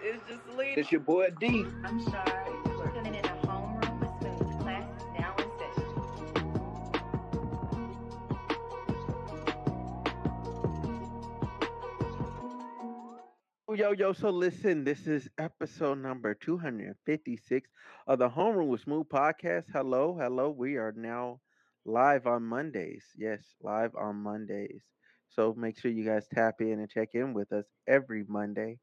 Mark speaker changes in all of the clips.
Speaker 1: It's just Lena.
Speaker 2: It's your boy D.
Speaker 3: I'm sorry. We're in a homeroom with Smooth. Class now in session.
Speaker 4: Yo, yo, so listen, this is episode number 256 of the Homeroom with Smooth podcast. Hello, hello. We are now live on Mondays. Yes, live on Mondays. So make sure you guys tap in and check in with us every Monday,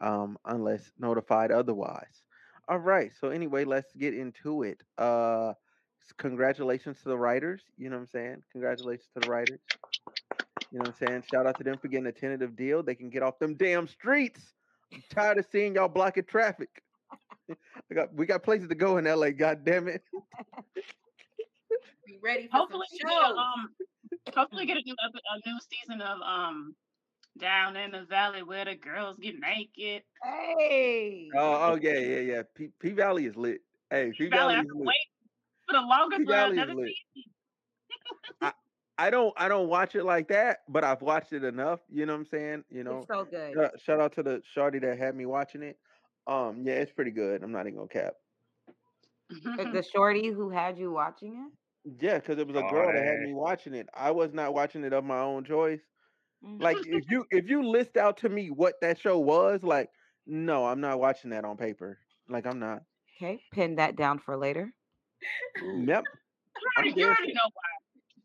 Speaker 4: um, unless notified otherwise. All right. So anyway, let's get into it. Uh congratulations to the writers. You know what I'm saying? Congratulations to the writers. You know what I'm saying? Shout out to them for getting a tentative deal. They can get off them damn streets. I'm tired of seeing y'all blocking traffic. I got we got places to go in LA, god damn it.
Speaker 1: Be ready for
Speaker 5: hopefully
Speaker 1: some
Speaker 5: get a, um hopefully get a new a new season of um down in the valley where the girls get naked.
Speaker 1: Hey.
Speaker 4: Oh, oh yeah, yeah, yeah. P, P Valley is lit. Hey, P
Speaker 5: Valley,
Speaker 4: Valley
Speaker 5: I
Speaker 4: is
Speaker 5: can
Speaker 4: lit.
Speaker 5: wait for the longest
Speaker 4: P
Speaker 5: for
Speaker 4: Valley is lit.
Speaker 5: season.
Speaker 4: I don't I don't watch it like that, but I've watched it enough. You know what I'm saying? You know,
Speaker 1: It's so good.
Speaker 4: shout, shout out to the shorty that had me watching it. Um, yeah, it's pretty good. I'm not even gonna cap.
Speaker 1: Like the shorty who had you watching it?
Speaker 4: Yeah, because it was a
Speaker 2: Oh,
Speaker 4: girl that had me watching it. I was not watching it of my own choice.
Speaker 1: Mhm.
Speaker 4: Like if you if you list out to me what that show was, like, no, I'm not watching that on paper. Like I'm not.
Speaker 1: Okay, pin that down for later.
Speaker 4: Yep.
Speaker 5: you
Speaker 4: I'm
Speaker 5: already, you already know why.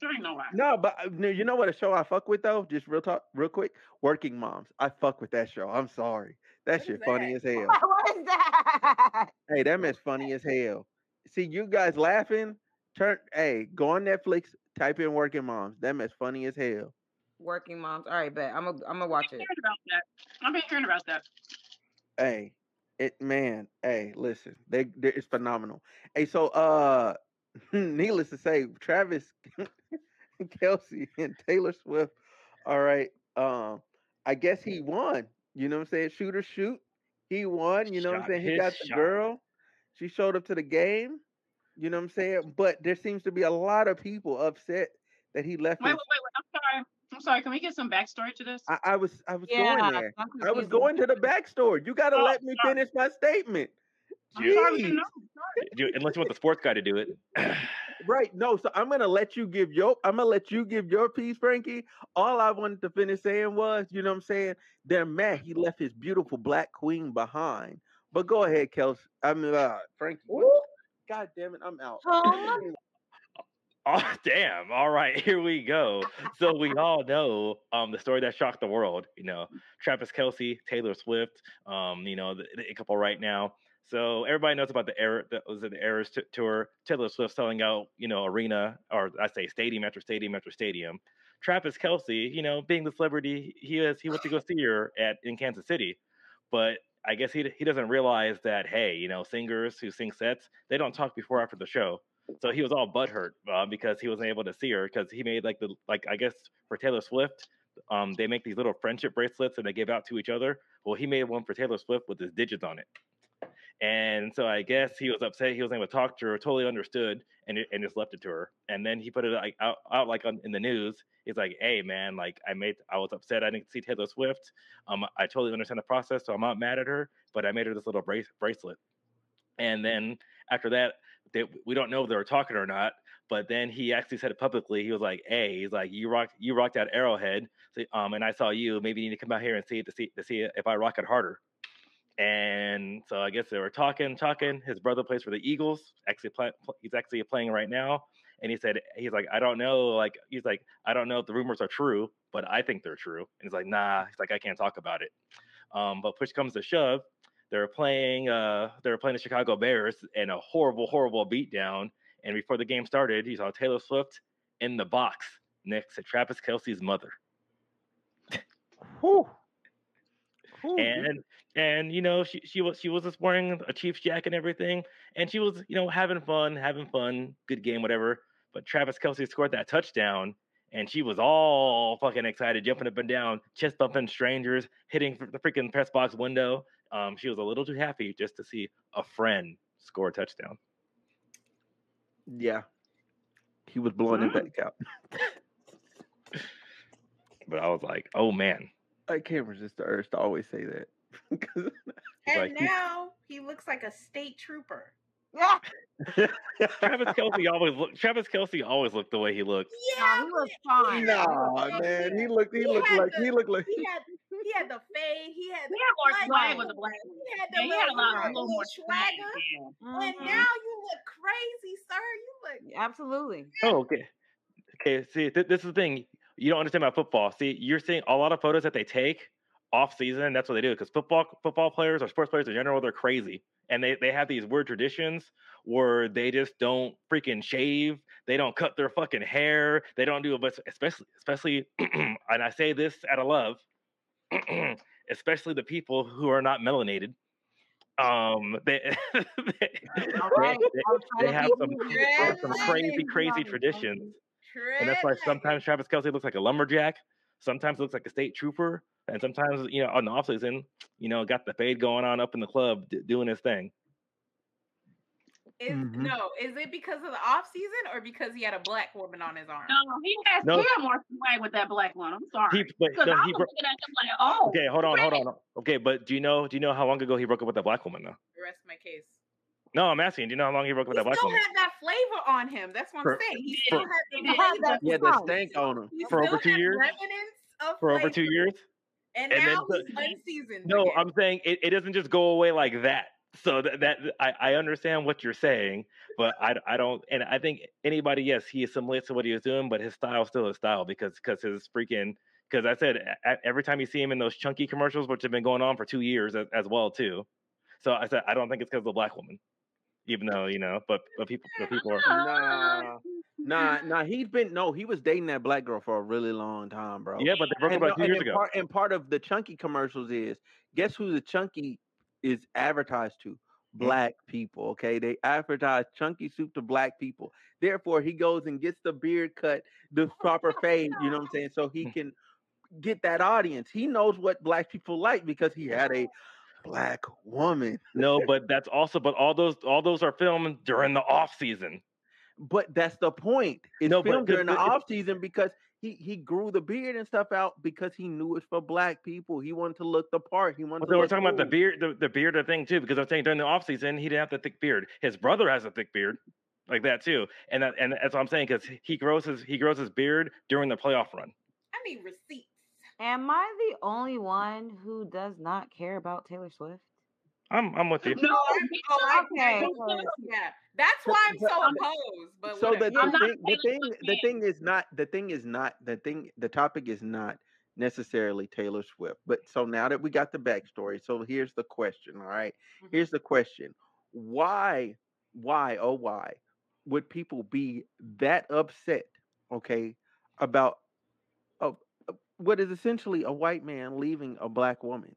Speaker 5: You already know why.
Speaker 4: No, but uh, you know what a show I fuck with though? Just real talk, real quick. Working Moms. I fuck with that show. I'm sorry. That
Speaker 1: What
Speaker 4: shit
Speaker 1: is
Speaker 4: funny as hell.
Speaker 1: what is that?
Speaker 4: Hey, that man's funny as hell. See you guys laughing. Turn. Hey, go on Netflix. Type in Working Moms. That man's funny as hell.
Speaker 1: Working moms. All right, bet. I'm gonna I'm gonna watch
Speaker 5: I've
Speaker 1: it.
Speaker 5: been hearing about that. I've been hearing about that.
Speaker 4: Hey, it man. Hey, listen. They, they it's phenomenal. Hey, so uh, needless to say, Travis, Kelce, and Taylor Swift. All right. Um, I guess he won. You know what I'm saying? Shoot or shoot. He won. You know what I'm saying? He got the
Speaker 2: shot.
Speaker 4: girl. She showed up to the game. You know what I'm saying? But there seems to be a lot of people upset that he left.
Speaker 5: Wait, wait,
Speaker 4: his-
Speaker 5: wait, wait. I'm sorry. I'm sorry. Can we get some backstory to this?
Speaker 4: I, I was I was
Speaker 1: Yeah,
Speaker 4: going there.
Speaker 1: I'm
Speaker 4: was going to the backstory. You got to
Speaker 5: Oh,
Speaker 4: let me
Speaker 5: sorry.
Speaker 4: finish my statement.
Speaker 5: I'm sorry, we
Speaker 4: Jeez.
Speaker 2: You- unless you want the sports guy to do it.
Speaker 4: Right. No, so I'm gonna let you give your I'm gonna let you give your piece, Frankie. All I wanted to finish saying was, you know what I'm saying? They're mad he left his beautiful black queen behind. But go ahead, Kels. I mean uh Frankie. what- God damn it, I'm out.
Speaker 1: Home.
Speaker 2: Oh damn! All right, here we go. So we all know um the story that shocked the world. You know, Travis Kelce, Taylor Swift. Um, you know, the, the couple right now. So everybody knows about the error that was the Eras t- tour. Taylor Swift selling out, you know, arena or I say stadium after stadium after stadium. Travis Kelce, you know, being the celebrity he is, he went to go see her at in Kansas City, but I guess he he doesn't realize that hey, you know, singers who sing sets they don't talk before after the show. So he was all butthurt uh, because he wasn't able to see her because he made like the like I guess for Taylor Swift, um, they make these little friendship bracelets and they give out to each other. Well, he made one for Taylor Swift with his digits on it. And so I guess he was upset. He wasn't able to talk to her. Totally understood, and and just left it to her. And then he put it like out, out like on, in the news. He's like, "Hey man, like I made, I was upset. I didn't see Taylor Swift. Um, I totally understand the process, so I'm not mad at her. But I made her this little brace, bracelet. And then after that, they, we don't know if they were talking or not. But then he actually said it publicly. He was like, "Hey, he's like, you rocked, you rocked out Arrowhead. So, um, and I saw you. Maybe you need to come out here and see it to see to see if I rock it harder." And so I guess they were talking, talking. His brother plays for the Eagles. Actually, play, he's actually playing right now. And he said, he's like, I don't know, like he's like, I don't know if the rumors are true, but I think they're true. And he's like, Nah, he's like, I can't talk about it. Um, but push comes to shove, they're playing, uh, they're playing the Chicago Bears, and a horrible, horrible beatdown. And before the game started, he saw Taylor Swift in the box next to Travis Kelce's mother.
Speaker 4: Whew. You-
Speaker 2: and and you know she she was she was just wearing a Chiefs jacket and everything, and she was you know having fun, having fun, good game, whatever. But Travis Kelce scored that touchdown, and she was all fucking excited, jumping up and down, chest bumping strangers, hitting the freaking press box window. Um, she was a little too happy just to see a friend score a touchdown.
Speaker 4: yeah. He was blowing it back out.
Speaker 2: But I was like, oh man,
Speaker 4: I can't resist the urge to always say that. 'Cause
Speaker 2: He's
Speaker 6: And
Speaker 2: like
Speaker 6: now he looks like a state trooper.
Speaker 2: Travis Kelce always look. Travis Kelce always looked the way he looked.
Speaker 6: Yeah,
Speaker 1: he was fine.
Speaker 4: Nah,
Speaker 6: Yeah.
Speaker 4: man, he looked. He
Speaker 6: He
Speaker 4: looked like.
Speaker 6: the-
Speaker 4: He looked like.
Speaker 6: he had he had the fade. He had
Speaker 5: He
Speaker 6: the
Speaker 5: had more
Speaker 6: black
Speaker 5: swag with the black.
Speaker 6: He had
Speaker 5: Yeah,
Speaker 6: the
Speaker 5: he had a
Speaker 6: little,
Speaker 5: lot, a
Speaker 6: little,
Speaker 5: little more swag.
Speaker 6: swagger.
Speaker 5: Yeah.
Speaker 6: And now mm-hmm. you look crazy, sir. You look
Speaker 1: Absolutely.
Speaker 2: Oh, okay. Okay. See, th- this is the thing. You don't understand about football. See, you're seeing a lot of photos that they take off season. That's what they do because football football players or sports players in general, they're crazy, and they they have these weird traditions where they just don't freaking shave. They don't cut their fucking hair. They don't do a but especially especially, and I say this out of love, especially the people who are not melanated. Um, they they,
Speaker 1: right.
Speaker 2: they-
Speaker 1: I was trying
Speaker 2: they have some
Speaker 1: you
Speaker 2: they have some crazy crazy traditions. And that's why sometimes Travis Kelce looks like a lumberjack. Sometimes looks like a state trooper. And sometimes, you know, on the offseason, you know, got the fade going on up in the club d- doing his thing.
Speaker 6: Is,
Speaker 4: Mhm.
Speaker 6: No, is it because of the off season or because he had a black woman on his arm?
Speaker 5: No, he has
Speaker 2: No.
Speaker 5: he had more swag with that black one. I'm sorry.
Speaker 2: He, but, no,
Speaker 5: I
Speaker 2: he bro-
Speaker 5: looking at him like, oh,
Speaker 2: okay, hold on, hold on. Okay, but do you know do you know how long ago he broke up with that black woman though?
Speaker 6: The rest of my case.
Speaker 2: No, I'm asking. Do you know how long he broke up
Speaker 6: He
Speaker 2: with that black woman?
Speaker 6: still
Speaker 2: woman?
Speaker 6: had that flavor on him. That's what I'm
Speaker 2: For-
Speaker 6: saying. He
Speaker 5: for-
Speaker 6: still had
Speaker 5: he
Speaker 6: the
Speaker 5: did.
Speaker 6: flavor.
Speaker 4: Yeah, the stank on him.
Speaker 6: He
Speaker 2: For over two years?
Speaker 6: remnants of
Speaker 2: For over two years?
Speaker 6: And,
Speaker 2: And
Speaker 6: now
Speaker 2: the-
Speaker 6: he's unseasoned.
Speaker 2: No,
Speaker 6: again.
Speaker 2: I'm saying it, it doesn't just go away like that. So that, that I, I understand what you're saying, but I, I don't, and I think anybody, yes, he assimilates to what he was doing, but his style still his style because because his freaking because I said a- a- every time you see him in those chunky commercials, which have been going on for two years as, as well too. So I said I don't think it's because of the black woman, even though you know, but but people but people are
Speaker 4: Nah, nah, nah. He's been no. He was dating that black girl for a really long time, bro.
Speaker 2: yeah, but they broke up
Speaker 4: and,
Speaker 2: like
Speaker 4: no-
Speaker 2: two years
Speaker 4: and
Speaker 2: ago.
Speaker 4: Part, and part of the chunky commercials is guess who the chunky is advertised to?
Speaker 2: Hmm.
Speaker 4: Black people. Okay, they advertise chunky soup to black people. Therefore, he goes and gets the beard cut, the proper fade. You know what I'm saying? So he can get that audience. He knows what black people like because he had a black woman.
Speaker 2: No, but that's also but all those all those are filmed during the off season.
Speaker 4: But that's the point. It's
Speaker 2: No,
Speaker 4: filmed during the- off season because he he grew the beard and stuff out because he knew it's for black people. He wanted to look the part. He wanted
Speaker 2: Well,
Speaker 4: to
Speaker 2: they were
Speaker 4: look
Speaker 2: talking about the
Speaker 4: cool.
Speaker 2: beard, the, the beard thing too, because I'm saying during the off season he didn't have the thick beard. His brother has a thick beard, like that too, and that, and that's what I'm saying because he grows his he grows his beard during the playoff run.
Speaker 6: I need receipts.
Speaker 1: Am I the only one who does not care about Taylor Swift?
Speaker 2: I'm I'm with you.
Speaker 5: No,
Speaker 6: Oh, I
Speaker 1: Okay.
Speaker 6: okay. Yeah, that's why I'm so opposed. But
Speaker 4: so the,
Speaker 6: whatever.
Speaker 4: the
Speaker 5: I'm
Speaker 4: thing the thing the thing is not the thing is not the thing the topic is not necessarily Taylor Swift. But so now that we got the backstory, so here's the question. All right,
Speaker 6: Mhm.
Speaker 4: here's the question: Why, why, oh why, would people be that upset? Okay, about a, a- what is essentially a white man leaving a black woman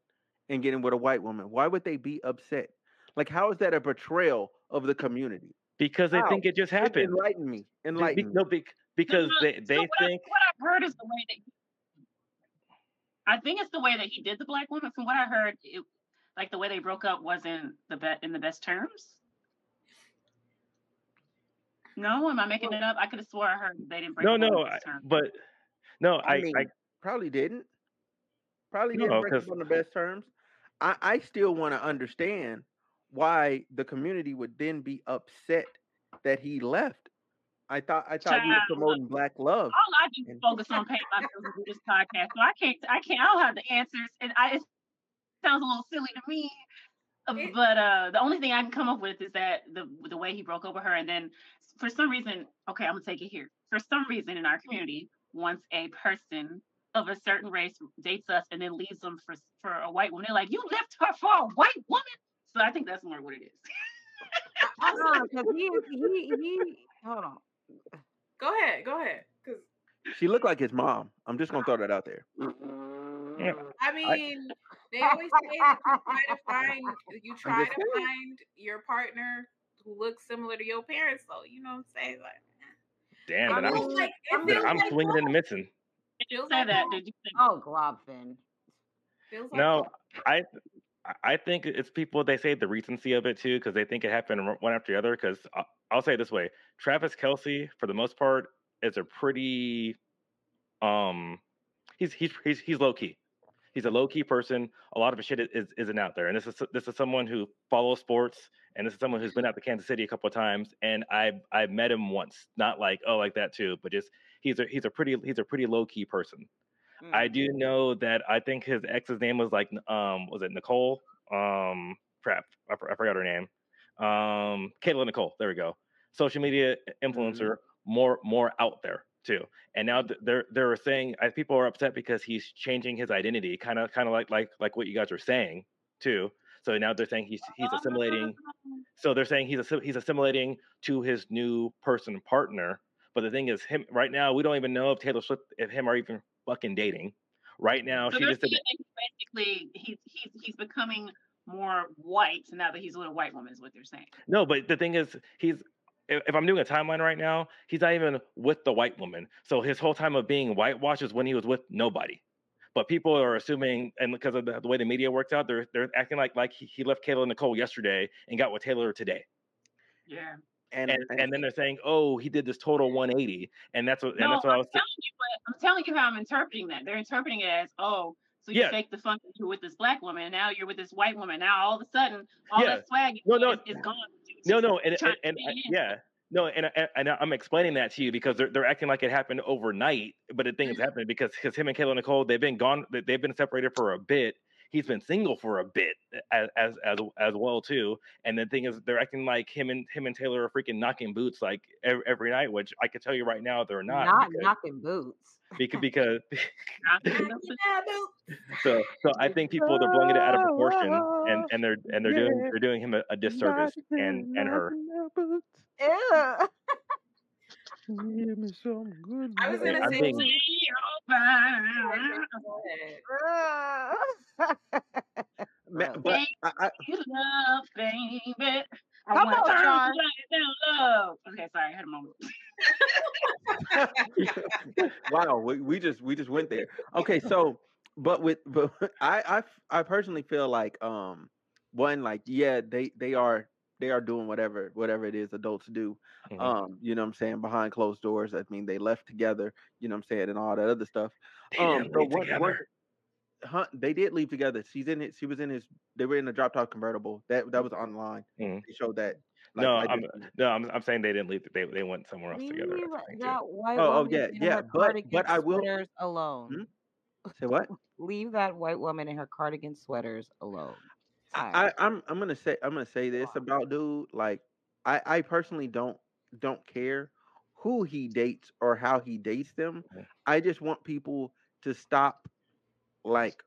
Speaker 4: and getting with a white woman? Why would they be upset? Like, how is that a betrayal of the community?
Speaker 2: Because they
Speaker 4: How?
Speaker 2: think it just
Speaker 4: En-
Speaker 2: happened.
Speaker 4: Enlighten me.
Speaker 2: Be- be-
Speaker 4: Enlighten me.
Speaker 2: no, be- because
Speaker 5: No,
Speaker 2: they
Speaker 5: so
Speaker 2: they
Speaker 5: what I-
Speaker 2: think
Speaker 5: what I've heard is the way that he, I think it's the way that he did the black woman. From what I heard, it, like the way they broke up wasn't the best in the best terms. No, am I making it up? I could have swore I heard they didn't break
Speaker 2: no no, I, but no,
Speaker 4: I
Speaker 2: I
Speaker 4: mean,
Speaker 2: I
Speaker 4: probably didn't. Probably didn't break up on the best terms. I, I still want to understand why the community would then be upset that he left. I thought I thought you were
Speaker 5: Child, look.
Speaker 4: promoting black love.
Speaker 5: all I do is
Speaker 4: And-
Speaker 5: focus on paying my bills and do this podcast. So I can't, I can't, I don't have the answers, and I it sounds a little silly to me. uh, But uh, the only thing I can come up with is that the the way he broke over her, and then for some reason, okay, I'm gonna take it here. For some reason, in our community, once a person of a certain race dates us and then leaves them for for a white woman, they're like, "You left her for a white woman." So I think that's more what it is.
Speaker 1: Uh-uh, 'cause he, he, he, hold on.
Speaker 6: Go ahead, go ahead. Because
Speaker 4: She looked like his mom. I'm just gonna throw that out there.
Speaker 2: Yeah.
Speaker 6: I mean, they always say that you try to find you try to
Speaker 4: saying.
Speaker 6: find your partner who looks similar to your parents. So you know what I'm saying? Like,
Speaker 2: damn,
Speaker 6: it
Speaker 2: and I'm
Speaker 6: feels like it
Speaker 1: I'm-
Speaker 2: I'm
Speaker 6: like
Speaker 2: swinging in
Speaker 6: home.
Speaker 2: the missing.
Speaker 5: Did you say
Speaker 6: like
Speaker 5: that? Did you say
Speaker 1: Oh, Globfin.
Speaker 6: Feels like
Speaker 2: No,
Speaker 6: home.
Speaker 2: I I think it's people. They say the recency of it too, because they think it happened one after the other. Because I'll say it this way: Travis Kelce, for the most part, is a pretty um, he's he's he's, he's low key. he's a low key person. A lot of his shit is, is isn't out there. And this is this is someone who follows sports, and this is someone who's been out to Kansas City a couple of times. And I I met him once, not like oh like that too, but just he's a he's a pretty he's a pretty low key person. I
Speaker 1: Mm.
Speaker 2: do know that I think his ex's name was like um was it Nicole? Um crap, I, I forgot her name. Um Kayla Nicole. There we go. Social media influencer, more more out there too. And now they're they're saying uh, people are upset because he's changing his identity, kind of kind of like like like what you guys are saying too. So now they're saying he's he's assimilating. So they're saying he's he's assimilating to his new person partner. But the thing is, him right now we don't even know if Taylor Swift if him are even fucking dating. Right now,
Speaker 5: So
Speaker 2: she just
Speaker 5: basically he's he's he's becoming more white now that he's a little white woman is what they're saying.
Speaker 2: No, but the thing is, he's if I'm doing a timeline right now, he's not even with the white woman. So his whole time of being whitewashed is when he was with nobody. But people are assuming, and because of the, the way the media works out, they're they're acting like like he, he left Kayla Nicole yesterday and got with Taylor today.
Speaker 5: Yeah.
Speaker 4: And,
Speaker 2: And and then they're saying, oh, he did this total 180, and that's what and
Speaker 5: No,
Speaker 2: that's what I
Speaker 5: I'm
Speaker 2: was.
Speaker 5: telling you what I'm telling you how I'm interpreting that. They're interpreting it as, oh, so you
Speaker 2: Yeah.
Speaker 5: faked the fun that you with this black woman, and now you're with this white woman. Now all of a sudden, all
Speaker 2: Yeah.
Speaker 5: that swag
Speaker 2: No, no,
Speaker 5: is, is gone.
Speaker 2: No, no, and and, and I- yeah, no, and, and and I'm explaining that to you because they're they're acting like it happened overnight, but the thing is
Speaker 5: Mhm.
Speaker 2: happening because because him and Kayla Nicole they've been gone, they've been separated for a bit. He's been single for a bit as as as as well too. And the thing is, they're acting like him and him and Taylor are freaking knocking boots like every, every night, which I can tell you right now they're not.
Speaker 1: Not
Speaker 2: because,
Speaker 1: knocking boots.
Speaker 2: because because
Speaker 5: Not doing nothing.
Speaker 6: Yeah, boo.
Speaker 2: so so I think people they're blowing it out of proportion and and they're and they're doing they're doing him a, a disservice and and her.
Speaker 1: Ew.
Speaker 4: Give me some good
Speaker 6: I was gonna
Speaker 2: I'm
Speaker 6: say
Speaker 4: but I, I,
Speaker 5: You love, baby. I
Speaker 1: Come
Speaker 5: want
Speaker 1: on,
Speaker 5: to
Speaker 1: Sean.
Speaker 5: down love. Okay, sorry, I had a moment.
Speaker 4: wow, we, we just we just went there. Okay, so but with but I I personally feel like um one like yeah they they are they are doing whatever whatever it is adults do.
Speaker 2: Mhm.
Speaker 4: Um, you know what I'm saying behind closed doors. I mean they left together. You know what I'm saying and all that other stuff.
Speaker 2: They
Speaker 4: Um,
Speaker 2: didn't
Speaker 4: so
Speaker 2: leave
Speaker 4: one-
Speaker 2: together.
Speaker 4: one- Huh, they did leave together. She's in it. She was in his. They were in a drop top convertible. That that was online.
Speaker 2: Mhm.
Speaker 4: They showed that.
Speaker 2: No,
Speaker 4: I
Speaker 2: I'm no, I'm I'm saying they didn't leave. They they went somewhere else together.
Speaker 1: Leave
Speaker 2: That's the thing, too.
Speaker 1: that white
Speaker 4: Oh, oh,
Speaker 1: woman
Speaker 4: yeah, yeah,
Speaker 1: her
Speaker 4: but- but
Speaker 1: cardigan
Speaker 4: I will-
Speaker 1: sweaters alone.
Speaker 4: Say what?
Speaker 1: Leave that white woman in her cardigan sweaters alone.
Speaker 4: I. I I'm I'm gonna say I'm gonna say this about dude. Like I I personally don't don't care who he dates or how he dates them. I just want people to stop like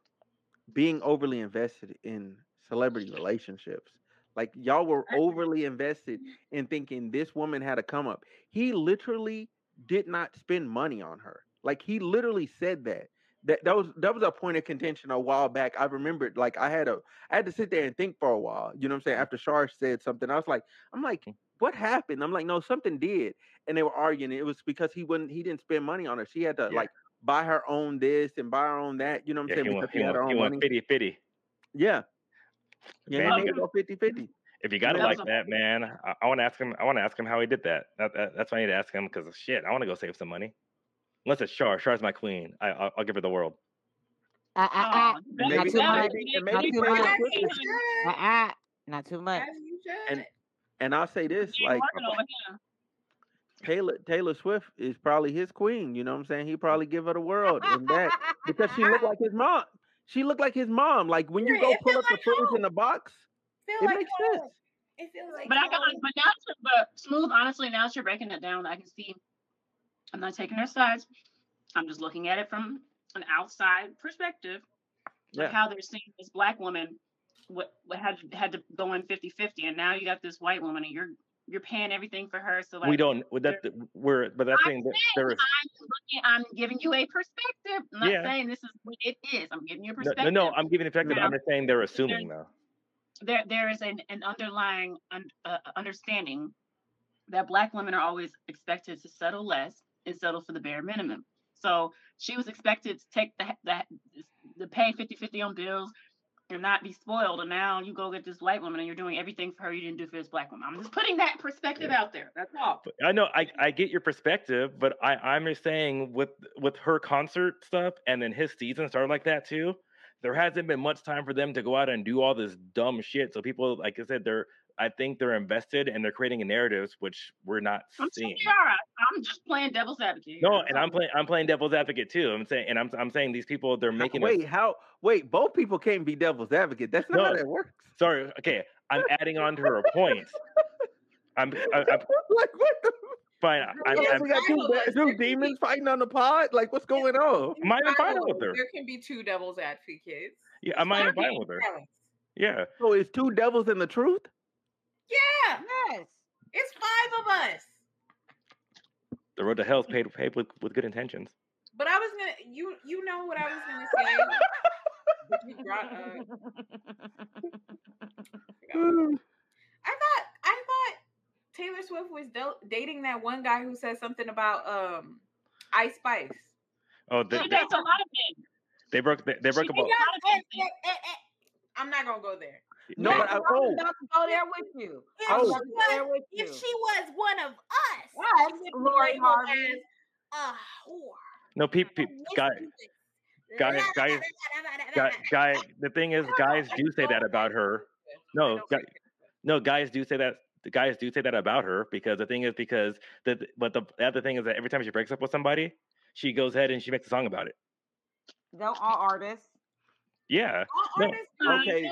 Speaker 4: being overly invested in celebrity relationships. Like y'all were overly invested in thinking this woman had a come up. He literally did not spend money on her. Like he literally said that. That that was that was a point of contention a while back. I remembered like I had a I had to sit there and think for a while. You know what I'm saying? Mm-hmm. After Shar said something, I was like, I'm like, mm-hmm. what happened? I'm like, no, something did. And they were arguing. It was because he wouldn't he didn't spend money on her. She had to
Speaker 2: Yeah.
Speaker 4: like buy her own this and buy her own that. You know what I'm
Speaker 2: Yeah,
Speaker 4: saying?
Speaker 2: he went
Speaker 4: because
Speaker 2: he
Speaker 4: she had her
Speaker 2: went he
Speaker 4: own
Speaker 2: went
Speaker 4: money. Yeah. Yeah, he
Speaker 2: you
Speaker 4: made it
Speaker 2: gotta-
Speaker 4: go 50 50.
Speaker 2: If you got it like that, man, I, I want to ask him. I want to ask him how he did that. that, that that's why I need to ask him because shit, I want to go save some money. Unless it's Char. Char's my queen. I, I'll, I'll give her the world.
Speaker 1: Uh, uh, uh,
Speaker 4: And
Speaker 1: Not too much.
Speaker 4: maybe, and
Speaker 1: Not too
Speaker 4: Taylor
Speaker 1: much.
Speaker 6: As
Speaker 4: Swift
Speaker 6: you
Speaker 4: is-
Speaker 1: uh, uh, not too much.
Speaker 6: As you should.
Speaker 4: And and I'll say this,
Speaker 5: Keep
Speaker 4: like
Speaker 5: working over here.
Speaker 4: Taylor Taylor Swift is probably his queen. You know what I'm saying? He probably give her the world and that because she looked like his mom. She looked like his mom. Like when you go
Speaker 6: it
Speaker 4: pull
Speaker 6: feel
Speaker 4: up the
Speaker 6: like
Speaker 4: footage in the box,
Speaker 6: feel
Speaker 4: it
Speaker 6: like
Speaker 4: makes
Speaker 6: home.
Speaker 4: sense.
Speaker 6: It feels like
Speaker 5: But I got, but now, but smooth. Honestly, now that you're breaking it down, I can see. I'm not taking their sides. I'm just looking at it from an outside perspective.
Speaker 4: Yeah.
Speaker 5: Of how they're seeing this black woman, what, what had had to go in 50-50, and now you got this white woman, and you're you're paying everything for her. So like
Speaker 2: we don't. with That we're. But that's
Speaker 5: I'm
Speaker 2: saying that there is.
Speaker 5: I'm looking. I'm giving you a perspective. I'm not
Speaker 2: Yeah.
Speaker 5: saying this is what it is. I'm giving you a perspective.
Speaker 2: no, no, I'm giving effective.
Speaker 5: Now,
Speaker 2: I'm just saying they're assuming though.
Speaker 5: there there is an, an underlying un, uh, understanding that black women are always expected to settle less and settle for the bare minimum. So she was expected to take the the, the pay 50-50 on bills and not be spoiled. And now you go get this white woman and you're doing everything for her you didn't do for this black woman. I'm just putting that perspective out there. That's all.
Speaker 2: I know I, I get your perspective, but I, I'm just saying with with her concert stuff and then his season started like that too. there hasn't been much time for them to go out and do all this dumb shit. So people, like I said, they're I think they're invested and they're creating narratives which we're not
Speaker 5: I'm
Speaker 2: seeing.
Speaker 5: saying. I'm just playing devil's advocate.
Speaker 2: No, and I'm playing I'm playing devil's advocate too. I'm saying and I'm I'm saying these people they're
Speaker 4: How-
Speaker 2: making
Speaker 4: wait,
Speaker 2: us
Speaker 4: how? Wait, both people can't be devil's advocate. That's not how
Speaker 2: No.
Speaker 4: that works.
Speaker 2: sorry, okay. I'm adding on to her point. I'm, I, I'm
Speaker 4: like what? The,
Speaker 2: fine. I'm,
Speaker 4: Yeah,
Speaker 2: I'm,
Speaker 4: we got two,
Speaker 6: Bible,
Speaker 4: ba-
Speaker 6: like,
Speaker 4: two demons
Speaker 6: be-
Speaker 4: fighting on the pod. Like what's going on?
Speaker 2: Am I might have fine with her.
Speaker 6: There can be two devil's advocates.
Speaker 2: Yeah, am I might have fine with her. Yeah.
Speaker 4: So it's two devils in the truth.
Speaker 6: Yeah,
Speaker 1: Yes.
Speaker 6: it's five of us.
Speaker 2: The road to hell is paved, paved with, with good intentions.
Speaker 6: But I was gonna, you you know what I was gonna say. But brought, uh, I thought I thought Taylor Swift was do- dating that one guy who said something about um Ice Spice.
Speaker 2: Oh, they,
Speaker 5: She
Speaker 2: they,
Speaker 5: dates a lot of men.
Speaker 2: they broke they, they broke
Speaker 5: She
Speaker 2: about
Speaker 5: dates a lot of
Speaker 6: Eh, eh, eh, eh. I'm not gonna go there.
Speaker 4: No,
Speaker 1: Yes,
Speaker 4: but uh, I,
Speaker 1: I'm
Speaker 4: oh,
Speaker 1: about to go there with you.
Speaker 6: If,
Speaker 4: Oh.
Speaker 6: she,
Speaker 1: about there
Speaker 6: was,
Speaker 1: with you.
Speaker 6: if she was one of us,
Speaker 1: Yes,
Speaker 6: she would be
Speaker 1: Lori Harvey.
Speaker 6: a whore.
Speaker 2: no peep, peep guy guy- guys- guy, guy the thing is guys do say that about her no guy, no guys do say that the guys do say that about her because the thing is because the but the, the other thing is that every time she breaks up with somebody she goes ahead and she makes a song about it
Speaker 1: Don't all artists.
Speaker 2: yeah
Speaker 6: All
Speaker 2: No.
Speaker 6: artists,
Speaker 5: I
Speaker 4: Okay.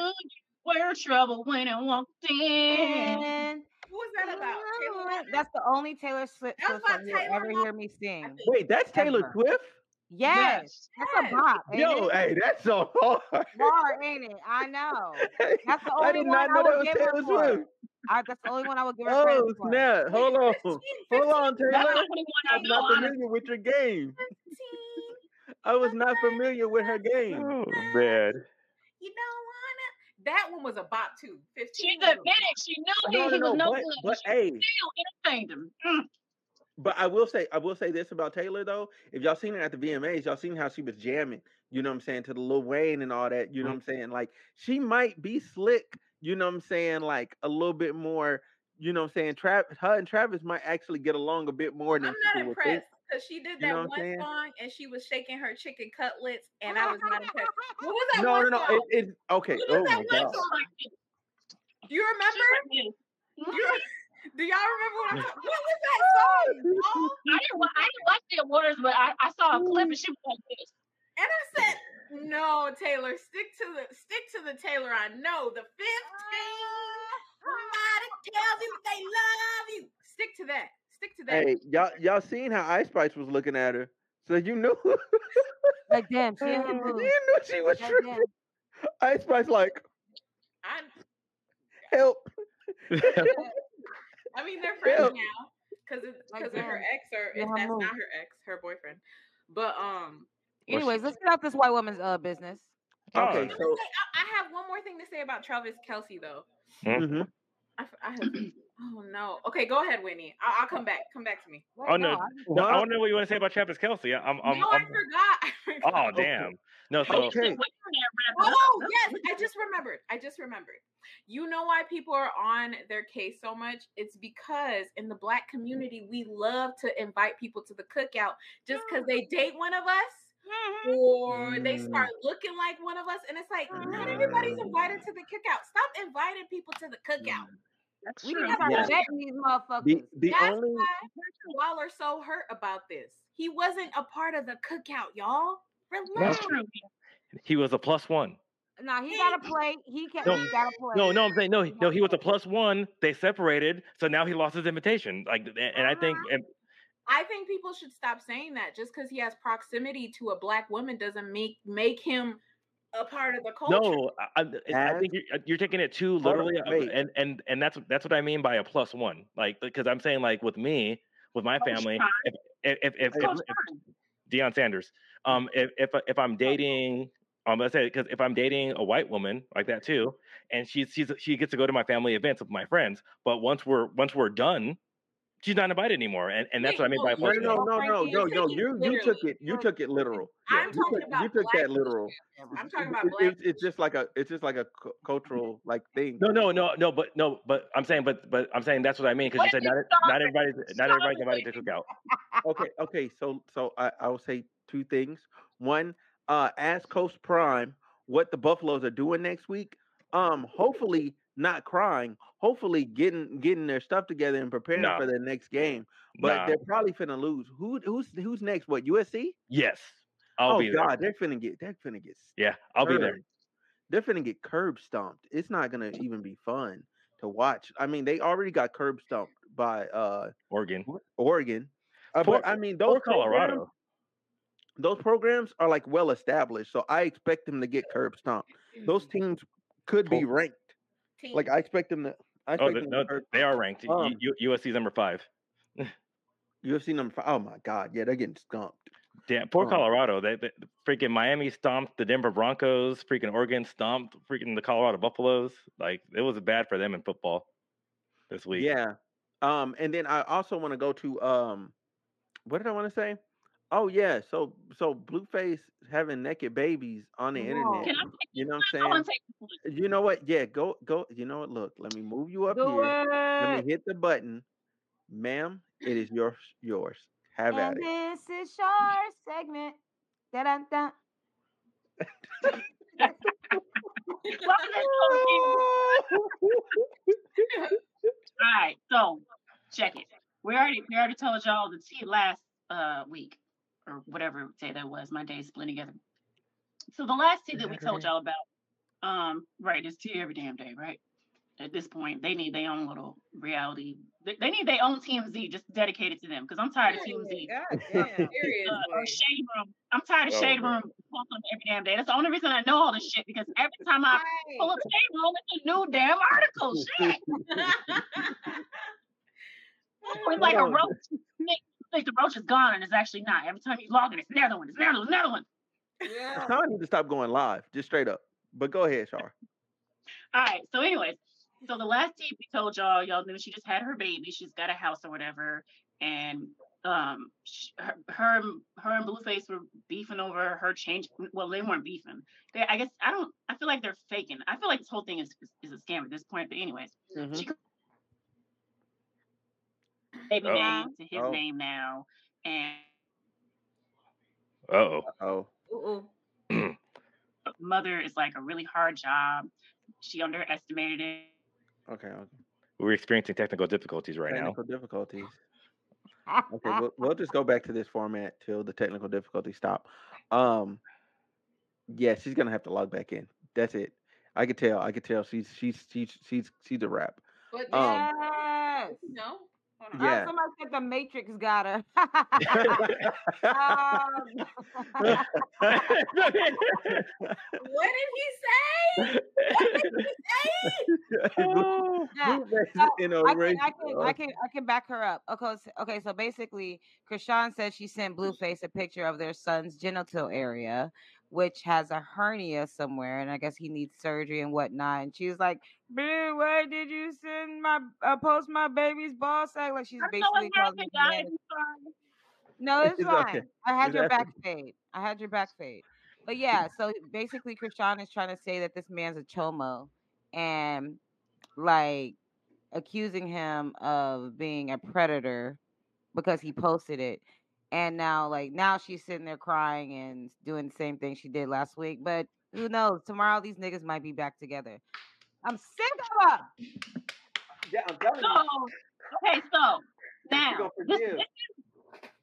Speaker 5: Knew you trouble when I walked in.
Speaker 1: And
Speaker 6: who was that about? Taylor
Speaker 1: that's the only Taylor Swift
Speaker 6: That was
Speaker 1: song
Speaker 6: about
Speaker 1: you'll ever
Speaker 6: Swift.
Speaker 1: hear me sing.
Speaker 4: wait, that's Taylor
Speaker 1: Ever.
Speaker 4: Swift.
Speaker 1: Yes, that's a bop.
Speaker 4: Yo,
Speaker 1: it?
Speaker 4: hey, that's so hard.
Speaker 1: Hard, ain't it? I know. That's the
Speaker 4: I
Speaker 1: only
Speaker 4: did
Speaker 1: one
Speaker 4: not
Speaker 1: I
Speaker 4: know that
Speaker 1: would
Speaker 4: was
Speaker 1: give her
Speaker 4: Taylor
Speaker 1: for.
Speaker 4: Swift.
Speaker 1: I, that's the only one I would give her
Speaker 4: Oh
Speaker 1: credit for.
Speaker 4: snap! Hold on,
Speaker 6: 15,
Speaker 4: hold on,
Speaker 5: That's the
Speaker 4: Taylor.
Speaker 5: only one I
Speaker 4: I'm not
Speaker 5: honestly.
Speaker 4: familiar with your game.
Speaker 6: 15,
Speaker 4: I was not familiar with her game.
Speaker 2: oh man
Speaker 6: You don't wanna. That one was a bop too. 15
Speaker 5: She
Speaker 6: was a
Speaker 5: admitted she knew he,
Speaker 4: No,
Speaker 5: he
Speaker 4: no,
Speaker 5: was
Speaker 4: no,
Speaker 5: no
Speaker 4: but,
Speaker 5: good.
Speaker 4: but
Speaker 5: she
Speaker 4: hey,
Speaker 5: still entertained him. Mm.
Speaker 4: but I will say, I will say this about Taylor though. If y'all seen her at the VMAs, y'all seen how she was jamming. You know what I'm saying to the Lil Wayne and all that. You know what I'm saying? Like she might be slick. You know what I'm saying? Like a little bit more. You know what I'm saying? Travis, her and Travis might actually get along a bit more than
Speaker 6: I'm not
Speaker 4: people would think.
Speaker 6: Impressed because she did
Speaker 4: You
Speaker 6: that
Speaker 4: know
Speaker 6: one song and she was shaking her chicken cutlets and I was not impressed. What was that
Speaker 4: No,
Speaker 6: one
Speaker 4: no, no.
Speaker 6: song?
Speaker 4: It, it, okay.
Speaker 6: What
Speaker 4: Oh
Speaker 6: that
Speaker 4: my
Speaker 6: one
Speaker 4: god.
Speaker 6: song? Do you remember?
Speaker 5: She's like this.
Speaker 6: Do, you, do y'all remember what I'm talking? What was that song? y'all?
Speaker 5: I didn't, I didn't watch the awards, but I, I saw a clip and she was like this.
Speaker 6: And I said, no, Taylor, stick to the stick to the Taylor. I know the 15. Ah. Somebody tells you they love you. Stick to that. Stick to that.
Speaker 4: Hey, y'all, y'all seen how Ice Spice was looking at her, so you knew.
Speaker 1: Like damn, she in the
Speaker 4: you knew she was
Speaker 1: Like,
Speaker 4: tripping.
Speaker 1: damn.
Speaker 4: Ice Spice like
Speaker 6: I,
Speaker 4: help.
Speaker 6: I mean, they're friends
Speaker 4: Yeah.
Speaker 6: now because
Speaker 1: Like
Speaker 6: because of her ex or if
Speaker 1: her
Speaker 6: that's
Speaker 1: move.
Speaker 6: not her ex, her boyfriend. But um,
Speaker 1: Anyways, let's get out this white woman's uh business.
Speaker 4: Okay,
Speaker 6: let
Speaker 4: so
Speaker 6: I, I have one more thing to say about Travis Kelce though.
Speaker 4: mhm.
Speaker 6: I, f- I have, oh no. Okay, go ahead, Whitney. I'll, I'll come back. Come back to me.
Speaker 1: Wait,
Speaker 2: Oh, no.
Speaker 1: I-
Speaker 2: no, I
Speaker 4: What?
Speaker 2: want to know what you want to say about Travis Kelce. I'm, I'm,
Speaker 6: no, I
Speaker 2: I'm,
Speaker 6: forgot. I forgot.
Speaker 2: oh damn. No, so
Speaker 4: Okay.
Speaker 5: Wait for that rap.
Speaker 6: Oh yes, I just remembered. I just remembered. You know why people are on their case so much? It's because in the black community we love to invite people to the cookout just because they mm-hmm. date one of us mm-hmm. or they
Speaker 4: Mm.
Speaker 6: start looking like one of us, and it's like not everybody's mm. invited to the cookout. Stop inviting people to the cookout. Mm.
Speaker 5: That's
Speaker 1: We
Speaker 5: true.
Speaker 1: need to start
Speaker 4: Yeah.
Speaker 1: vetting these motherfuckers.
Speaker 4: The the
Speaker 6: That's
Speaker 4: only
Speaker 6: why y'all are so hurt about this. He wasn't a part of the cookout, y'all. Relax.
Speaker 5: That's true.
Speaker 2: he was a plus one.
Speaker 1: Now he got to play. He can.
Speaker 2: No,
Speaker 1: He got to play.
Speaker 2: No, no, I'm saying no, he- no. He was a plus one. They separated, so now he lost his invitation. Like, and and I think, uh-huh. and,
Speaker 6: I think people should stop saying that. Just because he has proximity to a black woman doesn't make make him a part of the culture.
Speaker 2: no, I, I, I think you're, uh, you're taking it too literally, uh, and and and that's that's what I mean by a plus one. Like, because I'm saying like with me, with my
Speaker 5: Coach
Speaker 2: family, if if if, if,
Speaker 5: Coach
Speaker 2: if Deion Sanders. Um, if if if I'm dating, um, let's say because if I'm dating a white woman like that too, and she's she's she gets to go to my family events with my friends, but once we're once we're done, she's not invited anymore, and and that's what I mean by
Speaker 6: No,
Speaker 2: plus
Speaker 4: no, no, no, no, no,
Speaker 6: you're
Speaker 4: no. You you took it. You took it literal.
Speaker 6: I'm
Speaker 4: You
Speaker 6: talking
Speaker 4: took,
Speaker 6: about
Speaker 4: you took
Speaker 6: black
Speaker 4: that literal.
Speaker 6: I'm talking about
Speaker 4: it-
Speaker 6: black.
Speaker 4: It's, it's just like a it's just like a cu- cultural like thing.
Speaker 2: No, no, no, no, but no, but I'm saying, but but I'm saying that's what I mean because you said
Speaker 5: Wait,
Speaker 2: not
Speaker 5: stop
Speaker 2: not
Speaker 5: it.
Speaker 2: everybody's not
Speaker 5: Stop
Speaker 2: everybody's invited to
Speaker 5: wait.
Speaker 2: cookout.
Speaker 4: Okay, okay. So so I I will say two things. One, uh, as Coach Prime, what the Buffaloes are doing next week. Um, hopefully not crying. Hopefully getting getting their stuff together and preparing
Speaker 2: Nah.
Speaker 4: for their next game. But
Speaker 2: Nah.
Speaker 4: they're probably finna lose. Who who's who's next? What USC?
Speaker 2: Yes, I'll
Speaker 4: oh
Speaker 2: be there.
Speaker 4: God, they're finna get they're finna get
Speaker 2: Yeah, I'll be there.
Speaker 4: They're finna get curb stomped. It's not gonna even be fun to watch. I mean, they already got curb stomped by uh
Speaker 2: Oregon
Speaker 4: Oregon. Uh, but I mean, those
Speaker 2: Colorado.
Speaker 4: programs- those programs are like well established, so I expect them to get curb stomped. Those teams could be
Speaker 2: Poor-
Speaker 4: ranked. Like I expect them to. I expect
Speaker 2: Oh, they,
Speaker 4: them
Speaker 2: no,
Speaker 4: to
Speaker 2: they are ranked. U-
Speaker 4: Um,
Speaker 2: U- USC's number five.
Speaker 4: UFC number five. Oh my God, yeah, they're getting stomped.
Speaker 2: Damn, poor
Speaker 4: um,
Speaker 2: Colorado. They, they freaking Miami stomped the Denver Broncos. Freaking Oregon stomped freaking the Colorado Buffaloes. Like it was bad for them in football this week.
Speaker 4: Yeah. Um, and then I also want to go to um, what did I want to say? Oh yeah, so so Blueface having naked babies on the
Speaker 1: Whoa.
Speaker 4: internet.
Speaker 5: Can I take
Speaker 4: You know what I'm saying? You know what? Yeah, go go. You know what? Look, let me move you up
Speaker 1: Do
Speaker 4: here. Let me hit the button, ma'am. It is yours. Yours. Have at
Speaker 1: And
Speaker 4: it.
Speaker 1: this is your segment.
Speaker 5: It so cute? All right, so check it. We already we already told y'all the tea last uh week or whatever day that was. My days split together. So the last tea that we told y'all about, um, right, is tea every damn day, right? At this point, they need their own little reality. They, they need their own TMZ just dedicated to them because I'm tired of TMZ.
Speaker 6: God damn,
Speaker 5: Uh, or
Speaker 6: seriously.
Speaker 5: Shade Room. I'm tired of
Speaker 2: Oh,
Speaker 5: Shade
Speaker 2: man.
Speaker 5: Room posting every damn day. That's the only reason I know all this shit because every time I pull up Shade Room, it's a new damn article. Shit. It's like a roach. You think, the roach is gone and it's actually not. Every time you log in, it's another one, it's another one, another one.
Speaker 6: Yeah.
Speaker 4: I need to stop going live, just straight up. But go ahead, Shar.
Speaker 5: All right. So, anyways, so the last tape we told y'all, y'all knew she just had her baby. She's got a house or whatever, and um, sh- her, her, her and Blueface were beefing over her change. Well, they weren't beefing. They, I guess I don't. I feel like they're faking. I feel like this whole thing is is, is a scam at this point. But anyways,
Speaker 4: Mhm.
Speaker 5: she baby
Speaker 2: Oh.
Speaker 5: name to his
Speaker 4: Oh.
Speaker 5: name now, and
Speaker 2: Uh oh.
Speaker 4: Oh,
Speaker 5: mother is like a really hard job. She underestimated it.
Speaker 4: okay. okay.
Speaker 2: We're experiencing technical difficulties right now.
Speaker 4: technical difficulties. Okay, we'll, we'll just go back to this format till the technical difficulties stop. Um, yeah, she's gonna have to log back in. That's it. I could tell. I could tell. She's she's she's she's she's a rap.
Speaker 6: But
Speaker 4: Um,
Speaker 1: yes.
Speaker 6: no. On.
Speaker 1: Oh,
Speaker 4: Yeah.
Speaker 1: somebody said the Matrix got her. um,
Speaker 6: What did he say? What did he say?
Speaker 1: Yeah. So,
Speaker 4: in a
Speaker 1: I can. I can, I can, I can back her up. Okay, so, okay. So basically, Chrisean said she sent Blueface a picture of their son's genital area, which has a hernia somewhere, and I guess he needs surgery and whatnot. And she was like, "Blue, why did you send my uh, post my baby's ball sack?" Like she's
Speaker 5: I know
Speaker 1: basically
Speaker 5: what
Speaker 1: calling
Speaker 5: happened,
Speaker 1: him a
Speaker 5: guys.
Speaker 1: man.
Speaker 5: I'm sorry.
Speaker 1: No, it's,
Speaker 4: It's
Speaker 1: fine.
Speaker 4: okay.
Speaker 1: I had
Speaker 4: It's
Speaker 1: your back fade. I had your back fade. But yeah, so basically, Chrisean is trying to say that this man's a chomo and like accusing him of being a predator because he posted it. And now, like, now she's sitting there crying and doing the same thing she did last week. But who knows? Tomorrow, these niggas might be back together. I'm sick of them.
Speaker 4: Yeah, I'm telling
Speaker 5: So,
Speaker 4: you.
Speaker 5: okay, so now this, this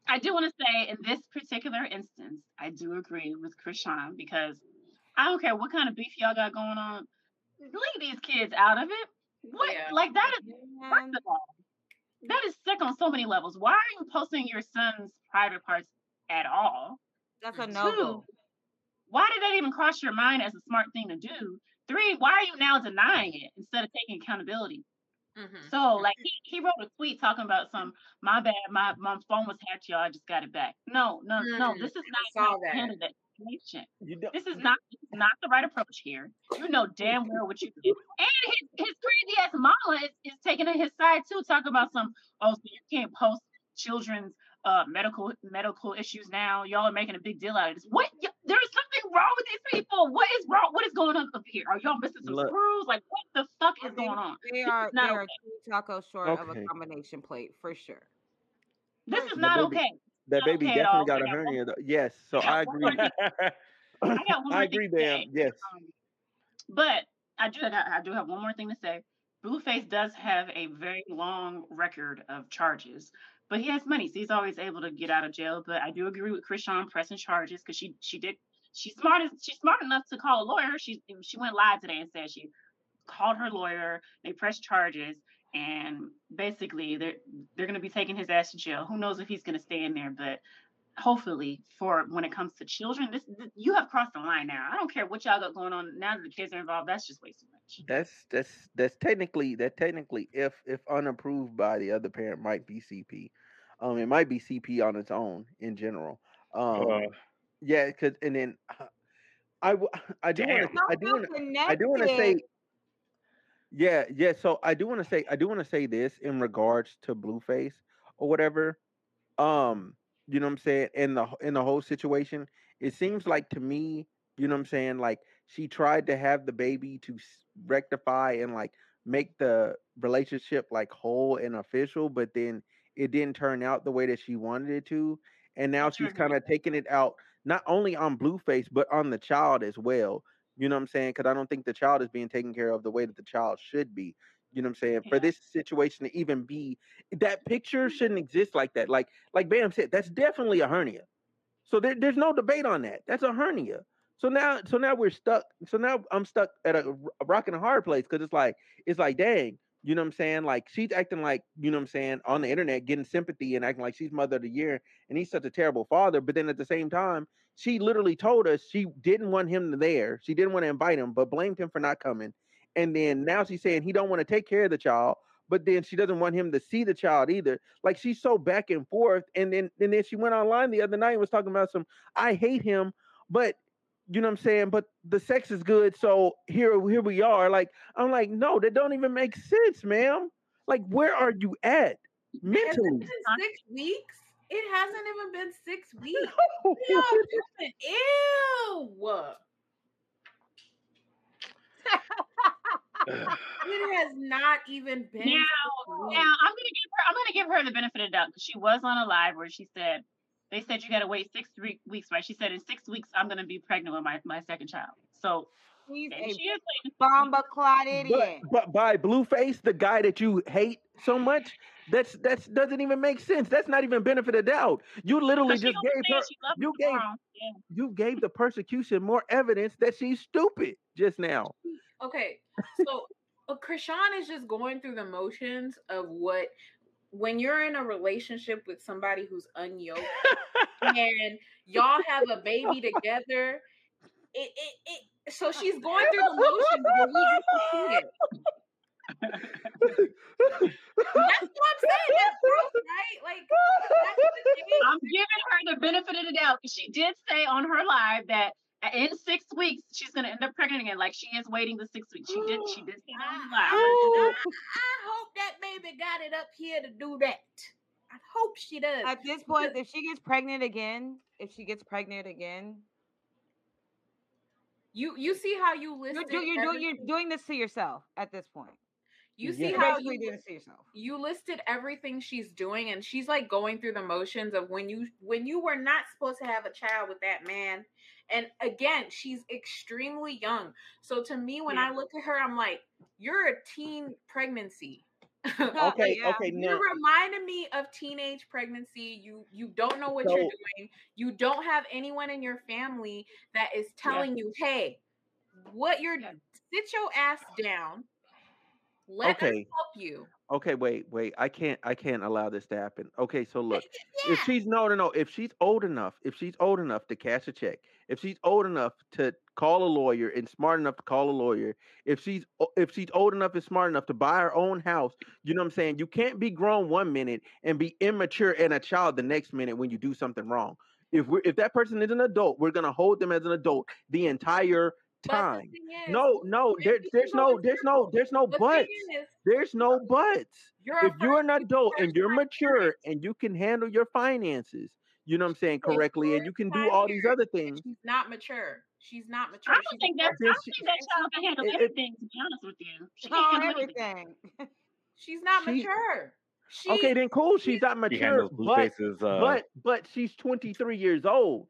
Speaker 5: I do want to say in this particular instance, I do agree with Chrisean because I don't care what kind of beef y'all got going on. Leave these kids out of it. What?
Speaker 6: Yeah.
Speaker 5: Like that is first of all, that is sick on so many levels. Why are you posting your son's private parts at all?
Speaker 1: That's a no go.
Speaker 5: Why did that even cross your mind as a smart thing to do? Three, why are you now denying it instead of taking accountability?
Speaker 6: Mhm.
Speaker 5: So like he, he wrote a tweet talking about some my bad, my my phone was hacked, y'all. I just got it back. No, no, no.
Speaker 6: Mm,
Speaker 5: This is
Speaker 6: I
Speaker 5: not
Speaker 6: saw
Speaker 5: how
Speaker 6: that.
Speaker 5: handle that situation.
Speaker 4: You don't,
Speaker 5: This is not this is not the right approach here. You know damn well what you did. And his, his crazy ass mama is, is taking his side too, talking about some oh so you can't post children's uh medical medical issues now. Y'all are making a big deal out of this. What y- there is something wrong with these people. What is wrong? What is going on up here? Are y'all missing some
Speaker 4: Look.
Speaker 5: screws? Like what the fuck
Speaker 1: I
Speaker 5: is
Speaker 1: mean,
Speaker 5: going on?
Speaker 1: They are
Speaker 5: is
Speaker 1: they
Speaker 5: not
Speaker 1: are
Speaker 5: okay.
Speaker 1: two tacos short of a combination plate for sure.
Speaker 5: This is not okay.
Speaker 4: That baby
Speaker 5: okay
Speaker 4: definitely got a hernia. Though. Yes, so
Speaker 5: they
Speaker 4: I agree.
Speaker 5: I got one more
Speaker 4: I agree, Bam. Yes.
Speaker 5: Um, but I do have, I do have one more thing to say. Blueface does have a very long record of charges, but he has money, so he's always able to get out of jail. But I do agree with Chrisean pressing charges because she she did she's smart as she's smart enough to call a lawyer. She she went live today and said she called her lawyer. They pressed charges, and basically they're they're gonna be taking his ass to jail. Who knows if he's gonna stay in there, but hopefully for when it comes to children this, th- you have crossed the line now i don't care what y'all got going on now that the kids are involved that's just way too much
Speaker 4: That's that's that's technically that technically if if unapproved by the other parent might be CP. Um, it might be CP on its own in general. Um,
Speaker 2: Uh,
Speaker 4: yeah, because and then uh, I w- I do want to I do want to I do want to say
Speaker 1: connected.
Speaker 4: Yeah yeah so I do want to say I do want to say this in regards to Blueface or whatever. Um, you know what I'm saying in the in the whole situation, it seems like to me, you know what I'm saying, like she tried to have the baby to rectify and like make the relationship like whole and official, but then it didn't turn out the way that she wanted it to, and now she's kind of taking it out not only on Blueface but on the child as well. You know what I'm saying? Because I don't think the child is being taken care of the way that the child should be. You know what I'm saying? For this situation to even be that picture mm-hmm. shouldn't exist like that. Like like Bam said, that's definitely a hernia. So there, there's no debate on that. That's a hernia. So now so now we're stuck. So now I'm stuck at a, a rock and a hard place because it's like it's like dang, you know what I'm saying? Like she's acting like you know what I'm saying on the internet, getting sympathy and acting like she's mother of the year, and he's such a terrible father. But then at the same time, she literally told us she didn't want him there. She didn't want to invite him, but blamed him for not coming. And then now she's saying he don't want to take care of the child, but then she doesn't want him to see the child either. Like she's so back and forth. And then and then she went online the other night and was talking about some I hate him, but you know what I'm saying? But the sex is good, so here here we are. Like I'm like, no, that don't even make sense, ma'am. Like where are you at mentally?
Speaker 6: six weeks? It hasn't even been six weeks. Y'all tripping. Ew. It has not even been.
Speaker 5: now now i'm gonna give her i'm gonna give her the benefit of the doubt because she was on a live where she said they said you gotta wait six three weeks right she said in six weeks i'm gonna be pregnant with my, my second child so
Speaker 1: He's
Speaker 5: maybe
Speaker 1: a
Speaker 5: she is waiting.
Speaker 1: bomba clot
Speaker 4: But,
Speaker 1: idiot.
Speaker 4: but by Blueface, the guy that you hate so much, that's that's doesn't even make sense. That's not even benefit of doubt. You literally just gave her you gave.
Speaker 5: Yeah.
Speaker 4: you gave the persecution more evidence that she's stupid just now.
Speaker 6: Okay, so uh, Chrisean is just going through the motions of what when you're in a relationship with somebody who's unyoked and y'all have a baby together. It, it, it, so she's going through the motions, but we what I'm saying. That's gross, right? Like that's.
Speaker 5: I'm giving her the benefit of the doubt because she did say on her live that in six weeks she's gonna end up pregnant again. Like she is waiting the six weeks. She did. She did say that on live. Oh.
Speaker 6: I, I hope that baby got it up here to do that. I hope she does.
Speaker 1: At this point, if she gets pregnant again, if she gets pregnant again,
Speaker 6: You you see how you
Speaker 1: you're, do, you're, doing, you're doing this to yourself at this point.
Speaker 6: You
Speaker 4: Yeah.
Speaker 6: see
Speaker 1: You're
Speaker 6: how you,
Speaker 1: doing this to yourself.
Speaker 6: you listed everything she's doing and she's like going through the motions of when you when you were not supposed to have a child with that man and again she's extremely young so to me when
Speaker 5: Yeah.
Speaker 6: i look at her i'm like you're a teen pregnancy
Speaker 4: Okay,
Speaker 1: Yeah.
Speaker 4: okay,
Speaker 6: you're reminding me of teenage pregnancy you you don't know what you're doing you don't have anyone in your family that is telling you hey what you're
Speaker 5: Yeah.
Speaker 6: sit your ass down let us
Speaker 4: Okay.
Speaker 6: help you
Speaker 4: okay, wait, wait. I can't I can't allow this to happen. Okay, so look.
Speaker 6: yeah.
Speaker 4: if she's no no no if she's old enough if she's old enough to cash a check if she's old enough to call a lawyer and smart enough to call a lawyer if she's if she's old enough and smart enough to buy her own house you know what i'm saying you can't be grown one minute and be immature and a child the next minute when you do something wrong if we if that person is an adult we're going to hold them as an adult the entire time
Speaker 6: thing is,
Speaker 4: no no there, there's no there's no there's no
Speaker 6: the
Speaker 4: buts
Speaker 6: thing is,
Speaker 4: there's no buts
Speaker 6: you're
Speaker 4: if you're an adult and you're mature
Speaker 6: parent.
Speaker 4: and you can handle your finances, you know what I'm saying, correctly, and you can do all these other things.
Speaker 6: She's not mature. She's not mature.
Speaker 5: I don't
Speaker 6: She's
Speaker 5: think
Speaker 6: a
Speaker 5: that. I don't
Speaker 4: she-
Speaker 5: think that child can handle
Speaker 4: It- it-
Speaker 5: anything. To be honest with you, she can't handle
Speaker 1: everything.
Speaker 6: she's not
Speaker 4: She-
Speaker 6: mature. She,
Speaker 4: Okay, then cool. She's not mature, but
Speaker 2: Blueface's. Uh,
Speaker 4: but but she's 23 years old.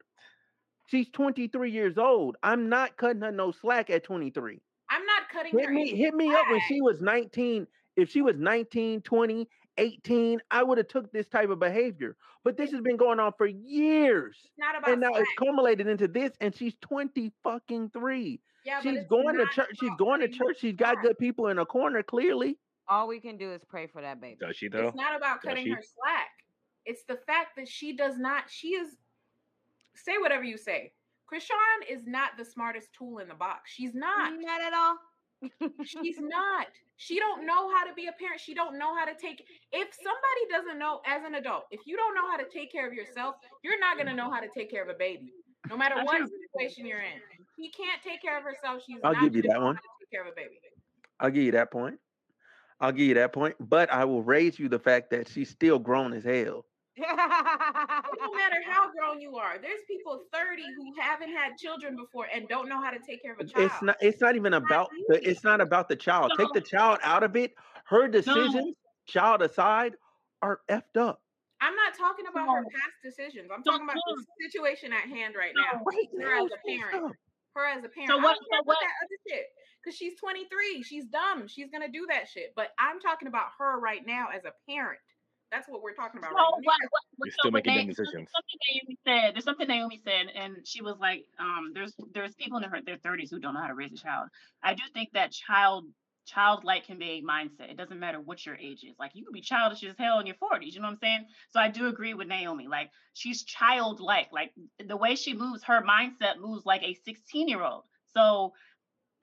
Speaker 4: She's 23 years old. I'm not cutting her no slack at 23.
Speaker 6: I'm not cutting
Speaker 4: Hit
Speaker 6: her.
Speaker 4: me,
Speaker 6: any
Speaker 4: hit me up when she was 19. If she was 19, 20, 18, I would have took this type of behavior. But this has been going on for years.
Speaker 6: It's not about
Speaker 4: And now
Speaker 6: slack.
Speaker 4: it's culminated into this, and she's 20 fucking three.
Speaker 6: Yeah, but
Speaker 4: she's going to church. She's going to church. She's got good people in a corner, clearly.
Speaker 1: All we can do is pray for that baby.
Speaker 2: Does she though?
Speaker 6: It's not about cutting her slack. It's the fact that she does not. She is. Say whatever you say. Chrisean is not the smartest tool in the box. She's not.
Speaker 1: Not at all.
Speaker 6: She's not. She don't know how to be a parent. She don't know how to take. If somebody doesn't know as an adult, if you don't know how to take care of yourself, you're not gonna know how to take care of a baby. No matter what situation you're in, she can't take care of herself. She's
Speaker 4: I'll
Speaker 6: not
Speaker 4: give you that one.
Speaker 6: take care of a baby.
Speaker 4: I'll give you that point. I'll give you that point. But I will raise you the fact that she's still grown as hell.
Speaker 6: It don't matter how grown you are. There's people 30 who haven't had children before and don't know how to take care of a child.
Speaker 4: It's not. It's not even about. The, it's not about the child. Take the child out of it. Her decisions, child aside, are effed up.
Speaker 6: I'm not talking about her past decisions. I'm talking about the situation at hand right now.
Speaker 4: Right
Speaker 6: Her
Speaker 4: now,
Speaker 6: as a parent.
Speaker 4: up.
Speaker 6: Her as a parent.
Speaker 5: So
Speaker 6: I
Speaker 5: what-
Speaker 6: don't care
Speaker 5: so
Speaker 6: about
Speaker 5: what-
Speaker 6: that other shit. Because she's 23. She's dumb. She's gonna do that shit. But I'm talking about her right now as a parent. That's what we're talking about
Speaker 5: So
Speaker 6: right
Speaker 5: what, what, what,
Speaker 2: You're
Speaker 5: so
Speaker 2: still
Speaker 5: what
Speaker 2: making
Speaker 5: Na-
Speaker 2: dumb decisions.
Speaker 5: Something Naomi said. There's something Naomi said, and she was like, um, "There's there's people in their their 30s who don't know how to raise a child." I do think that child childlike can be a mindset. It doesn't matter what your age is. Like you can be childish as hell in your 40s. You know what I'm saying? So I do agree with Naomi. Like she's childlike. Like the way she moves, her mindset moves like a 16 year old. So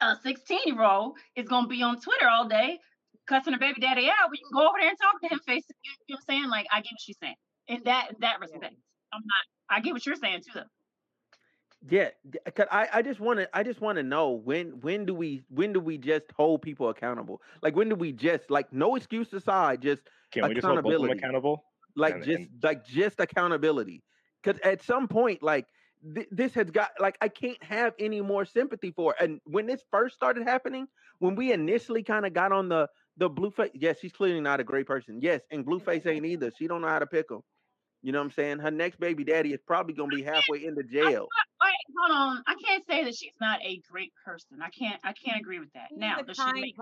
Speaker 5: a 16 year old is gonna be on Twitter all day cussing her baby daddy out, but you can go over there and talk to him face. to- You, you know what I'm saying? Like I get what she's saying in that in that respect. I'm not. I get what you're saying too, though.
Speaker 4: Yeah, 'cause I, I just want to I just want to know when when do we when do we just hold people accountable? Like when do we just like no excuse aside, just
Speaker 2: Can we just hold both them
Speaker 4: accountability.
Speaker 2: accountable?
Speaker 4: like
Speaker 2: And-
Speaker 4: just
Speaker 2: and-
Speaker 4: like just accountability because at some point like th- this has got like i can't have any more sympathy for it. and when this first started happening when we initially kind of got on the the Blueface. yes she's clearly not a great person yes and Blueface ain't either she don't know how to pick them you know what i'm saying her next baby daddy is probably gonna be halfway into jail
Speaker 5: Wait, hold on. I can't say that she's not a great person. I can't. I can't agree with that.
Speaker 1: She's
Speaker 5: now,
Speaker 1: a
Speaker 5: does she
Speaker 1: kind
Speaker 5: make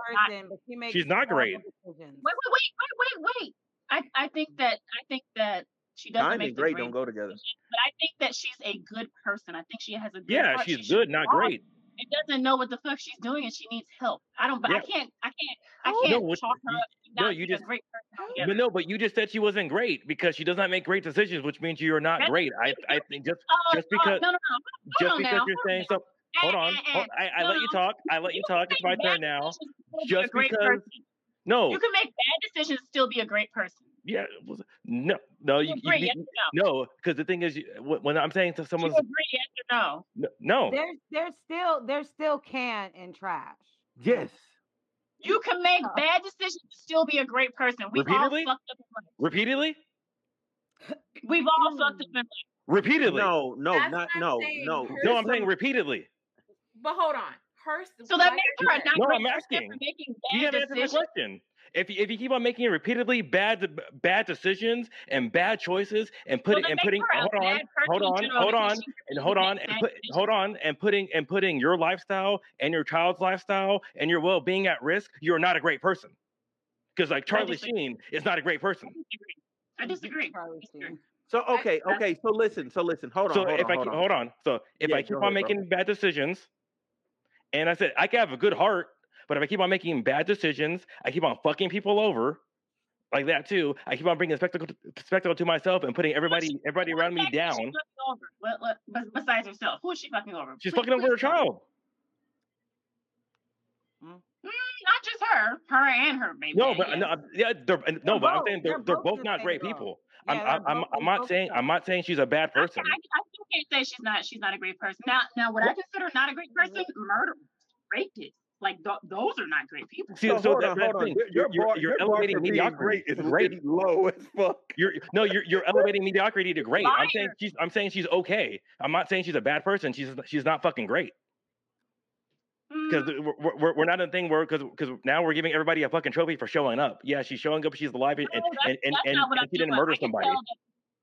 Speaker 1: but she makes
Speaker 2: She's not great.
Speaker 5: Wait, wait, wait, wait, wait, wait. I, I think that I think that she doesn't
Speaker 4: kind
Speaker 5: make
Speaker 4: and great
Speaker 5: great
Speaker 4: don't go together
Speaker 5: but I think that she's a good person. I think she has a good
Speaker 2: Yeah,
Speaker 5: heart. She
Speaker 2: she's
Speaker 5: should
Speaker 2: good, not
Speaker 5: bothered
Speaker 2: great.
Speaker 5: And doesn't know what the fuck she's doing and she needs help. I don't. But I can't. I can't. I can't
Speaker 2: what-
Speaker 5: chalk her
Speaker 2: you-
Speaker 5: up. to
Speaker 2: no, you
Speaker 5: being a
Speaker 2: just-
Speaker 5: great person
Speaker 2: But no, but you just said she wasn't great because she does not make great decisions, which means you're not
Speaker 5: That's-
Speaker 2: great. I I think just
Speaker 5: Oh,
Speaker 2: just
Speaker 5: oh,
Speaker 2: because
Speaker 5: no, no, no.
Speaker 2: just
Speaker 5: on
Speaker 2: because
Speaker 5: now,
Speaker 2: you're saying
Speaker 5: on
Speaker 2: so. Hold
Speaker 5: Eh,
Speaker 2: on,
Speaker 5: eh,
Speaker 2: hold,
Speaker 5: eh.
Speaker 2: I, I let you talk. I let you
Speaker 5: you
Speaker 2: talk. It's my turn now.
Speaker 5: decisions and still be a
Speaker 2: Just
Speaker 5: great
Speaker 2: because-
Speaker 5: person.
Speaker 2: No,
Speaker 5: You can make bad decisions still be a great person.
Speaker 2: Yeah, was- no, no, you,
Speaker 5: You
Speaker 2: you,
Speaker 5: agree,
Speaker 2: you-
Speaker 5: yes or no?
Speaker 2: no, because the thing is, you- when when I'm saying to
Speaker 5: someone, agree, yes or no?
Speaker 2: no, no,
Speaker 1: There's there's still there's still can and trash.
Speaker 4: yes
Speaker 5: You can make
Speaker 1: Uh.
Speaker 5: bad decisions and still be a great person. We've all
Speaker 2: Repeatedly?
Speaker 5: fucked up in life.
Speaker 2: repeatedly,
Speaker 5: We've all fucked up in life.
Speaker 2: repeatedly.
Speaker 4: no no
Speaker 6: That's
Speaker 4: not no
Speaker 6: saying.
Speaker 4: no
Speaker 6: Her-
Speaker 2: No, I'm saying repeatedly.
Speaker 6: But hold on. Her
Speaker 5: So that makes
Speaker 6: I
Speaker 5: her not
Speaker 2: No,
Speaker 5: great
Speaker 2: I'm asking.
Speaker 5: for making
Speaker 2: You
Speaker 5: bad
Speaker 2: haven't answered my
Speaker 5: decisions.
Speaker 2: question. If you, if you keep on making repeatedly bad bad decisions and bad choices and putting
Speaker 5: that
Speaker 2: and putting hold on hold on hold on and hold on and put hold on and putting and putting your lifestyle and your child's lifestyle and your well being at risk, you're not a great person. Because like Charlie. Sheen is not a great person.
Speaker 5: I disagree.
Speaker 1: Charlie
Speaker 5: disagree.
Speaker 1: Sheen.
Speaker 4: so okay okay so listen so listen hold on
Speaker 2: So
Speaker 4: hold
Speaker 2: if
Speaker 4: on,
Speaker 2: I
Speaker 4: hold
Speaker 2: keep,
Speaker 4: on.
Speaker 2: hold on, so if
Speaker 4: Yeah,
Speaker 2: I keep on
Speaker 4: ahead, bro.
Speaker 2: making bad decisions, and I said I can have a good heart, but if I keep on making bad decisions, I keep on fucking people over, like that too. I keep on bringing spectacle to, spectacle to myself and putting everybody everybody around me
Speaker 5: she
Speaker 2: down.
Speaker 5: What, what, besides herself, who is she fucking over?
Speaker 2: She's
Speaker 5: Please-
Speaker 2: fucking over her
Speaker 5: please tell me.
Speaker 2: child.
Speaker 5: Mm, not just her, her and her baby.
Speaker 2: No, but no, I'm- yeah, they're, no,
Speaker 1: They're
Speaker 2: but I'm saying they're
Speaker 1: they're
Speaker 2: they're
Speaker 1: both
Speaker 2: both not great
Speaker 1: girl.
Speaker 2: people.
Speaker 1: Yeah,
Speaker 2: I'm I'm I'm,
Speaker 1: both-
Speaker 2: I'm not saying. I'm not saying she's a bad
Speaker 5: I, I,
Speaker 2: person.
Speaker 5: I still can't say she's not she's not a great person. Now now what I consider not a great person, murderers, rapists. Like th- those are not great people.
Speaker 2: See,
Speaker 4: So
Speaker 2: so,
Speaker 4: hold
Speaker 2: that,
Speaker 4: on,
Speaker 2: that's
Speaker 4: hold
Speaker 2: the
Speaker 4: on.
Speaker 2: thing. You're, you're,
Speaker 4: bar,
Speaker 2: you're
Speaker 4: your
Speaker 2: elevating mediocrity
Speaker 4: is
Speaker 2: to great.
Speaker 4: way low as fuck.
Speaker 2: You're no, you're you're elevating mediocrity to great. I'm saying she's I'm saying she's okay. I'm not saying she's a bad person. She's she's not fucking great. Because
Speaker 5: Mm,
Speaker 2: we're, we're, we're not in a thing where because because now we're giving everybody a fucking trophy for showing up. Yeah, she's showing up. She's alive and
Speaker 5: no,
Speaker 2: and
Speaker 5: that's,
Speaker 2: and, and,
Speaker 5: that's
Speaker 2: and,
Speaker 5: not what I'm
Speaker 2: she didn't murder somebody.
Speaker 5: that-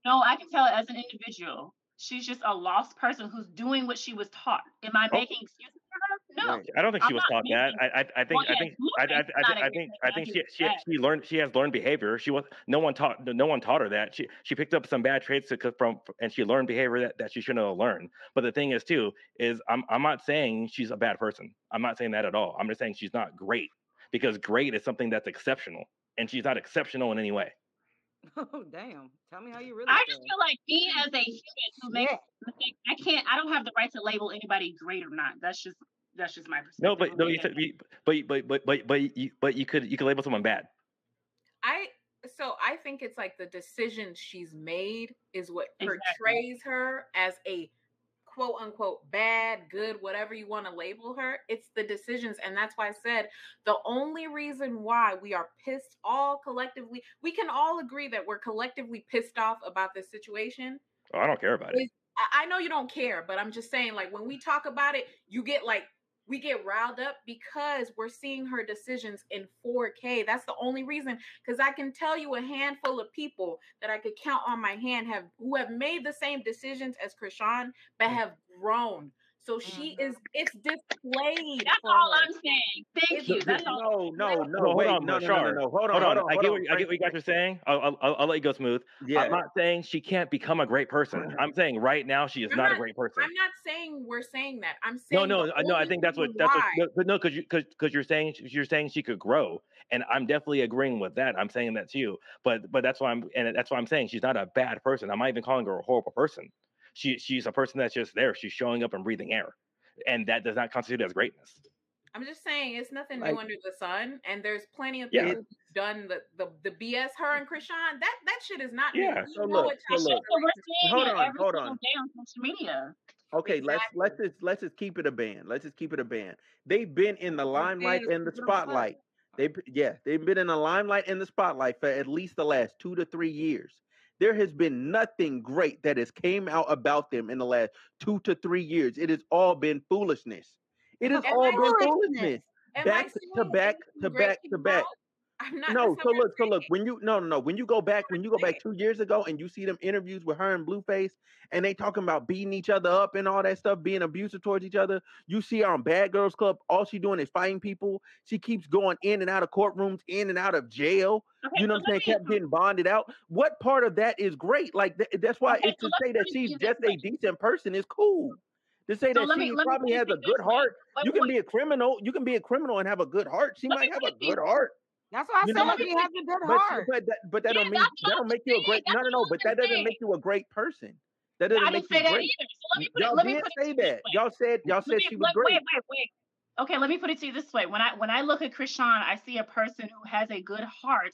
Speaker 5: no, I can tell as an individual she's just a lost person who's doing what she was taught. Am I
Speaker 2: Oh.
Speaker 5: making excuses for her? No.
Speaker 2: I don't think she
Speaker 5: I'm
Speaker 2: was
Speaker 5: not
Speaker 2: taught that. I, I, I think,
Speaker 5: Well,
Speaker 2: I think,
Speaker 5: Blueface
Speaker 2: I, I,
Speaker 5: is not
Speaker 2: I, I
Speaker 5: a
Speaker 2: think, I think she, she, she learned, she has learned behavior. She was, no one taught, no one taught her that. She, she picked up some bad traits to, co- from, and she learned behavior that, that she shouldn't have learned. But the thing is, too, is I'm, I'm not saying she's a bad person. I'm not saying that at all. I'm just saying she's not great because great is something that's exceptional, and she's not exceptional in any way.
Speaker 1: Oh damn! Tell me how you really
Speaker 5: I
Speaker 1: feel.
Speaker 5: just feel like me as a human who makes
Speaker 1: Yeah.
Speaker 5: mistakes, I can't. I don't have the right to label anybody great or not. That's just that's just my perspective.
Speaker 2: No, but no, you said, you- but but but but but you, but you could you could label someone bad.
Speaker 6: I so I think it's like the decisions she's made is what
Speaker 5: Exactly.
Speaker 6: portrays her as a quote unquote bad, good, whatever you want to label her. It's the decisions. And that's why I said the only reason why we are pissed all collectively, we can all agree that we're collectively pissed off about this situation.
Speaker 2: Oh, I don't care about it.
Speaker 6: I know you don't care, but I'm just saying, like, when we talk about it, you get like, we get riled up because we're seeing her decisions in 4K. That's the only reason. Because I can tell you a handful of people that I could count on my hand have who have made the same decisions as Chrisean, but mm. have grown. So she
Speaker 1: Mhm.
Speaker 6: is. It's displayed.
Speaker 5: That's
Speaker 6: for
Speaker 5: all
Speaker 6: her.
Speaker 5: I'm saying. Thank
Speaker 6: It's
Speaker 5: you. That's all.
Speaker 4: No, no, no,
Speaker 2: No, hold
Speaker 4: wait,
Speaker 2: on,
Speaker 4: no, no, no, no, no, hold on,
Speaker 2: Hold on,
Speaker 4: hold on,
Speaker 2: I get
Speaker 4: on,
Speaker 2: what, I get what you guys are saying. I'll, I'll, I'll, I'll let you go smooth.
Speaker 4: Yeah,
Speaker 2: I'm not saying she can't become a great person. I'm saying right now she is
Speaker 6: I'm
Speaker 2: not, a great person.
Speaker 6: I'm not saying we're saying that. I'm saying
Speaker 2: no,
Speaker 6: the
Speaker 2: I- no. I think that's what that's what.
Speaker 6: why-
Speaker 2: No, but no, because you because because you're saying you're saying she could grow, and I'm definitely agreeing with that. I'm saying that to you, but but that's why I'm and that's why I'm saying she's not a bad person. I'm not even calling her a horrible person. She she's a person that's just there. She's showing up and breathing air, and that does not constitute as greatness.
Speaker 6: I'm just saying it's nothing
Speaker 4: Like-
Speaker 6: new under the sun, and there's plenty of
Speaker 2: Yeah.
Speaker 6: people who've done the, the the BS. Her and Chrisean, that that shit is not
Speaker 2: Yeah.
Speaker 6: new.
Speaker 4: So
Speaker 6: know
Speaker 4: look,
Speaker 6: it
Speaker 4: so look.
Speaker 5: So we're seeing
Speaker 4: Hold on, hold on.
Speaker 5: day on social media.
Speaker 4: Okay, let's let's just let's just keep it a band. Let's just keep it a band. They've been in the limelight
Speaker 1: let's
Speaker 4: and the
Speaker 1: keep it a buck.
Speaker 4: spotlight. They yeah, they've been in the limelight and the spotlight for at least the last two to three years. There has been nothing great that has came out about them in the last two to three years. It has all been foolishness. It has
Speaker 6: Am
Speaker 4: all
Speaker 6: I
Speaker 4: been
Speaker 1: foolishness?
Speaker 6: Am
Speaker 4: back to back to back to back.
Speaker 6: I'm not.
Speaker 4: No, so look, so look, when you no no no, when you go back, when you go back two years ago and you see them interviews with her and Blueface, and they talking about beating each other up and all that stuff, being abusive towards each other. You see her on Bad Girls Club, all she doing is fighting people. She keeps going in and out of courtrooms, in and out of jail.
Speaker 5: Okay,
Speaker 4: You know
Speaker 5: so
Speaker 4: what I'm saying? Kept getting bonded out. What part of that is great? Like th- that's why
Speaker 5: Okay,
Speaker 4: it's
Speaker 5: so
Speaker 4: to say that she's just a decent person is cool. To say
Speaker 5: So
Speaker 4: that
Speaker 5: me-
Speaker 4: she probably has a good heart. You can be a criminal. You can be a criminal and have a good heart. She might have a good heart.
Speaker 1: That's why I
Speaker 4: You
Speaker 1: said she has a good
Speaker 4: But
Speaker 1: heart.
Speaker 4: but that but that
Speaker 5: Yeah,
Speaker 4: don't mean that don't make you a great no no no. But that doesn't make you a great person. That doesn't
Speaker 5: didn't
Speaker 4: make
Speaker 5: say
Speaker 4: you
Speaker 5: that
Speaker 4: great.
Speaker 5: either. So let me put
Speaker 4: Y'all
Speaker 5: it. Let me
Speaker 4: did
Speaker 5: put
Speaker 4: say that. Y'all said y'all said she was great.
Speaker 5: Wait, wait, wait. Okay, let me put it to you this way. When I when I look at Chrisean, I see a person who has a good heart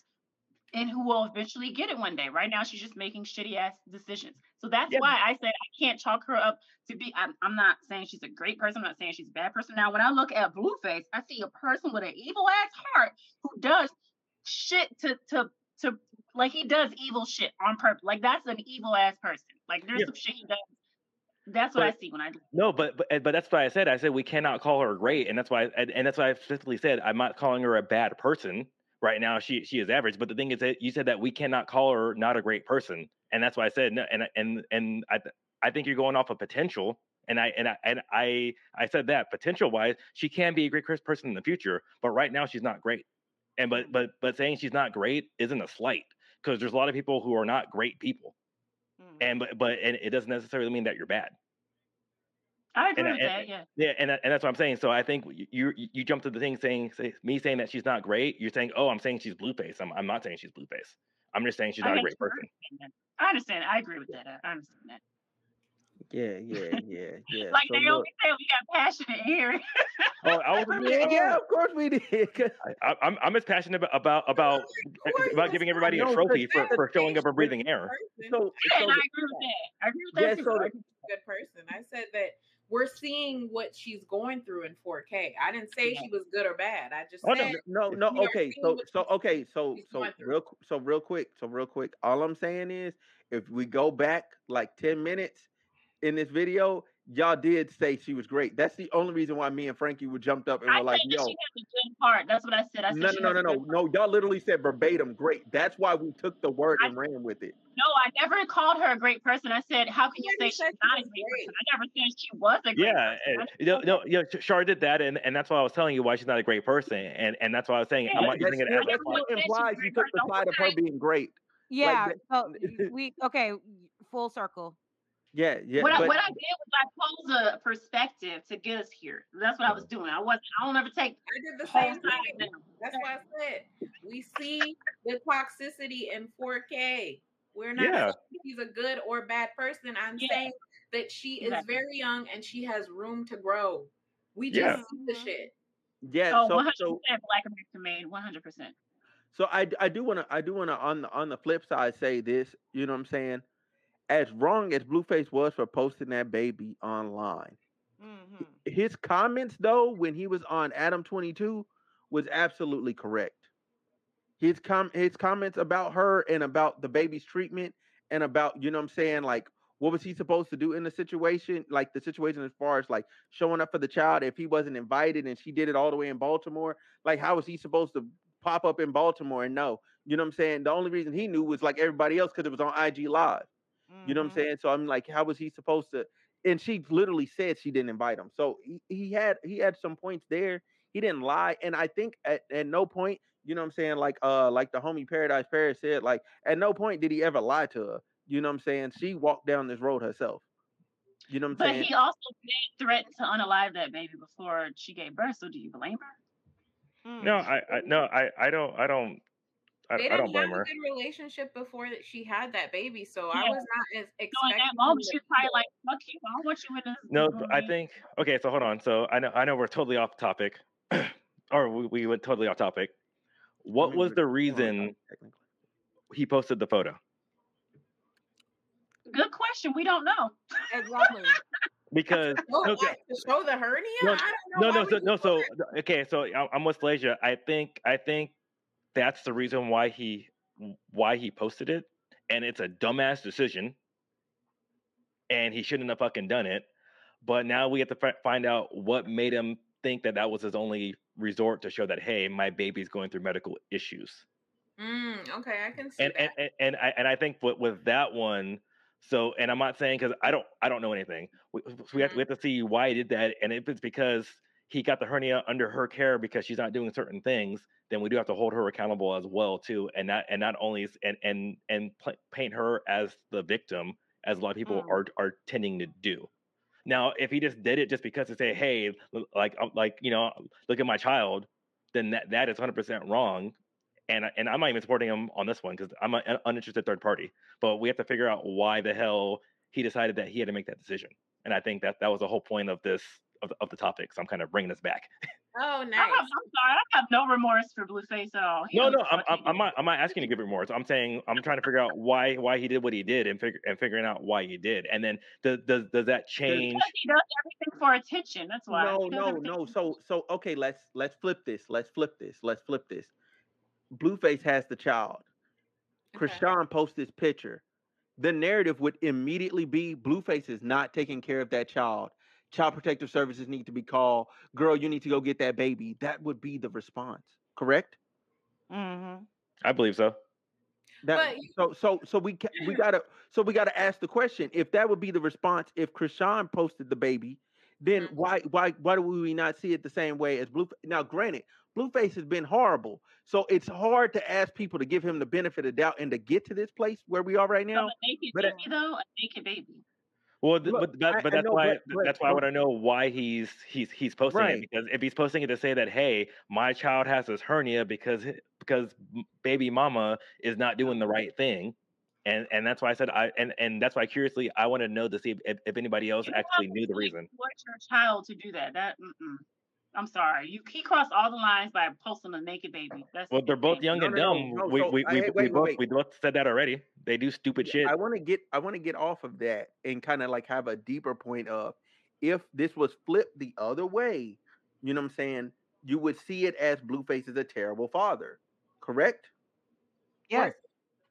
Speaker 5: and who will eventually get it one day. Right now, she's just making shitty ass decisions. So that's
Speaker 2: Yeah.
Speaker 5: why I said I can't chalk her up to be. I'm, I'm not saying she's a great person. I'm not saying she's a bad person. Now, when I look at Blueface, I see a person with an evil ass heart who does shit to to to like he does evil shit on purpose. Like that's an evil ass person. Like there's
Speaker 2: Yeah.
Speaker 5: some shit he does. That's what I see when I.
Speaker 2: No, but but but that's why I said I said we cannot call her great, and that's why and, and that's why I specifically said I'm not calling her a bad person. Right now, she she is average. But the thing is that you said that we cannot call her not a great person, and that's why I said no. And and and I I think you're going off of potential, and I and I and I I said that potential wise, she can be a great person in the future, but right now she's not great. And but but but saying she's not great isn't a slight because there's a lot of people who are not great people,
Speaker 1: Mhm.
Speaker 2: and but but and it doesn't necessarily mean that you're bad.
Speaker 5: I agree
Speaker 2: And
Speaker 5: with
Speaker 2: and-
Speaker 5: that. Yeah.
Speaker 2: Yeah, and and that's what I'm saying. So I think you you, you jump to the thing saying say, me saying that she's not great. You're saying, oh, I'm saying she's Blueface. I'm I'm not saying she's Blueface. I'm just saying she's not a great person.
Speaker 5: right. I understand. I agree with that. I understand that.
Speaker 4: Yeah, yeah, yeah, yeah.
Speaker 5: Like
Speaker 4: so
Speaker 5: Naomi
Speaker 4: look,
Speaker 5: said, we got passionate here.
Speaker 2: Oh, I was
Speaker 4: yeah, yeah, of course we did. 'cause-
Speaker 2: I, I'm I'm as passionate about about
Speaker 6: eh, eh,
Speaker 2: about,
Speaker 6: about
Speaker 2: giving everybody a trophy for, for showing up and breathing air.
Speaker 6: person.
Speaker 4: So,
Speaker 5: and
Speaker 4: so
Speaker 5: I agree with that. I agree with that
Speaker 4: Yeah,
Speaker 5: too.
Speaker 4: so
Speaker 5: I
Speaker 4: the-
Speaker 5: agree.
Speaker 6: good person. I said that we're seeing what she's going through in 4K. I didn't say she was good or bad. I just
Speaker 2: Oh, no,
Speaker 6: said
Speaker 4: no, no,
Speaker 6: are
Speaker 4: okay, so so okay, so so real so real quick, so real quick. All I'm saying is, if we go back like ten minutes in this video, y'all did say she was great. That's the only reason why me and Frankie were jumped up and
Speaker 5: I
Speaker 4: were like, "Yo,
Speaker 5: she has a good heart. That's what I said. I said
Speaker 4: no, no, no, no, no, no." Y'all literally said verbatim, "Great." That's why we took the word
Speaker 5: I-
Speaker 4: and ran with it.
Speaker 5: No, I never called her a great person. I said, how can you
Speaker 6: Yeah,
Speaker 5: say she's
Speaker 6: she
Speaker 5: not a great
Speaker 6: great.
Speaker 5: person? I never said she was a great
Speaker 2: Yeah,
Speaker 5: person.
Speaker 2: and,
Speaker 5: I
Speaker 2: you know,
Speaker 5: said
Speaker 2: no,
Speaker 5: that.
Speaker 2: you Char did that, and, and that's why I was telling you why she's not a great person, and and that's why I was saying
Speaker 5: Yeah,
Speaker 2: I'm not
Speaker 4: that
Speaker 2: using it
Speaker 4: still,
Speaker 2: as a
Speaker 4: that
Speaker 5: Everyone
Speaker 4: still
Speaker 5: said she's a
Speaker 4: implies you
Speaker 5: great
Speaker 4: took the side of her being great.
Speaker 1: Yeah.
Speaker 4: that-
Speaker 1: So we okay. Full circle.
Speaker 4: Yeah, yeah,
Speaker 5: what, I, what I did was I posed a perspective to get us here. That's what I was doing. I wasn't. I don't ever take
Speaker 6: I did the
Speaker 5: the whole
Speaker 6: same
Speaker 5: side
Speaker 6: thing.
Speaker 5: down.
Speaker 6: That's why I said we see the toxicity in 4K. We're not
Speaker 2: Yeah.
Speaker 6: saying she's a good or bad person. I'm
Speaker 5: Yeah.
Speaker 6: saying that she is
Speaker 5: Exactly.
Speaker 6: very young and she has room to grow. We just
Speaker 2: Yeah.
Speaker 6: see the
Speaker 1: Mhm.
Speaker 6: shit.
Speaker 4: yeah.
Speaker 5: So
Speaker 4: So,
Speaker 5: 100%
Speaker 4: so,
Speaker 5: Black American made 100%.
Speaker 4: so I, I do want to, I do want to on the on the flip side say this. You know what I'm saying? As wrong as Blueface was for posting that baby online,
Speaker 1: hmm
Speaker 4: his comments though when he was on Adam 22 was absolutely correct. His com his comments about her and about the baby's treatment and about you know what I'm saying like what was he supposed to do in the situation like the situation as far as like showing up for the child if he wasn't invited and she did it all the way in Baltimore? Like how was he supposed to pop up in Baltimore and know? You know what I'm saying? The only reason he knew was like everybody else because it was on IG live you know what I'm
Speaker 1: Mhm.
Speaker 4: saying? So I'm like, how was he supposed to? And she literally said she didn't invite him. So he, he had he had some points there. He didn't lie, and I think at, at no point, you know what I'm saying, like uh like the homie Paradise Paris said, like at no point did he ever lie to her. You know what I'm saying? She walked down this road herself. You know what I'm
Speaker 5: But
Speaker 4: saying?
Speaker 5: But he also did threaten to unalive that baby before she gave birth. So do you blame her?
Speaker 1: Mm.
Speaker 2: No, I, I no, I, I don't, I don't, I,
Speaker 6: They
Speaker 2: I don't
Speaker 6: didn't
Speaker 2: blame
Speaker 6: have a good relationship before that she had that baby, so I was not as
Speaker 5: So in
Speaker 6: expecting.
Speaker 5: that moment,
Speaker 6: him
Speaker 5: she
Speaker 6: to
Speaker 5: was probably like, "Fuck you! I don't want you in this."
Speaker 2: No,
Speaker 5: with
Speaker 2: I think okay. So hold on. So I know, I know we're totally off topic, or we, we went totally off topic.
Speaker 4: I
Speaker 2: What
Speaker 4: mean,
Speaker 2: was the reason he posted the photo?
Speaker 5: Good question. We don't know.
Speaker 1: Exactly.
Speaker 2: Because
Speaker 6: Oh,
Speaker 2: no,
Speaker 6: what, to show the hernia?
Speaker 2: No,
Speaker 6: I don't
Speaker 2: no, no, so, no. So okay, so I- I'm with Slasia. I think, I think that's the reason why he, why he posted it, and it's a dumbass decision, and he shouldn't have fucking done it. But now we have to fi- find out what made him think that that was his only resort to show that hey, my baby's going through medical issues.
Speaker 6: Mm, okay, I can see
Speaker 2: and
Speaker 6: that.
Speaker 2: and, and and I and I think with, with that one, so and I'm not saying because I don't I don't know anything. We, we have we have to see why he did that, and if it's because he got the hernia under her care because she's not doing certain things, then we do have to hold her accountable as well too, and not and not only and and and pl- paint her as the victim as a lot of people
Speaker 1: Mm.
Speaker 2: are are tending to do. Now, if he just did it just because to say, hey, like um, like you know, look at my child, then that that is 100% wrong and and I'm not even supporting him on this one because I'm an uninterested third party. But we have to figure out why the hell he decided that he had to make that decision. And I think that that was the whole point of this of, the- of the topic. So I'm kind of bringing this back.
Speaker 6: Oh,
Speaker 5: I
Speaker 6: nice.
Speaker 5: I'm sorry. I have no remorse for Blueface at all. He
Speaker 2: No, no, I'm, I'm, I'm not I'm not asking you to give remorse. I'm saying I'm trying to figure out why why he did what he did and figure and figuring out why he did. And then does does, does that change?
Speaker 5: Because he does everything for attention. That's why.
Speaker 4: No, no,
Speaker 5: everything
Speaker 4: no. So, so okay. Let's let's flip this. Let's flip this. Let's flip this. Blueface has the child.
Speaker 6: Okay.
Speaker 4: Chrisean posts this picture. The narrative would immediately be Blueface is not taking care of that child. Child protective services need to be called. Girl, you need to go get that baby. That would be the response. Correct?
Speaker 1: hmm
Speaker 2: I believe so.
Speaker 4: That,
Speaker 6: But
Speaker 4: so so so we ca- we gotta so we gotta ask the question if that would be the response if Chrisean posted the baby, then
Speaker 6: Mhm.
Speaker 4: why why why do we not see it the same way as Blue? Now, granted, Blueface has been horrible, so it's hard to ask people to give him the benefit of doubt and to get to this place where we are right
Speaker 5: So
Speaker 4: now.
Speaker 5: a naked
Speaker 4: but
Speaker 5: baby though, a naked baby.
Speaker 2: Well,
Speaker 4: Look,
Speaker 2: but that,
Speaker 4: I-
Speaker 2: but
Speaker 4: I
Speaker 2: that's
Speaker 4: know,
Speaker 2: why
Speaker 4: but- but-
Speaker 2: that's why I want to know why he's he's he's posting
Speaker 4: Right.
Speaker 2: it because if he's posting it to say that hey, my child has this hernia because because baby mama is not doing the right thing, and and that's why I said I and and that's why curiously I want to know to see if, if, if anybody else
Speaker 5: You
Speaker 2: actually knew the
Speaker 5: to
Speaker 2: reason.
Speaker 5: support your child to do that. That mm-mm. I'm sorry. You he crossed all the lines by posting a naked baby. That's
Speaker 2: Well, they're both young
Speaker 4: No,
Speaker 2: and
Speaker 4: no, no,
Speaker 2: dumb.
Speaker 4: no,
Speaker 2: we
Speaker 4: so,
Speaker 2: we
Speaker 4: I-
Speaker 2: we,
Speaker 4: hey,
Speaker 2: we
Speaker 4: wait, wait,
Speaker 2: both
Speaker 4: wait.
Speaker 2: we both said that already. They do stupid shit.
Speaker 4: I want to get I want to get off of that and kind of like have a deeper point of if this was flipped the other way, you know what I'm saying? You would see it as Blueface is a terrible father, correct?
Speaker 1: Yes.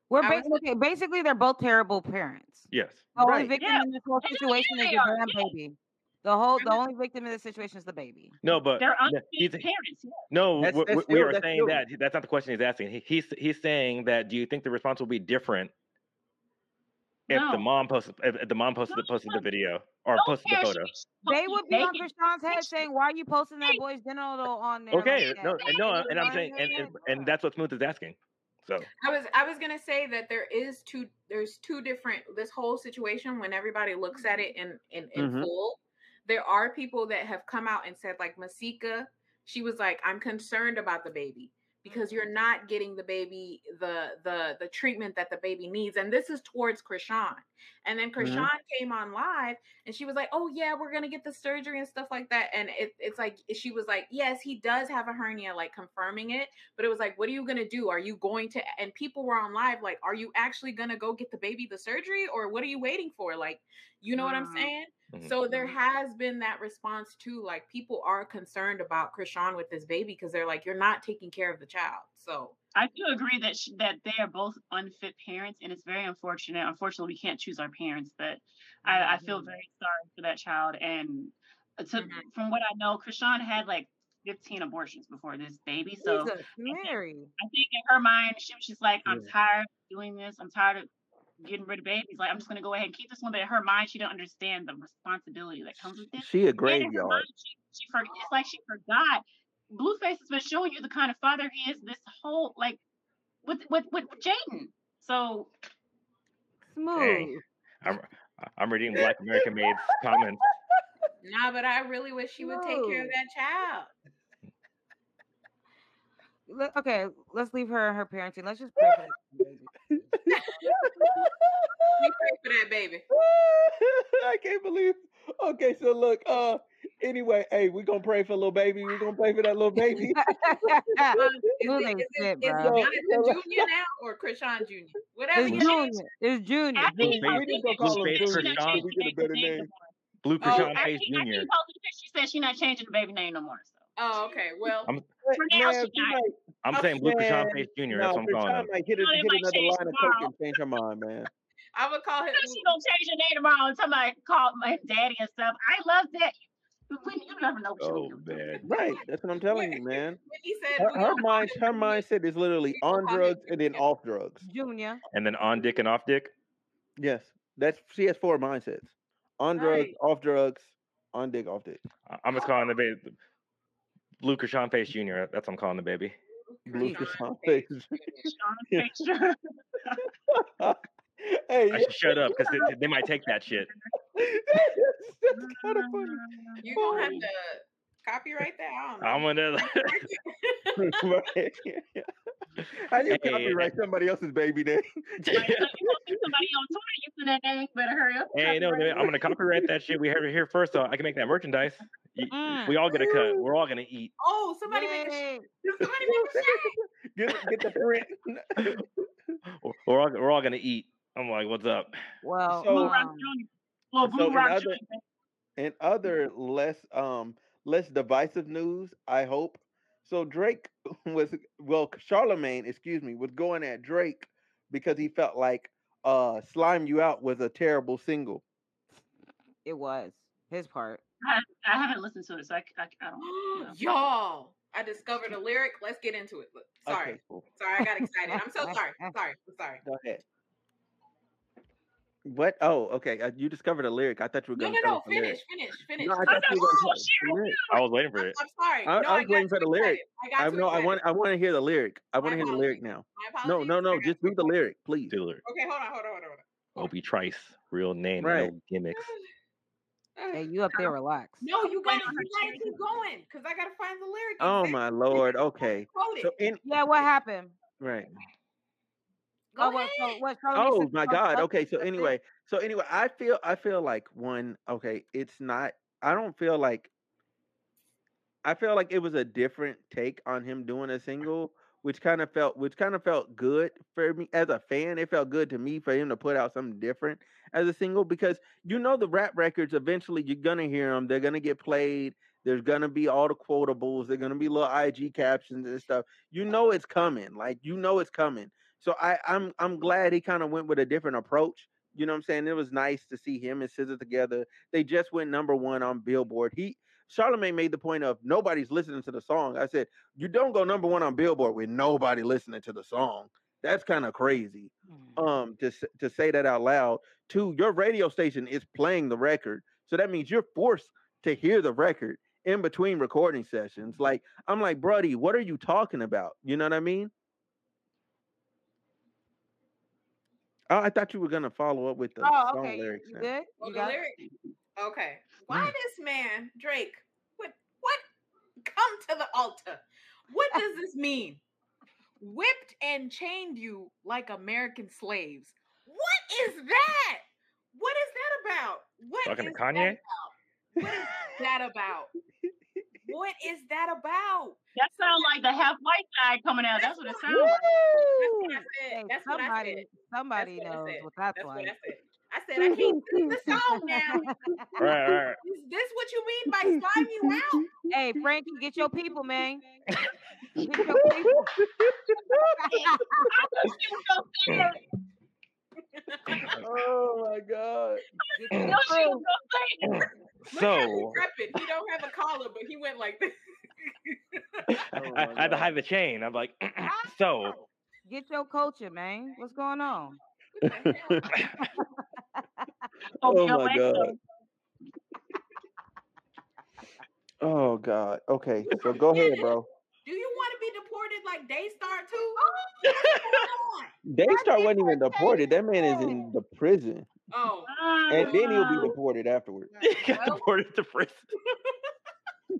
Speaker 1: We're
Speaker 6: I was-
Speaker 1: basically basically they're both terrible parents.
Speaker 2: Yes.
Speaker 1: The only
Speaker 4: Right.
Speaker 1: victim
Speaker 5: Yeah.
Speaker 1: in this whole
Speaker 5: Hell yeah,
Speaker 1: situation is
Speaker 5: they
Speaker 1: the
Speaker 5: are.
Speaker 1: damn
Speaker 5: Yeah.
Speaker 1: baby. The whole the only victim in this situation is the baby.
Speaker 2: No, but
Speaker 5: They're
Speaker 2: no,
Speaker 5: unfit
Speaker 2: he's,
Speaker 5: parents. Yeah.
Speaker 2: no,
Speaker 4: That's-
Speaker 2: we,
Speaker 4: that's
Speaker 2: we- we
Speaker 4: still-
Speaker 2: are saying
Speaker 4: still-
Speaker 2: that that's not the question he's asking. He, he's he's saying that do you think the response will be different if the mom posted if, if the mom posted
Speaker 5: No,
Speaker 2: posted the video or
Speaker 5: No
Speaker 2: posted the photo?
Speaker 5: should be supposed
Speaker 1: They would be on
Speaker 5: naked.
Speaker 1: Chrisean's head saying, "Why are you posting that boy's genital on there?"
Speaker 2: Okay,
Speaker 1: like
Speaker 2: no,
Speaker 5: They
Speaker 2: no,
Speaker 5: should
Speaker 2: and I'm saying and, and and that's what Smooth is asking. So
Speaker 6: I was I was gonna say that there is two there's two different this whole situation when everybody looks at it in in, in
Speaker 4: Mhm.
Speaker 6: full. There are people that have come out and said like Masika, she was like, I'm concerned about the baby because you're not getting the baby the the the treatment that the baby needs. And this is towards Chrisean. And then Chrisean came on live and she was like, Oh yeah, we're gonna get the surgery and stuff like that. And it, it's like she was like, Yes, he does have a hernia, like confirming it. But it was like, what are you gonna do? Are you going to? And people were on live, like, are you actually gonna go get the baby the surgery, or what are you waiting for? Like, you know what I'm
Speaker 1: Mm.
Speaker 6: saying?
Speaker 2: Mhm.
Speaker 6: So there has been that response too. Like, people are concerned about Chrisean with this baby because they're like, you're not taking care of the child. So
Speaker 5: I do agree that sh- that they are both unfit parents, and it's very unfortunate. Unfortunately, we can't choose our parents, but I, I feel
Speaker 6: Mhm.
Speaker 5: very sorry for that child. And uh, to,
Speaker 6: Mhm.
Speaker 5: from what I know, Chrisean had like 15 abortions before this baby. So
Speaker 1: Jesus, Mary.
Speaker 5: I think in her mind, she was just like, I'm
Speaker 2: Yeah.
Speaker 5: tired of doing this. I'm tired of getting rid of babies. Like, I'm just going to go ahead and keep this one. But in her mind, she didn't understand the responsibility that comes with it.
Speaker 4: She a
Speaker 5: And in
Speaker 4: graveyard.
Speaker 5: mind, she, she for, it's like she forgot. Blueface has been showing you the kind of father he is this whole, like, with with with, with Jaden. So
Speaker 1: Smooth.
Speaker 2: I'm I'm reading Black American Maid's comments.
Speaker 6: nah, but I really wish she would take care of that child.
Speaker 1: Le- Okay, let's leave her and her parenting. Let's just pray for this baby.
Speaker 6: We pray for that baby.
Speaker 4: I can't believe. Okay, so look. Uh, anyway, hey, we're gonna pray for little baby. We're gonna pray for that little baby.
Speaker 6: Um, is
Speaker 1: Smooth
Speaker 6: it,
Speaker 1: ain't
Speaker 6: is is it
Speaker 1: bro.
Speaker 4: So-
Speaker 6: Jonathan Jr. now or Chrisean Jr.? Whatever
Speaker 1: It's
Speaker 6: your
Speaker 5: Junior.
Speaker 6: name
Speaker 1: Junior. It's Junior.
Speaker 5: I think he
Speaker 2: Blueface-
Speaker 5: posted
Speaker 4: we
Speaker 5: a
Speaker 4: just gonna call him
Speaker 5: picture.
Speaker 2: Blueface
Speaker 5: Chrisean.
Speaker 4: We
Speaker 5: the
Speaker 4: get a
Speaker 5: baby's
Speaker 4: better
Speaker 5: name
Speaker 4: name.
Speaker 2: Blue
Speaker 6: Oh,
Speaker 2: Chrisean
Speaker 5: I
Speaker 2: Pace
Speaker 5: I think
Speaker 2: Jr.
Speaker 5: he posted. She said she's not changing the baby name no more. So
Speaker 6: Oh, okay. Well,
Speaker 2: I'm
Speaker 5: for now,
Speaker 4: Man,
Speaker 5: she
Speaker 4: she might,
Speaker 2: I'm saying Blue Chrisean
Speaker 4: man,
Speaker 2: Pace Jr.
Speaker 4: no,
Speaker 2: That's what I'm calling
Speaker 4: Chrisean
Speaker 2: him.
Speaker 4: might hit, a,
Speaker 5: You know, they
Speaker 4: hit another
Speaker 5: change
Speaker 4: line of coke and change her mind, man.
Speaker 6: I would call him.
Speaker 5: She gonna change her name tomorrow and somebody call my daddy and stuff. I love that. You, you never know what
Speaker 2: Oh
Speaker 5: you're gonna do.
Speaker 2: man.
Speaker 4: Right, that's what I'm telling you, man.
Speaker 6: Whitney said
Speaker 4: Her,
Speaker 6: we
Speaker 4: her mind,
Speaker 6: him
Speaker 4: her mindset is literally on drugs and then off drugs.
Speaker 1: Junior.
Speaker 2: And then on dick and off dick.
Speaker 4: Yes, that's she has four mindsets: on drugs,
Speaker 6: Right.
Speaker 4: off drugs, on dick, off dick.
Speaker 2: I- I'm just calling the baby Blue Chrisean Pace Jr. That's what I'm calling the baby.
Speaker 4: Blue
Speaker 6: Chrisean
Speaker 4: Chrisean
Speaker 6: Pace
Speaker 4: Pace. Hey,
Speaker 2: I should shut up because they, they might take that shit.
Speaker 4: that's kind of funny.
Speaker 6: You gonna have to copyright that? I don't know.
Speaker 2: I'm gonna.
Speaker 4: Right. How you
Speaker 2: Hey,
Speaker 4: copyright somebody else's baby name?
Speaker 5: Like, you gonna somebody on Twitter using that name? Better hurry up.
Speaker 2: hey, no,
Speaker 5: copyright
Speaker 2: I'm gonna copyright that shit. We have it here first, so I can make that merchandise.
Speaker 1: Mm.
Speaker 2: We all get a cut. We're all gonna eat.
Speaker 6: Oh, somebody make a sh-
Speaker 1: Yay.
Speaker 6: somebody make a shirt.
Speaker 4: get, get the print.
Speaker 2: We're all we're all gonna eat. I'm like, what's up?
Speaker 1: Well,
Speaker 4: So-
Speaker 5: Blue Rock
Speaker 1: um,
Speaker 5: Junior. Well,
Speaker 4: so
Speaker 5: Blue
Speaker 4: in other- In other less um less divisive news, I hope. So Drake was well, Charlemagne, excuse me, was going at Drake because he felt like uh Slime You Out was a terrible single.
Speaker 1: it was his part.
Speaker 5: I, I haven't listened to it, so I, I, I don't. You know.
Speaker 6: Y'all, I discovered a lyric. Let's get into it. Look, Sorry,
Speaker 4: Okay, cool.
Speaker 6: sorry, I got excited. I'm so sorry. Sorry. I'm sorry.
Speaker 4: Go ahead. What? Oh, okay. Uh, you discovered a lyric. I thought you were going
Speaker 6: no,
Speaker 4: to tell
Speaker 6: no.
Speaker 4: us.
Speaker 6: Finish, finish, finish.
Speaker 4: No, I
Speaker 6: I'm,
Speaker 4: thought you were going
Speaker 5: Oh,
Speaker 4: tell us the lyric.
Speaker 2: I was waiting for it.
Speaker 6: I'm sorry.
Speaker 4: I,
Speaker 6: no,
Speaker 4: I was
Speaker 6: got
Speaker 4: waiting for the lyric.
Speaker 6: excited. I
Speaker 4: I
Speaker 6: got too
Speaker 4: know. I want. I want to hear the lyric. I want to hear the lyric now. No, no, no. Just
Speaker 6: too
Speaker 4: read the lyric, please.
Speaker 2: Diller.
Speaker 6: Okay, hold on, hold on, hold on, hold on.
Speaker 2: Obie Trice, real name,
Speaker 4: Right.
Speaker 2: no gimmicks.
Speaker 1: Hey, you up there, relax.
Speaker 6: No, you gotta, you gotta keep going because I gotta find the lyric.
Speaker 4: Oh my lord. Okay. So in
Speaker 1: Yeah, what happened?
Speaker 4: right.
Speaker 6: Go
Speaker 1: oh, what, so,
Speaker 6: ahead.
Speaker 1: what,
Speaker 4: Oh my God. Okay. So
Speaker 1: up, that's it?
Speaker 4: anyway, so anyway, I feel I feel like one. Okay, it's not. I don't feel like. I feel like it was a different take on him doing a single, which kind of felt which kind of felt good for me as a fan. It felt good to me for him to put out something different as a single because you know the rap records eventually you're gonna hear them. They're gonna get played. There's gonna be all the quotables. There're gonna be little IG captions and stuff. You know it's coming. Like you know it's coming. So I I'm I'm glad he kind of went with a different approach You know what I'm saying? It was nice to see him and SZA together. They just went number one on Billboard. He Charlemagne made the point of nobody's listening to the song. I said, you don't go number one on Billboard with nobody listening to the song. That's kind of crazy.
Speaker 1: Mm.
Speaker 4: Um, to to say that out loud. Two, your radio station is playing the record, so that means you're forced to hear the record in between recording sessions. Like I'm like, Brody, what are you talking about? You know what I mean? Oh, I thought you were gonna follow up with the
Speaker 1: Oh,
Speaker 4: song
Speaker 1: okay. You,
Speaker 4: lyrics.
Speaker 1: you
Speaker 4: now.
Speaker 1: good? You
Speaker 6: the
Speaker 1: got it?
Speaker 6: lyric. Okay. Why mm. this man, Drake? What? What? Come to the altar. What does this mean? Whipped and chained you like American slaves. What is that? What is that about? What
Speaker 2: Talking to Kanye?
Speaker 6: That about? What is that about? What is that about?
Speaker 5: That sounds like the half white guy coming out. That's what it sounds like.
Speaker 6: That's what I said.
Speaker 1: Hey,
Speaker 6: That's what I
Speaker 1: somebody,
Speaker 6: said.
Speaker 1: somebody
Speaker 6: what
Speaker 1: knows what that's,
Speaker 6: That's what
Speaker 1: like.
Speaker 6: I said. I said I can't sing the song now.
Speaker 2: Right, right, right.
Speaker 6: Is this what you mean by slime you out?
Speaker 1: hey, Frankie, get your people, man. Get your people.
Speaker 4: oh my god.
Speaker 5: No, she was gonna say.
Speaker 6: Look how he's
Speaker 2: So
Speaker 6: repping. He don't have a collar, but he went like this.
Speaker 4: Oh
Speaker 2: I, I had to hide the chain. I'm like, so oh,
Speaker 1: Get your culture, man. What's going on?
Speaker 6: What
Speaker 4: oh
Speaker 5: Yo,
Speaker 4: my god. Oh god. Okay, so go ahead, bro.
Speaker 6: Do you want to be deported like Daystar too? Oh, What's going?
Speaker 4: Daystar wasn't even deported. That man is in the prison,
Speaker 6: Oh,
Speaker 4: and then he'll be deported afterwards.
Speaker 2: he got
Speaker 6: Well-
Speaker 2: deported to prison.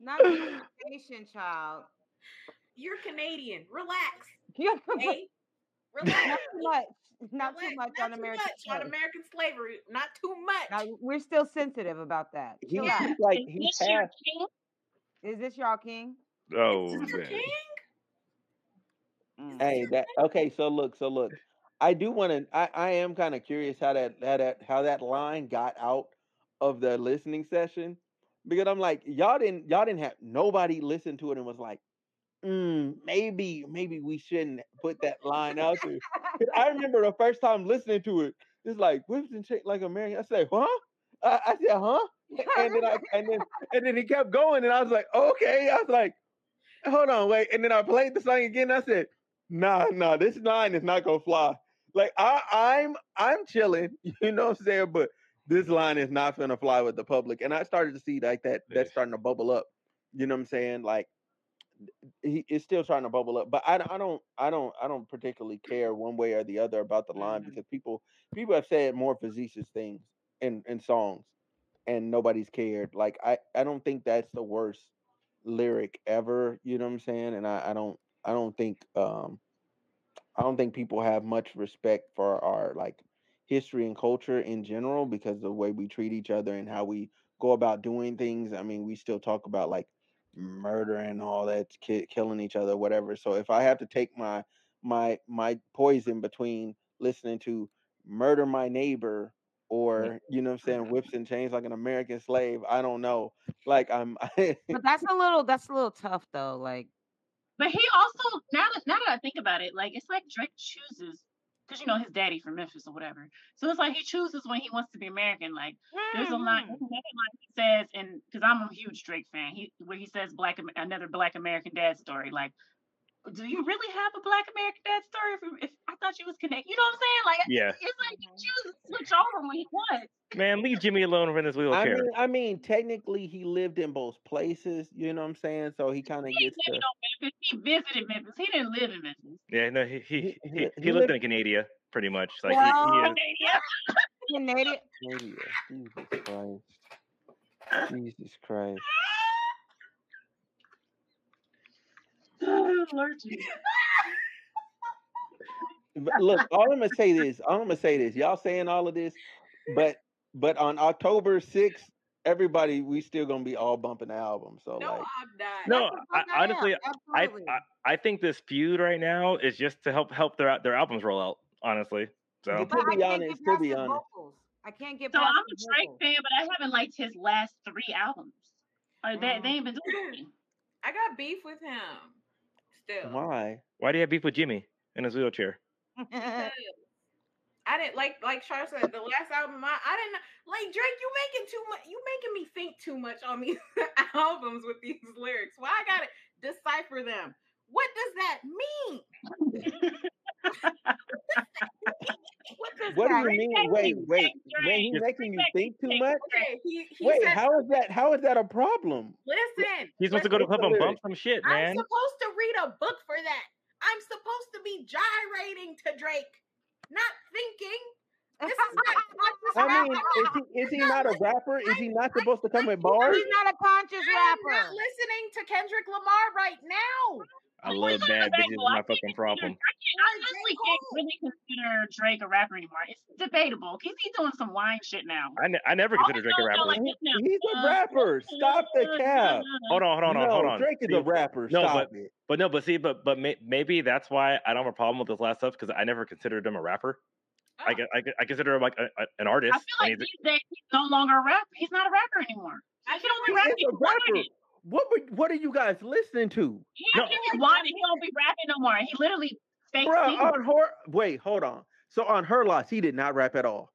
Speaker 1: Not communication, child.
Speaker 6: you're Canadian. Relax.
Speaker 1: Yeah,
Speaker 6: Hey,
Speaker 1: not
Speaker 6: relax.
Speaker 1: too much. Not too much
Speaker 6: Not
Speaker 1: on
Speaker 6: too
Speaker 1: American
Speaker 6: much on
Speaker 1: slavery.
Speaker 6: American slavery. Not too much.
Speaker 1: Now, we're still sensitive about that.
Speaker 4: He,
Speaker 6: Yeah.
Speaker 4: he's like
Speaker 5: Is
Speaker 4: he's
Speaker 5: this your
Speaker 4: half.
Speaker 5: king?
Speaker 1: Is this y'all king?
Speaker 2: Oh,
Speaker 6: Is this
Speaker 2: man.
Speaker 6: king?
Speaker 1: Mm.
Speaker 4: Hey, that okay. So look, so look. I do want to. I, I am kind of curious how that how that how that line got out of the listening session because I'm like y'all didn't y'all didn't have nobody listen to it and was like, mm, maybe maybe we shouldn't put that line out there. 'Cause I remember the first time listening to it, it's like whips and shake like American. I say, huh? I, I said, huh? And then I and then and then he kept going, and I was like, okay. I was like, hold on, wait. And then I played the song again. I said, nah, nah, this line is not gonna fly. Like I, I'm I'm chilling, you know what I'm saying, but this line is not gonna fly with the public. And I started to see like that that's starting to bubble up. You know what I'm saying? Like he is still trying to bubble up, but I, don't- I don't I don't I don't particularly care one way or the other about the line
Speaker 1: Mhm.
Speaker 4: because people people have said more facetious things in in songs and nobody's cared. Like I I don't think that's the worst lyric ever. You know what I'm saying? And I I don't I don't think um I don't think people have much respect for our like history and culture in general because the way we treat each other and how we go about doing things. I mean, we still talk about like murder and all that, ki- killing each other, whatever. So if I have to take my my my poison between listening to murder my neighbor or you know what I'm saying whips and chains like an American slave, I don't know. Like I'm
Speaker 1: But that's a little that's a little tough though. Like
Speaker 5: But he also now that now that I think about it, like it's like Drake chooses because you know his daddy from Memphis or whatever. So it's like he chooses when he wants to be American. Like there's a line, there's mm-hmm. another line he says, and because I'm a huge Drake fan, he where he says black another Black American dad story. Like, do you really have a Black American dad story? If, if I thought you was connected, you know what I'm saying? Like,
Speaker 2: Yeah.
Speaker 5: it's like he mm-hmm. chooses to switch over when he wants.
Speaker 2: Man, leave Jimmy alone in his
Speaker 4: I
Speaker 2: wheelchair.
Speaker 4: mean, I mean, technically, he lived in both places. You know what I'm saying? So he kind of gets
Speaker 5: lived
Speaker 4: to.
Speaker 5: Memphis. He visited Memphis. He didn't live in Memphis.
Speaker 2: yeah, no, he he
Speaker 4: He-
Speaker 2: he,
Speaker 4: he-
Speaker 2: he,
Speaker 4: he
Speaker 2: lived
Speaker 4: lived-
Speaker 2: in Canada pretty much. Like
Speaker 1: Well,
Speaker 2: he, he is.
Speaker 5: Yeah.
Speaker 1: Canadian.
Speaker 4: Jesus Christ. Jesus Christ.
Speaker 5: Lord
Speaker 4: look, all I'm gonna say this. All I'm gonna say this. Y'all saying all of this, but but on October 6th, everybody we still gonna be all bumping the album. So
Speaker 6: No,
Speaker 4: like,
Speaker 6: I'm not.
Speaker 2: No, I,
Speaker 1: I
Speaker 2: honestly, I, I I think this feud right now is just to help help their their albums roll out. Honestly, so
Speaker 1: But
Speaker 4: to
Speaker 1: I
Speaker 4: be
Speaker 1: can't
Speaker 4: honest,
Speaker 1: get
Speaker 4: to be honest.
Speaker 1: vocals. I can't get
Speaker 5: So
Speaker 1: past
Speaker 5: I'm a Drake
Speaker 1: vocals.
Speaker 5: fan, but I haven't liked his last three albums. Like they,
Speaker 1: Mm.
Speaker 5: they ain't been doing.
Speaker 6: I got beef with him. Still.
Speaker 4: why?
Speaker 2: why do you have beef with Jimmy in his wheelchair?
Speaker 6: I didn't like like Char said the last album. I, I didn't like Drake. You making too much. You making me think too much on these albums with these lyrics. Why I gotta decipher them? What does that mean?
Speaker 1: What does
Speaker 4: do you
Speaker 1: mean?
Speaker 4: mean? Wait, wait. When he's making you think too much?
Speaker 6: He, he
Speaker 4: Wait, how is that? How is that a problem?
Speaker 6: listen.
Speaker 2: He's supposed to go to club and bump some shit, man.
Speaker 6: I'm supposed to read a book for that. I'm supposed to be gyrating to Drake, not thinking. This is not conscious
Speaker 4: I mean, is he is he not a rapper? Is he not supposed to come with bars?
Speaker 1: He's not a conscious
Speaker 6: I'm
Speaker 1: rapper.
Speaker 6: not listening to Kendrick Lamar right now.
Speaker 2: Oh I love bad bitches. Is my fucking problem.
Speaker 5: I honestly can't really consider Drake a rapper anymore. It's debatable. Because he's doing some wine shit now.
Speaker 2: I, ne- I never oh, considered Drake a
Speaker 5: no, no,
Speaker 2: rapper.
Speaker 5: like-
Speaker 4: He- He's a uh, rapper. Stop the cap.
Speaker 2: Hold on, hold on,
Speaker 4: no,
Speaker 2: hold on.
Speaker 4: Drake is
Speaker 2: See,
Speaker 4: a rapper.
Speaker 2: No,
Speaker 4: Stop
Speaker 2: but-
Speaker 4: it.
Speaker 2: But no, but see, but but may, maybe that's why I don't have a problem with this last stuff because I never considered him a rapper. I,
Speaker 6: Oh.
Speaker 2: get- I, I consider him like a, a- an artist.
Speaker 5: I feel like
Speaker 2: he's,
Speaker 5: these days he's no longer a rapper. He's not a rapper anymore.
Speaker 6: I
Speaker 5: He don't be
Speaker 6: feel like.
Speaker 4: He's a
Speaker 5: He's
Speaker 4: rapper.
Speaker 5: Whining.
Speaker 4: What were- what are you guys listening to?
Speaker 5: He
Speaker 2: No.
Speaker 5: actually be whining. He don't be rapping no more. He literally fake
Speaker 4: Bruh,
Speaker 5: sings.
Speaker 4: on her wait, hold on. So on her loss, he did not rap at all.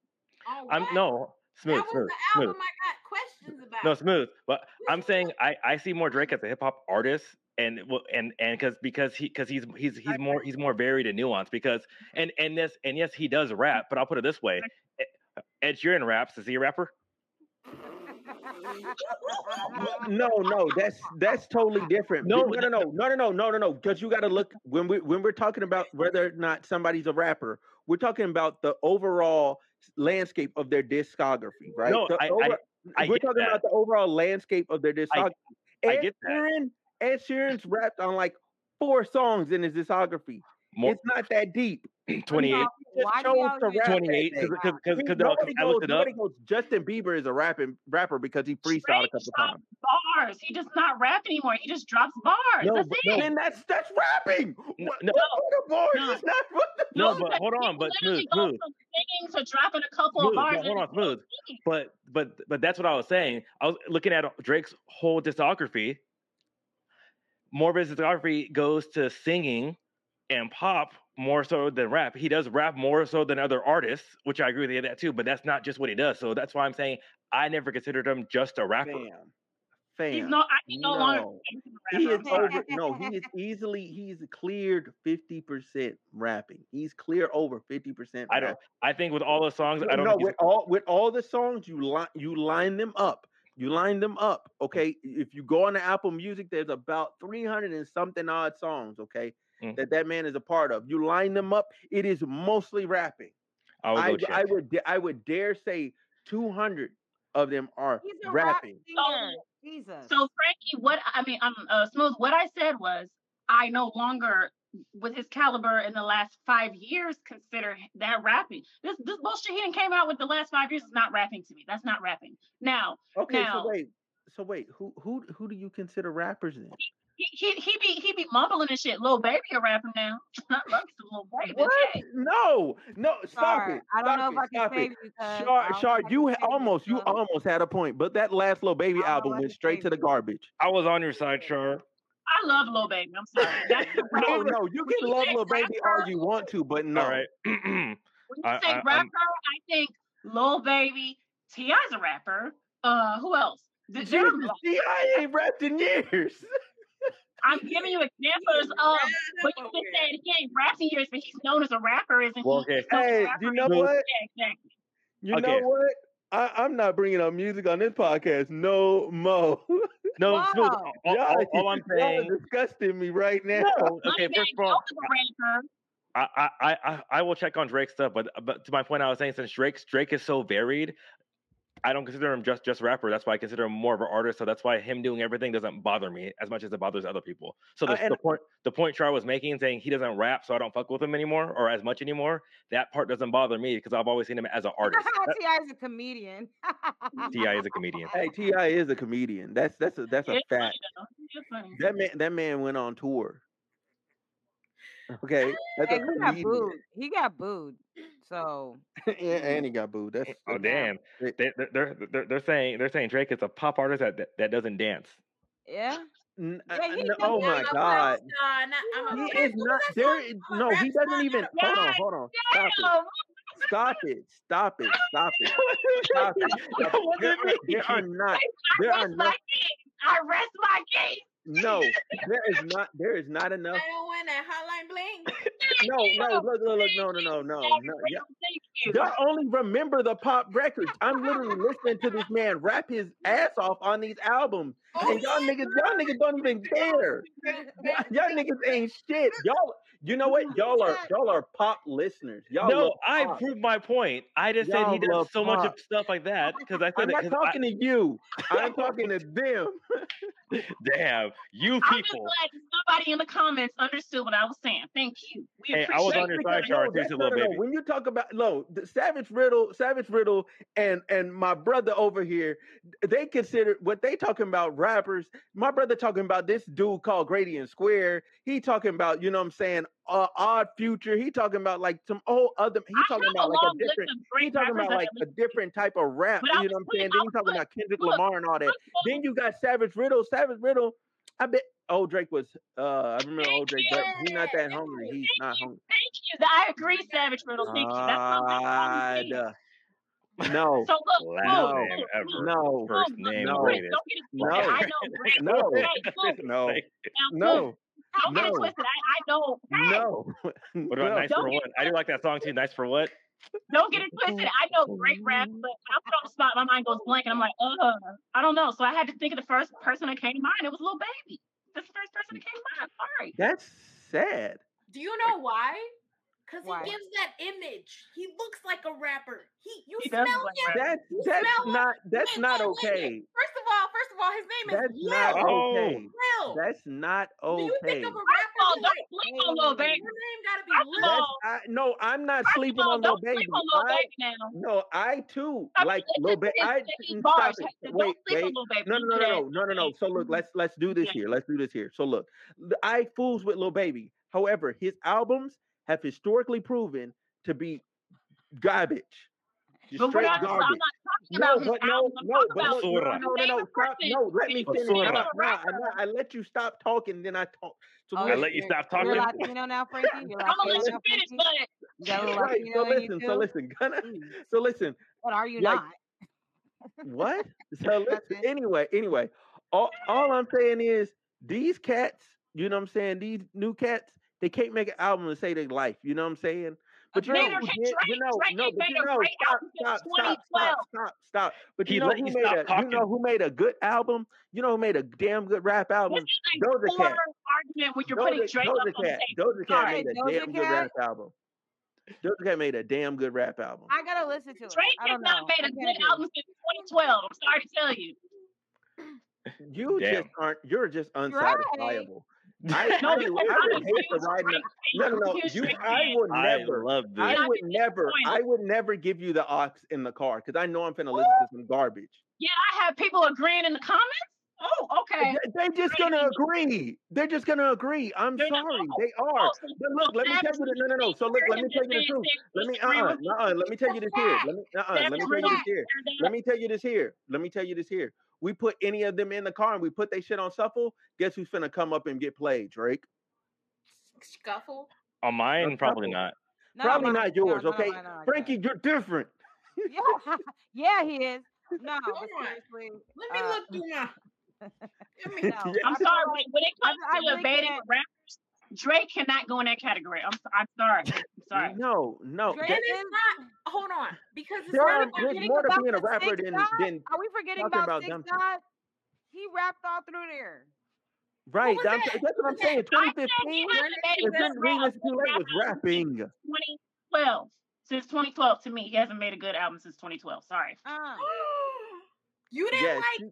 Speaker 6: Oh,
Speaker 2: I'm no smooth,
Speaker 6: that was
Speaker 2: smooth,
Speaker 6: the
Speaker 2: smooth.
Speaker 6: album I got questions about.
Speaker 2: No, smooth. But I'm saying I, I see more Drake as a hip hop artist, and and and because because he because he's he's he's more he's more varied and nuanced. Because and and this and yes, he does rap. But I'll put it this way: Ed Sheeran raps. Is he a rapper?
Speaker 4: No, no, that's that's totally different.
Speaker 2: No,
Speaker 4: no, no, no, no, no, no, no, no, no. Because you got to look when we when we're talking about whether or not somebody's a rapper, we're talking about the overall landscape of their discography, right?
Speaker 2: No,
Speaker 4: The
Speaker 2: I- I-
Speaker 4: over-
Speaker 2: I
Speaker 4: we're
Speaker 2: get
Speaker 4: talking
Speaker 2: that.
Speaker 4: about the overall landscape of their discography.
Speaker 2: I
Speaker 4: Ed
Speaker 2: get that.
Speaker 4: Sheeran, Ed Sheeran's rapped on like four songs in his discography.
Speaker 2: More
Speaker 4: It's not that deep.
Speaker 2: 28,
Speaker 4: He just
Speaker 1: Why
Speaker 4: chose to
Speaker 1: use
Speaker 4: rap that
Speaker 2: 28, because because
Speaker 4: He-
Speaker 2: because
Speaker 4: nobody
Speaker 2: I
Speaker 4: goes,
Speaker 2: it up.
Speaker 4: goes, Justin Bieber is a rapping rapper because he freestyled a couple times.
Speaker 5: bars. He does not rap anymore. He just drops bars.
Speaker 4: No,
Speaker 5: That's
Speaker 4: but,
Speaker 5: it.
Speaker 4: then that's that's rapping.
Speaker 2: No, no.
Speaker 4: bars?
Speaker 5: No.
Speaker 4: It's not
Speaker 2: No,
Speaker 5: No,
Speaker 2: but hold on, but smooth, smooth.
Speaker 5: singing to dropping a couple
Speaker 2: Smooth,
Speaker 5: of bars.
Speaker 2: but hold on, smooth. But but but that's what I was saying. I was looking at Drake's whole discography. More of his discography goes to singing and pop more so than rap. He does rap more so than other artists, which I agree with you that too. But that's not just what he does. So that's why I'm saying I never considered him just a rapper.
Speaker 4: fam. Fam.
Speaker 5: He's no, I can no, longer.
Speaker 4: no.
Speaker 5: consider
Speaker 4: He is
Speaker 5: rapper. I'm sorry.
Speaker 4: over no, he is easily he's cleared 50% rapping. He's clear over 50%
Speaker 2: I don't. I think with all the songs, I don't.
Speaker 4: no,
Speaker 2: think he's-
Speaker 4: with all with all the songs you line you line them up. You line them up, okay? If you go on to Apple Music, there's about 300 and something odd songs, okay?
Speaker 2: Mm.
Speaker 4: That that man is a part of. You line them up, it is mostly rapping.
Speaker 2: I will
Speaker 4: I. I would I would dare say 200 of them are
Speaker 1: He's a rap
Speaker 4: rapping.
Speaker 1: Jesus.
Speaker 5: So Frankie, what I mean, I'm uh, smooth. What I said was, I no longer, with his caliber in the last five years, consider that rapping. This this bullshit he done came out with the last five years is not rapping to me. That's not rapping. Now
Speaker 4: Okay,
Speaker 5: Now-
Speaker 4: so wait. So wait, who who who do you consider rappers then?
Speaker 5: He he, he be he be mumbling and shit. Lil Baby a rapper now. I love me some Lil Baby.
Speaker 4: What?
Speaker 5: okay?
Speaker 4: No, no, stop
Speaker 1: Sorry,
Speaker 4: it.
Speaker 1: I don't
Speaker 4: stop
Speaker 1: know
Speaker 4: it,
Speaker 1: if I can
Speaker 4: it.
Speaker 1: save you. 'cause I
Speaker 4: Shar,
Speaker 1: don't
Speaker 4: Shar,
Speaker 1: know if I
Speaker 4: you ha- almost, you
Speaker 1: so-
Speaker 4: almost had a point, but that last Lil Baby
Speaker 1: I don't know
Speaker 4: album went straight
Speaker 1: save
Speaker 4: to the garbage.
Speaker 2: I was on your side, Char.
Speaker 5: I love Lil Baby. I'm sorry. That's
Speaker 4: No, no, you can
Speaker 5: you
Speaker 4: love
Speaker 5: say
Speaker 4: Lil Baby all you want to, but no.
Speaker 2: All right.
Speaker 5: When you
Speaker 2: I-
Speaker 5: say
Speaker 2: I- I'm-
Speaker 5: rapper, I think Lil Baby, T.I.'s a rapper. Uh, who else? The- there are
Speaker 4: Jesus, see, ain't rapped in years.
Speaker 5: I'm giving you examples of, but you just said he ain't rapping years, but he's known as a rapper, isn't
Speaker 2: Well,
Speaker 5: he?
Speaker 2: okay.
Speaker 5: He's known as a
Speaker 4: hey,
Speaker 5: rapper.
Speaker 4: you know what?
Speaker 5: Yeah, exactly.
Speaker 4: You
Speaker 2: Okay.
Speaker 4: know what? I, I'm not bringing up music on this podcast no more.
Speaker 2: No,
Speaker 1: Wow.
Speaker 2: smooth. All, all-
Speaker 4: Y'all-
Speaker 2: all I'm
Speaker 4: y'all are disgusting me right now.
Speaker 2: No, okay. First of all,
Speaker 5: Yo is a rapper.
Speaker 2: I, I, I, I- I will check on Drake's stuff, but but to my point, I was saying since Drake's Drake is so varied, I don't consider him just just rapper. That's why I consider him more of an artist. So that's why him doing everything doesn't bother me as much as it bothers other people. So
Speaker 4: Uh,
Speaker 2: the,
Speaker 4: and-
Speaker 2: the point the point Char was making, saying he doesn't rap, so I don't fuck with him anymore or as much anymore. That part doesn't bother me because I've always seen him as an artist.
Speaker 1: T.I. is a comedian.
Speaker 2: T.I. is a comedian.
Speaker 4: Hey, T.I. is a comedian. That's that's a that's a
Speaker 5: It's funny
Speaker 4: fact.
Speaker 5: though. Funny.
Speaker 4: That man that man went on tour. Okay, that's
Speaker 1: Hey,
Speaker 4: a
Speaker 1: he got booed. He got booed. So
Speaker 4: yeah, and he got booed. That's
Speaker 2: Oh
Speaker 4: that's-
Speaker 2: damn! They, they're, they're they're they're saying they're saying Drake is a pop artist that that, that doesn't dance.
Speaker 1: yeah.
Speaker 4: N-
Speaker 1: Yeah,
Speaker 4: uh, n- oh my god.
Speaker 6: I'm
Speaker 4: He is not there. is- No, he doesn't even. Hold on, hold on. Stop it. Stop it! Stop it! Stop it! Stop it!
Speaker 2: What was
Speaker 4: There are, there are not. There are not.
Speaker 5: I rest my case.
Speaker 4: No, there is not. There is not enough.
Speaker 6: 901 that hotline bling.
Speaker 4: No, no, look, look, look, no, no, no, no, no. Yeah.
Speaker 5: Thank you.
Speaker 4: Y'all only remember the pop records. I'm literally listening to this man rap his ass off on these albums,
Speaker 6: Oh,
Speaker 4: and y'all niggas, y'all niggas don't even care. Y'all, y'all niggas ain't shit. Y'all, you know what? Y'all are y'all are pop listeners. Y'all
Speaker 2: No,
Speaker 4: love
Speaker 2: I
Speaker 4: pop.
Speaker 2: proved my point. I just said
Speaker 4: Y'all
Speaker 2: he does so much of stuff like that because I said
Speaker 4: I'm
Speaker 2: said
Speaker 4: not
Speaker 2: it. 'cause I-
Speaker 4: talking to you. I'm talking to them.
Speaker 2: Damn, you
Speaker 5: I'm just
Speaker 2: people.
Speaker 5: glad somebody in the comments understood what I was saying. Thank you. We
Speaker 2: Hey, I was
Speaker 5: appreciate
Speaker 2: on your side,
Speaker 4: No,
Speaker 2: Char.
Speaker 4: that's-
Speaker 2: a
Speaker 4: no,
Speaker 2: little
Speaker 4: no, no.
Speaker 2: baby.
Speaker 4: When you talk about no, the Savage Riddle, Savage Riddle, and and my brother over here, they consider what they talking about rappers. My brother talking about this dude called Gradient Square. He talking about you know what I'm saying, uh, Odd Future. He talking about like some old other. He talking about like a different. He talking about like a different type of rap. You know what I'm saying? Then
Speaker 5: I
Speaker 4: you talking about Kendrick
Speaker 5: look,
Speaker 4: Lamar and all that. Then you got Savage Riddle. Savage Riddle. I bet. Oh, Drake was. Uh, I remember old Drake, but he's not that hungry. He's not hungry.
Speaker 5: Thank you. I agree, Savage Riddle. Thank you. That's my that's my
Speaker 4: No,
Speaker 5: So look,
Speaker 2: Last
Speaker 5: look,
Speaker 2: name
Speaker 5: look,
Speaker 2: ever.
Speaker 4: no,
Speaker 2: First name
Speaker 4: no,
Speaker 2: greatest.
Speaker 5: don't get it
Speaker 4: No.
Speaker 5: I know
Speaker 4: No.
Speaker 5: Hey, look,
Speaker 4: no,
Speaker 2: Like,
Speaker 5: now, look,
Speaker 4: no,
Speaker 5: don't get it twisted. I, I know. Hey,
Speaker 4: no.
Speaker 2: What about
Speaker 4: no.
Speaker 2: Nice
Speaker 5: Don't
Speaker 2: for What? I do like that song too. Nice for What?
Speaker 5: don't get it twisted. I know great rap, but when I put on the spot, my mind goes blank, and I'm like, uh, I don't know. So I had to think of the first person that came to mind. It was a little Baby. That's the first person that came to mind. Sorry.
Speaker 4: That's sad.
Speaker 6: Do you know why? Because
Speaker 1: Why?
Speaker 6: he gives that image. He looks like a rapper. He you
Speaker 5: He
Speaker 6: smell him.
Speaker 5: like
Speaker 4: That's
Speaker 6: You
Speaker 4: that's
Speaker 6: smell
Speaker 4: not that's
Speaker 6: Wait,
Speaker 4: not
Speaker 6: wait, wait,
Speaker 4: okay.
Speaker 6: wait. First of all, first of all, his name
Speaker 4: That's
Speaker 6: is
Speaker 4: not
Speaker 6: Lil.
Speaker 2: Oh.
Speaker 4: okay.
Speaker 6: Lil.
Speaker 4: That's not
Speaker 6: When you think of a rapper,
Speaker 5: of don't
Speaker 6: like,
Speaker 5: sleep on Lil Baby.
Speaker 6: your name gotta be Lil.
Speaker 4: That's I, no, I'm not
Speaker 5: First
Speaker 4: sleeping
Speaker 5: all,
Speaker 4: on Lil
Speaker 5: don't
Speaker 4: Baby.
Speaker 5: sleep on Lil Baby now.
Speaker 4: no, I too
Speaker 5: I mean,
Speaker 4: like Lil Baby. I
Speaker 5: it's bars.
Speaker 4: stop it. Wait, wait.
Speaker 5: on Lil Baby.
Speaker 4: No, no, no, no, no, no, no, no. So look, mm-hmm. let's let's do this here. Let's do this here. So look, I fools with Lil Baby. However, his albums have historically proven to be garbage. Just
Speaker 5: But we're
Speaker 4: straight
Speaker 5: not, I'm
Speaker 4: garbage.
Speaker 5: not talking
Speaker 4: No,
Speaker 5: about his
Speaker 4: but no,
Speaker 5: album.
Speaker 4: No,
Speaker 5: talking
Speaker 4: but
Speaker 5: about
Speaker 4: no, no, no, no, no, stop, no, let me finish.
Speaker 2: Basura.
Speaker 4: No, no, I, no, I let you stop talking, then I talk. So
Speaker 1: Oh,
Speaker 2: I let you
Speaker 1: you're-
Speaker 2: stop
Speaker 1: You're
Speaker 2: talking.
Speaker 1: Latino now, Frankie. You're
Speaker 5: I'm gonna let you finish,
Speaker 1: Frankie.
Speaker 5: but
Speaker 1: You got a little
Speaker 4: right? So
Speaker 1: Latino you
Speaker 4: listen, so listen, Gunna-
Speaker 1: Jeez.
Speaker 4: so listen.
Speaker 1: What are you
Speaker 4: Like,
Speaker 1: not?
Speaker 4: What? So listen, anyway, anyway, all, all I'm saying is these cats, you know what I'm saying? These new cats, they can't make an album and say they life, you know what I'm saying? But you know
Speaker 5: Neither
Speaker 4: who
Speaker 5: can
Speaker 4: did, you know,
Speaker 5: Drake
Speaker 4: no,
Speaker 5: ain't
Speaker 4: but
Speaker 5: made
Speaker 4: you
Speaker 5: a
Speaker 4: know,
Speaker 5: great
Speaker 4: stop,
Speaker 5: album since
Speaker 4: stop, stop,
Speaker 5: 2012.
Speaker 4: stop, stop, stop. But
Speaker 2: He
Speaker 4: you know
Speaker 2: let
Speaker 4: who
Speaker 2: you
Speaker 4: made
Speaker 2: stop
Speaker 4: a, you
Speaker 2: talking.
Speaker 4: know who made a good album? You know who made a damn good rap album?
Speaker 5: This is a
Speaker 4: Doja
Speaker 5: poor
Speaker 4: Cat.
Speaker 5: argument when you're putting
Speaker 4: Doja,
Speaker 5: Drake up
Speaker 4: Doja
Speaker 5: on the
Speaker 4: Cat,
Speaker 5: table.
Speaker 4: Doja Cat
Speaker 5: Sorry.
Speaker 4: made a
Speaker 1: Doja
Speaker 4: damn good
Speaker 1: Cat?
Speaker 4: rap album. Doja Cat made a damn good rap album.
Speaker 1: I gotta listen to it.
Speaker 5: Drake
Speaker 1: I
Speaker 5: has
Speaker 1: don't know.
Speaker 5: not made
Speaker 1: I
Speaker 5: a
Speaker 1: can't
Speaker 5: good
Speaker 1: agree.
Speaker 5: album since 2012. I'm sorry to tell you.
Speaker 4: You
Speaker 2: Damn.
Speaker 4: just aren't. You're just
Speaker 1: Right.
Speaker 4: unsatisfiable. I,
Speaker 5: No,
Speaker 4: I, would- I
Speaker 5: I'm
Speaker 4: would hate to ride in
Speaker 5: Drake
Speaker 4: a, no, no, no. You, I
Speaker 5: fan.
Speaker 4: would
Speaker 2: I
Speaker 4: never.
Speaker 2: love this.
Speaker 4: I would never. I would never give you the ox in the car because I know I'm finna listen to some garbage.
Speaker 5: Yeah, I have people agreeing in the comments. Oh, okay.
Speaker 4: They- They're just gonna agree. They're just gonna agree. I'm
Speaker 5: They're not-
Speaker 4: sorry,
Speaker 5: oh,
Speaker 4: they are.
Speaker 5: oh, so-
Speaker 4: But look, let me tell you the no, no, no. So look, let me tell you the truth. Let me uh, uh let me tell you this here. Let me uh, uh let me tell you this here. Let me tell you this here. Let me tell you this here. We put any of them in the car and we put they shit on shuffle. Guess who's finna come up and get played? Drake.
Speaker 6: Scuffle.
Speaker 2: On mine, probably not.
Speaker 1: None
Speaker 4: Probably
Speaker 1: mine-
Speaker 4: not yours,
Speaker 1: no,
Speaker 4: okay?
Speaker 1: mine are like
Speaker 4: Frankie,
Speaker 1: that.
Speaker 4: you're different.
Speaker 1: Yeah, yeah, he is. No, but seriously,
Speaker 6: Let me
Speaker 1: Uh,
Speaker 6: look through my. Let
Speaker 1: no.
Speaker 4: Yeah.
Speaker 5: I'm sorry.
Speaker 1: like-
Speaker 5: When, when it comes
Speaker 1: I
Speaker 5: to
Speaker 1: really
Speaker 5: debating
Speaker 1: can't-
Speaker 5: rappers, Drake cannot go in that category. I'm, I'm sorry. I'm sorry.
Speaker 4: No, no.
Speaker 1: Drake
Speaker 4: that-
Speaker 6: And it's
Speaker 1: is-
Speaker 6: not. Hold on, because it's
Speaker 4: There
Speaker 6: not
Speaker 4: are
Speaker 6: about
Speaker 4: there's
Speaker 6: getting
Speaker 4: more to
Speaker 1: about
Speaker 4: being a rapper than
Speaker 1: nine?
Speaker 4: than
Speaker 1: Are we forgetting about,
Speaker 4: about
Speaker 1: Six
Speaker 4: them.
Speaker 1: Nine? He rapped all through there.
Speaker 4: right.
Speaker 6: was
Speaker 4: I'm-
Speaker 6: that?
Speaker 4: that's what I'm
Speaker 6: was that?
Speaker 4: saying.
Speaker 5: I said
Speaker 4: 2015
Speaker 5: he hasn't made a good
Speaker 4: when
Speaker 5: rap,
Speaker 4: Remix Too Late was
Speaker 5: album
Speaker 4: rapping.
Speaker 5: since 2012. Since 2012, to me, he hasn't made a good album since 2012. Sorry.
Speaker 1: Uh,
Speaker 6: you didn't
Speaker 4: Yeah,
Speaker 6: like.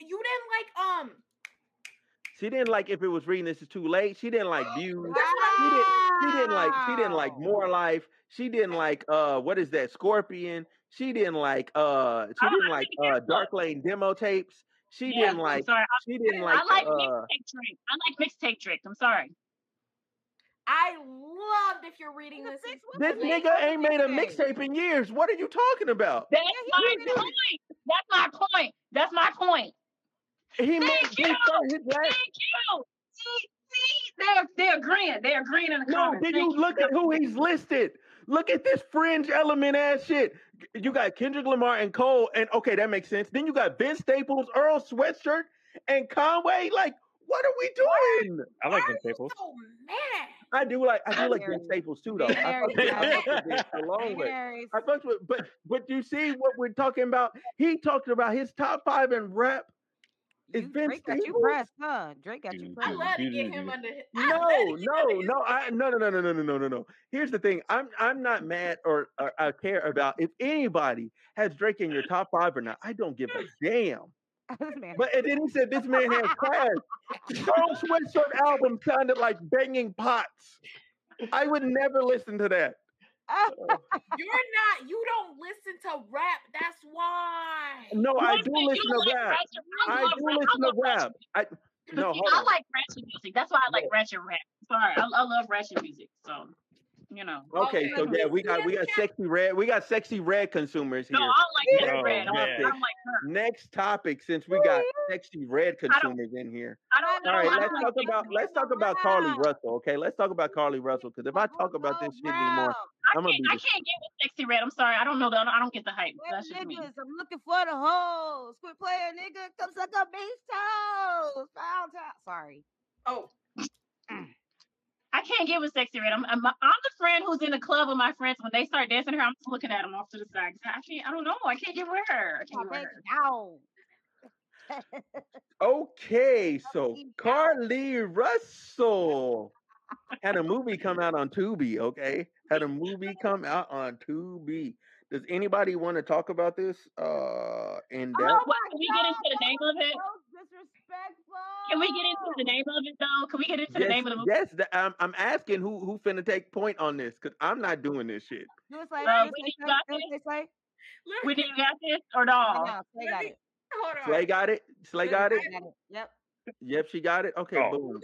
Speaker 4: She,
Speaker 6: You didn't like. Um.
Speaker 4: she didn't like if it was reading this is too late. She didn't like views.
Speaker 6: That's
Speaker 4: She didn't. She didn't like. She didn't like more life. She didn't like. Uh, what is that? Scorpion. She didn't like. Uh, she
Speaker 5: I don't-
Speaker 4: didn't
Speaker 5: I
Speaker 4: like. Uh, Dark Lane demo tapes. She
Speaker 5: Yeah,
Speaker 4: didn't
Speaker 5: I'm
Speaker 4: like.
Speaker 5: sorry. I,
Speaker 4: She didn't like.
Speaker 5: I like
Speaker 4: uh,
Speaker 5: mixtape Drake. I like mixtape Drake. I'm sorry.
Speaker 6: I loved if you're reading this.
Speaker 1: six
Speaker 4: this
Speaker 1: the
Speaker 4: nigga ain't made a
Speaker 1: mixtape.
Speaker 4: mixtape in years. What are you talking about?
Speaker 5: That's my point. That's my point. That's my point.
Speaker 4: He
Speaker 5: Thank you.
Speaker 4: first- his last.
Speaker 5: Thank you. See, see, they're they're agreeing. They're agreeing in the
Speaker 4: No,
Speaker 5: comments.
Speaker 4: then you
Speaker 5: Thank
Speaker 4: look at who he's listed. Look at this fringe element ass shit. You got Kendrick Lamar and Cole, and okay, that makes sense. Then you got Vince Staples, Earl Sweatshirt, and Conway. Like, what are we doing?
Speaker 2: I like
Speaker 6: Vince
Speaker 2: Staples.
Speaker 6: so mad?
Speaker 4: I do like I do like Ben
Speaker 1: Harry.
Speaker 4: Staples too, though. I
Speaker 1: Harry,
Speaker 4: with- I
Speaker 1: yeah.
Speaker 4: fuck with Ben a long way.
Speaker 1: Harry's-
Speaker 4: I fucked with, but but you see what we're talking about? He talked about his top five in rap. Is
Speaker 1: you,
Speaker 4: Ben
Speaker 1: Drake got you pressed, huh? Drake got you
Speaker 2: Dude,
Speaker 6: I
Speaker 1: pressed.
Speaker 6: love to get him under. his-
Speaker 4: No,
Speaker 6: love to get
Speaker 4: no, no, I no no no no no no no no no. Here's the thing. I'm I'm not mad or, or I care about if anybody has Drake in your top five or not. I don't give a damn. But and then he said this man has class. Earl Sweatshirt album sounded like banging pots. I would never listen to that.
Speaker 6: You're not. You don't listen to rap. That's why.
Speaker 4: No, I do listen to rap. I do listen to rap. I no,
Speaker 5: See,
Speaker 4: hold
Speaker 5: I
Speaker 4: on.
Speaker 5: like ratchet music. That's why I like ratchet rap. Sorry, I, I love ratchet music. So, you know.
Speaker 4: Okay, so yeah, we got we got Sexyy Red. We got Sexyy Red consumers here.
Speaker 5: No, I don't like
Speaker 2: Oh,
Speaker 5: red. I
Speaker 2: man.
Speaker 5: don't like her.
Speaker 4: Next topic, since we got Sexyy Red consumers in here.
Speaker 5: I don't.
Speaker 4: All
Speaker 5: I don't
Speaker 4: let's
Speaker 5: like
Speaker 4: talk
Speaker 5: that.
Speaker 4: about let's talk about Carlee Russell. Okay, let's talk about Carlee Russell because if I talk about this shit anymore,
Speaker 5: I
Speaker 4: I'm
Speaker 5: can't,
Speaker 4: be
Speaker 5: I can't get with Sexyy Red. I'm sorry. I don't know. that. I don't get the hype.
Speaker 1: Well,
Speaker 5: That's just me.
Speaker 1: I'm looking for the hoes. Quit playing, nigga. Come suck up these toes. Found out. Sorry.
Speaker 6: Oh,
Speaker 5: I can't get with Sexyy Red. I'm, I'm I'm the friend who's in the club with my friends. When they start dancing her, I'm just looking at them off to the side. I can't. I don't know. I can't get with her. I can't get with her.
Speaker 1: down.
Speaker 4: okay, so Carlee Russell had a movie come out on Tubi. Okay, had a movie come out on Tubi. Does anybody want to talk about this? Uh, in depth?
Speaker 5: Oh, what, can we get into the name of it? Can we get into the name of it though? Can we get into the name of the movie?
Speaker 4: yes. the- I'm, I'm asking who who finna take point on this because I'm not doing this shit.
Speaker 1: Do it, Slay.
Speaker 5: Uh,
Speaker 1: Do Slay,
Speaker 5: you got
Speaker 1: Slay. Do it, Slay, Slay.
Speaker 5: We didn't got this or no?
Speaker 1: No, Slay got it.
Speaker 6: hold on.
Speaker 4: Slay got it. Slay got it.
Speaker 1: Slay got it. Yep.
Speaker 4: Yep, she got it. Okay,
Speaker 2: Oh.
Speaker 4: boom.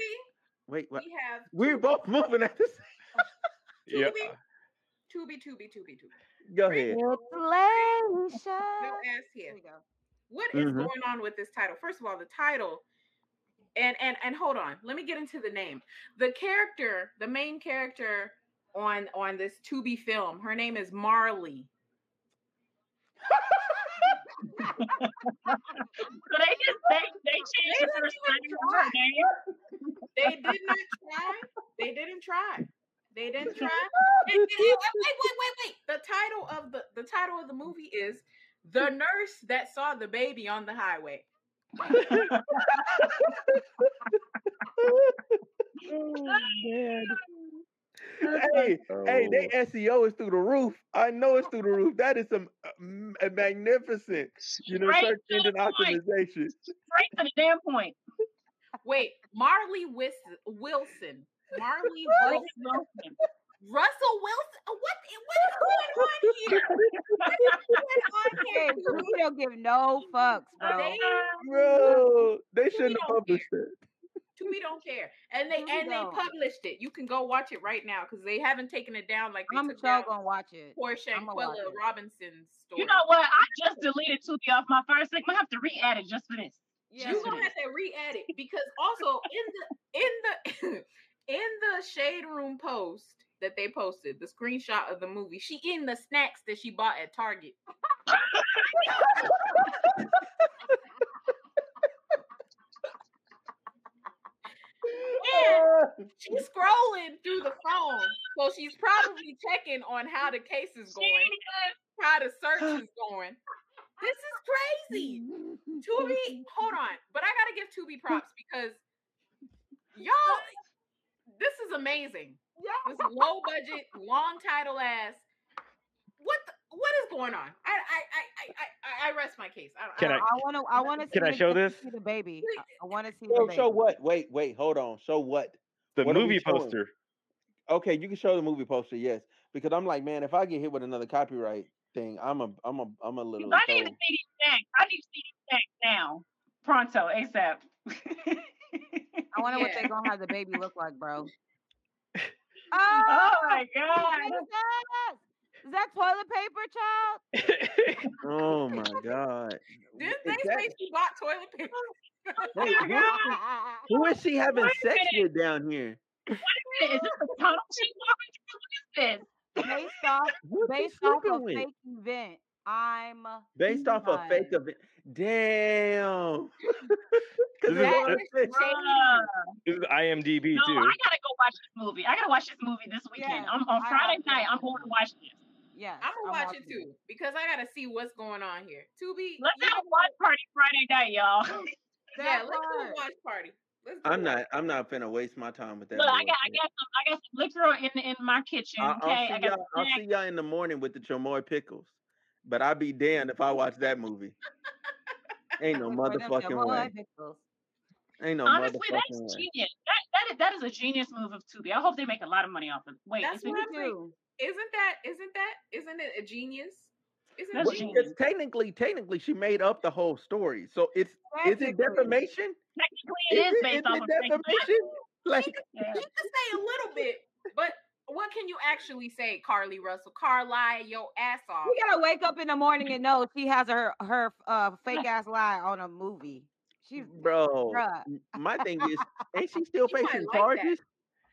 Speaker 4: Wait, what?
Speaker 6: we have
Speaker 4: We're both moving at the same.
Speaker 2: Yeah.
Speaker 6: Tubi, Tubi, Tubi, Tubi.
Speaker 4: Go ahead.
Speaker 6: No ass here.
Speaker 1: Here we go.
Speaker 6: What is
Speaker 4: Mhm.
Speaker 6: going on with this title? First of all, the title, and and and hold on, let me get into the name. The character, the main character on on this Tubi film, her name is Marley.
Speaker 5: So they just they they changed the first
Speaker 6: even
Speaker 5: name of her name.
Speaker 6: They did not try. They didn't try. They didn't try. And- and- and- wait, wait, wait, wait. The title of the the title of the movie is "The Nurse That Saw the Baby on the Highway."
Speaker 4: hey, hey, they
Speaker 2: Oh.
Speaker 4: SEO is through the roof. I know it's through the roof. That is some uh, m- a magnificent, you know,
Speaker 5: Straight
Speaker 4: search engine optimization.
Speaker 5: Straight to the damn point.
Speaker 6: Wait, Marley Wilson. Marley
Speaker 5: Russell
Speaker 6: Wilson.
Speaker 5: Wilson.
Speaker 6: Russell Wilson. uh, What? What is going on here? What is going on here?
Speaker 1: we don't give no fucks, bro.
Speaker 6: They,
Speaker 4: Bro, they shouldn't have
Speaker 6: don't
Speaker 4: published it.
Speaker 6: Tubi don't care, and they
Speaker 1: Tubi
Speaker 6: and they
Speaker 1: don't.
Speaker 6: published it. You can go watch it right now because they haven't taken it down like
Speaker 1: I'm
Speaker 6: took
Speaker 1: sure
Speaker 6: down
Speaker 1: gonna watch it.
Speaker 6: Portia
Speaker 1: I'ma
Speaker 6: and
Speaker 1: watch
Speaker 6: Quella
Speaker 1: it.
Speaker 6: Robinson's story.
Speaker 5: You know what? I just deleted Tubi off my first thing. I have to re-add it just for this.
Speaker 1: Yeah,
Speaker 6: you
Speaker 5: Just for
Speaker 6: gonna have to re-add it because also in the in the in the shade room post that they posted, the screenshot of the movie, she eating the snacks that she bought at Target. And she's scrolling through the phone, so she's probably checking on how the case is going, how the search is going. This is crazy. Tubi, hold on, but I gotta give Tubi props because y'all, this is amazing. Yeah. This low budget, long title ass. What the, what is going on? I I I I I, I rest my case. I,
Speaker 2: Can
Speaker 6: I,
Speaker 2: I-
Speaker 1: I want to. I want to.
Speaker 2: Can I show this?
Speaker 1: See the baby. I, I want to see
Speaker 4: Show,
Speaker 1: the baby.
Speaker 4: show what? Wait, wait, hold on. Show what?
Speaker 2: The
Speaker 4: What
Speaker 2: movie poster.
Speaker 4: Okay, you can show the movie poster, yes. Because I'm like, man, if I get hit with another copyright thing, I'm a, I'm a, I'm a little.
Speaker 5: I need to
Speaker 4: so-
Speaker 5: see these snacks. I need to see these snacks now. Pronto, ASAP.
Speaker 1: I wonder what they're gonna have the baby look like, bro.
Speaker 5: Oh, oh my god.
Speaker 1: Jesus! Is that toilet paper, child?
Speaker 4: Oh my god.
Speaker 6: Didn't
Speaker 4: Is
Speaker 6: they
Speaker 4: that-
Speaker 6: say she bought toilet paper?
Speaker 4: Wait, oh who, who is she having
Speaker 5: Wait
Speaker 4: sex with down here?
Speaker 5: Is this a tunnel she's walking through? What is this?
Speaker 1: based off based off a fake event. I'm
Speaker 4: Based off a fake
Speaker 1: done.
Speaker 4: event. Damn.
Speaker 2: This is-
Speaker 4: it's
Speaker 2: this- This is IMDb
Speaker 5: No,
Speaker 2: too.
Speaker 5: I gotta go watch this movie. I gotta watch this movie this weekend.
Speaker 1: Yeah,
Speaker 5: I'm, on
Speaker 1: I
Speaker 5: Friday night. I'm going to watch this.
Speaker 1: Yeah,
Speaker 6: I'm gonna watch it
Speaker 1: watching
Speaker 6: too because I gotta see what's going on here. To be,
Speaker 5: Let's have a
Speaker 6: know
Speaker 5: watch party Friday night, y'all.
Speaker 6: yeah, let's do a
Speaker 1: part.
Speaker 6: watch party.
Speaker 4: I'm not
Speaker 6: watch
Speaker 4: I'm not finna waste my time with that.
Speaker 5: Look, I got, I got some, I got some liquor in in my kitchen.
Speaker 4: I-
Speaker 5: Okay,
Speaker 4: I'll,
Speaker 5: I
Speaker 4: see
Speaker 5: got
Speaker 4: y'all, I'll see y'all in the morning with the chamoy pickles. But I'd be damned if I watch that movie. Ain't no motherfucking
Speaker 1: Samoa
Speaker 4: way. Ain't no
Speaker 5: Honestly,
Speaker 4: motherfucking
Speaker 5: that's
Speaker 4: way.
Speaker 5: genius. That that is, that is a genius move of Tubi. I hope they make a lot of money off of. It. Wait,
Speaker 6: That's
Speaker 5: is it,
Speaker 6: what I'm saying.
Speaker 1: Too.
Speaker 6: Isn't that? Isn't that? Isn't it a genius? Isn't
Speaker 5: That's
Speaker 6: it
Speaker 4: Well,
Speaker 6: genius?
Speaker 5: genius.
Speaker 4: technically, technically, she made up the whole story. So it's is it defamation?
Speaker 5: technically it is based off
Speaker 4: it
Speaker 5: of fake
Speaker 4: defamation? Like,
Speaker 5: Yeah.
Speaker 6: You can say a little bit, but what can you actually say, Carlee Russell? Carlee, your ass off.
Speaker 1: We gotta wake up in the morning and know she has her her uh fake ass lie on a movie. She's
Speaker 4: bro,
Speaker 1: bruh.
Speaker 4: my thing is, ain't she still
Speaker 6: She might
Speaker 4: facing
Speaker 6: like that.
Speaker 4: charges?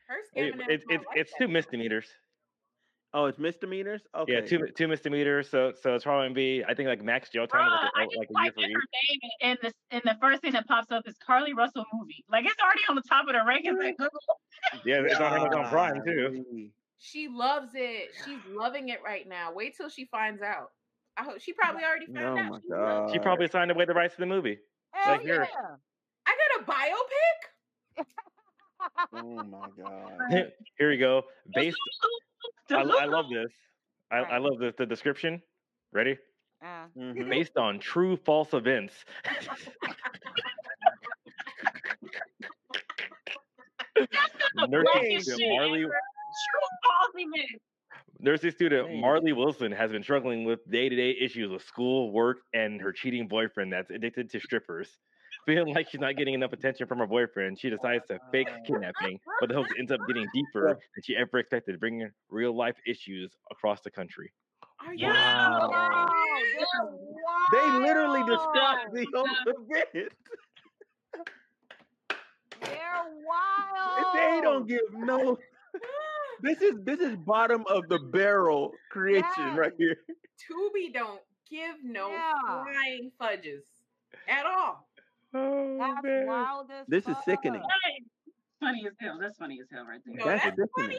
Speaker 6: Her
Speaker 2: It-
Speaker 6: scamming ass
Speaker 2: it's it's
Speaker 6: like
Speaker 2: it's
Speaker 6: that.
Speaker 2: two misdemeanors.
Speaker 4: Oh, it's misdemeanors. Okay.
Speaker 2: Yeah, two two misdemeanors. So so it's probably gonna be I think like max jail time
Speaker 5: Bruh,
Speaker 2: like,
Speaker 5: I
Speaker 2: a,
Speaker 5: just
Speaker 2: like a year for
Speaker 5: her
Speaker 2: each.
Speaker 5: name and the and the first thing that pops up is Carlee Russell movie. Like it's already on the top of the rankings. Like, Google.
Speaker 2: Yeah, it's on Amazon Prime too.
Speaker 6: She loves it. She's loving it right now. Wait till she finds out. I hope she probably already found
Speaker 4: Oh
Speaker 6: out.
Speaker 4: my
Speaker 6: She loves
Speaker 2: She probably signed away the rights to the movie.
Speaker 1: Hell
Speaker 2: Like her.
Speaker 1: yeah.
Speaker 6: I got a biopic.
Speaker 4: Oh my god.
Speaker 2: Here we go. Based, I, I love this. I, I love the, the description. Ready?
Speaker 1: Uh,
Speaker 4: Mhm.
Speaker 2: Based on true false events. Nursing
Speaker 5: Blackest
Speaker 2: student
Speaker 5: shit
Speaker 2: Marley.
Speaker 5: True false event.
Speaker 2: nursing student
Speaker 4: Man.
Speaker 2: Marley Wilson has been struggling with day-to-day issues with school, work, and her cheating boyfriend that's addicted to strippers. Feeling like she's not getting enough attention from her boyfriend, she decides to fake kidnapping, but the hoax ends up getting deeper than she ever expected, bringing real-life issues across the country.
Speaker 6: Are you
Speaker 5: Yeah.
Speaker 1: wow,
Speaker 6: serious?
Speaker 1: they're
Speaker 4: They literally
Speaker 1: wild.
Speaker 4: described the whole event.
Speaker 1: They're wild.
Speaker 4: They don't give no. This is this is bottom of the barrel creation right here.
Speaker 6: Tubi don't give no
Speaker 1: Yeah.
Speaker 6: flying fudges at all.
Speaker 2: Oh,
Speaker 1: That's
Speaker 2: man.
Speaker 1: wild as
Speaker 4: This is sickening.
Speaker 5: Funny as hell. That's funny as hell right there.
Speaker 4: That's
Speaker 6: that's
Speaker 4: sickening.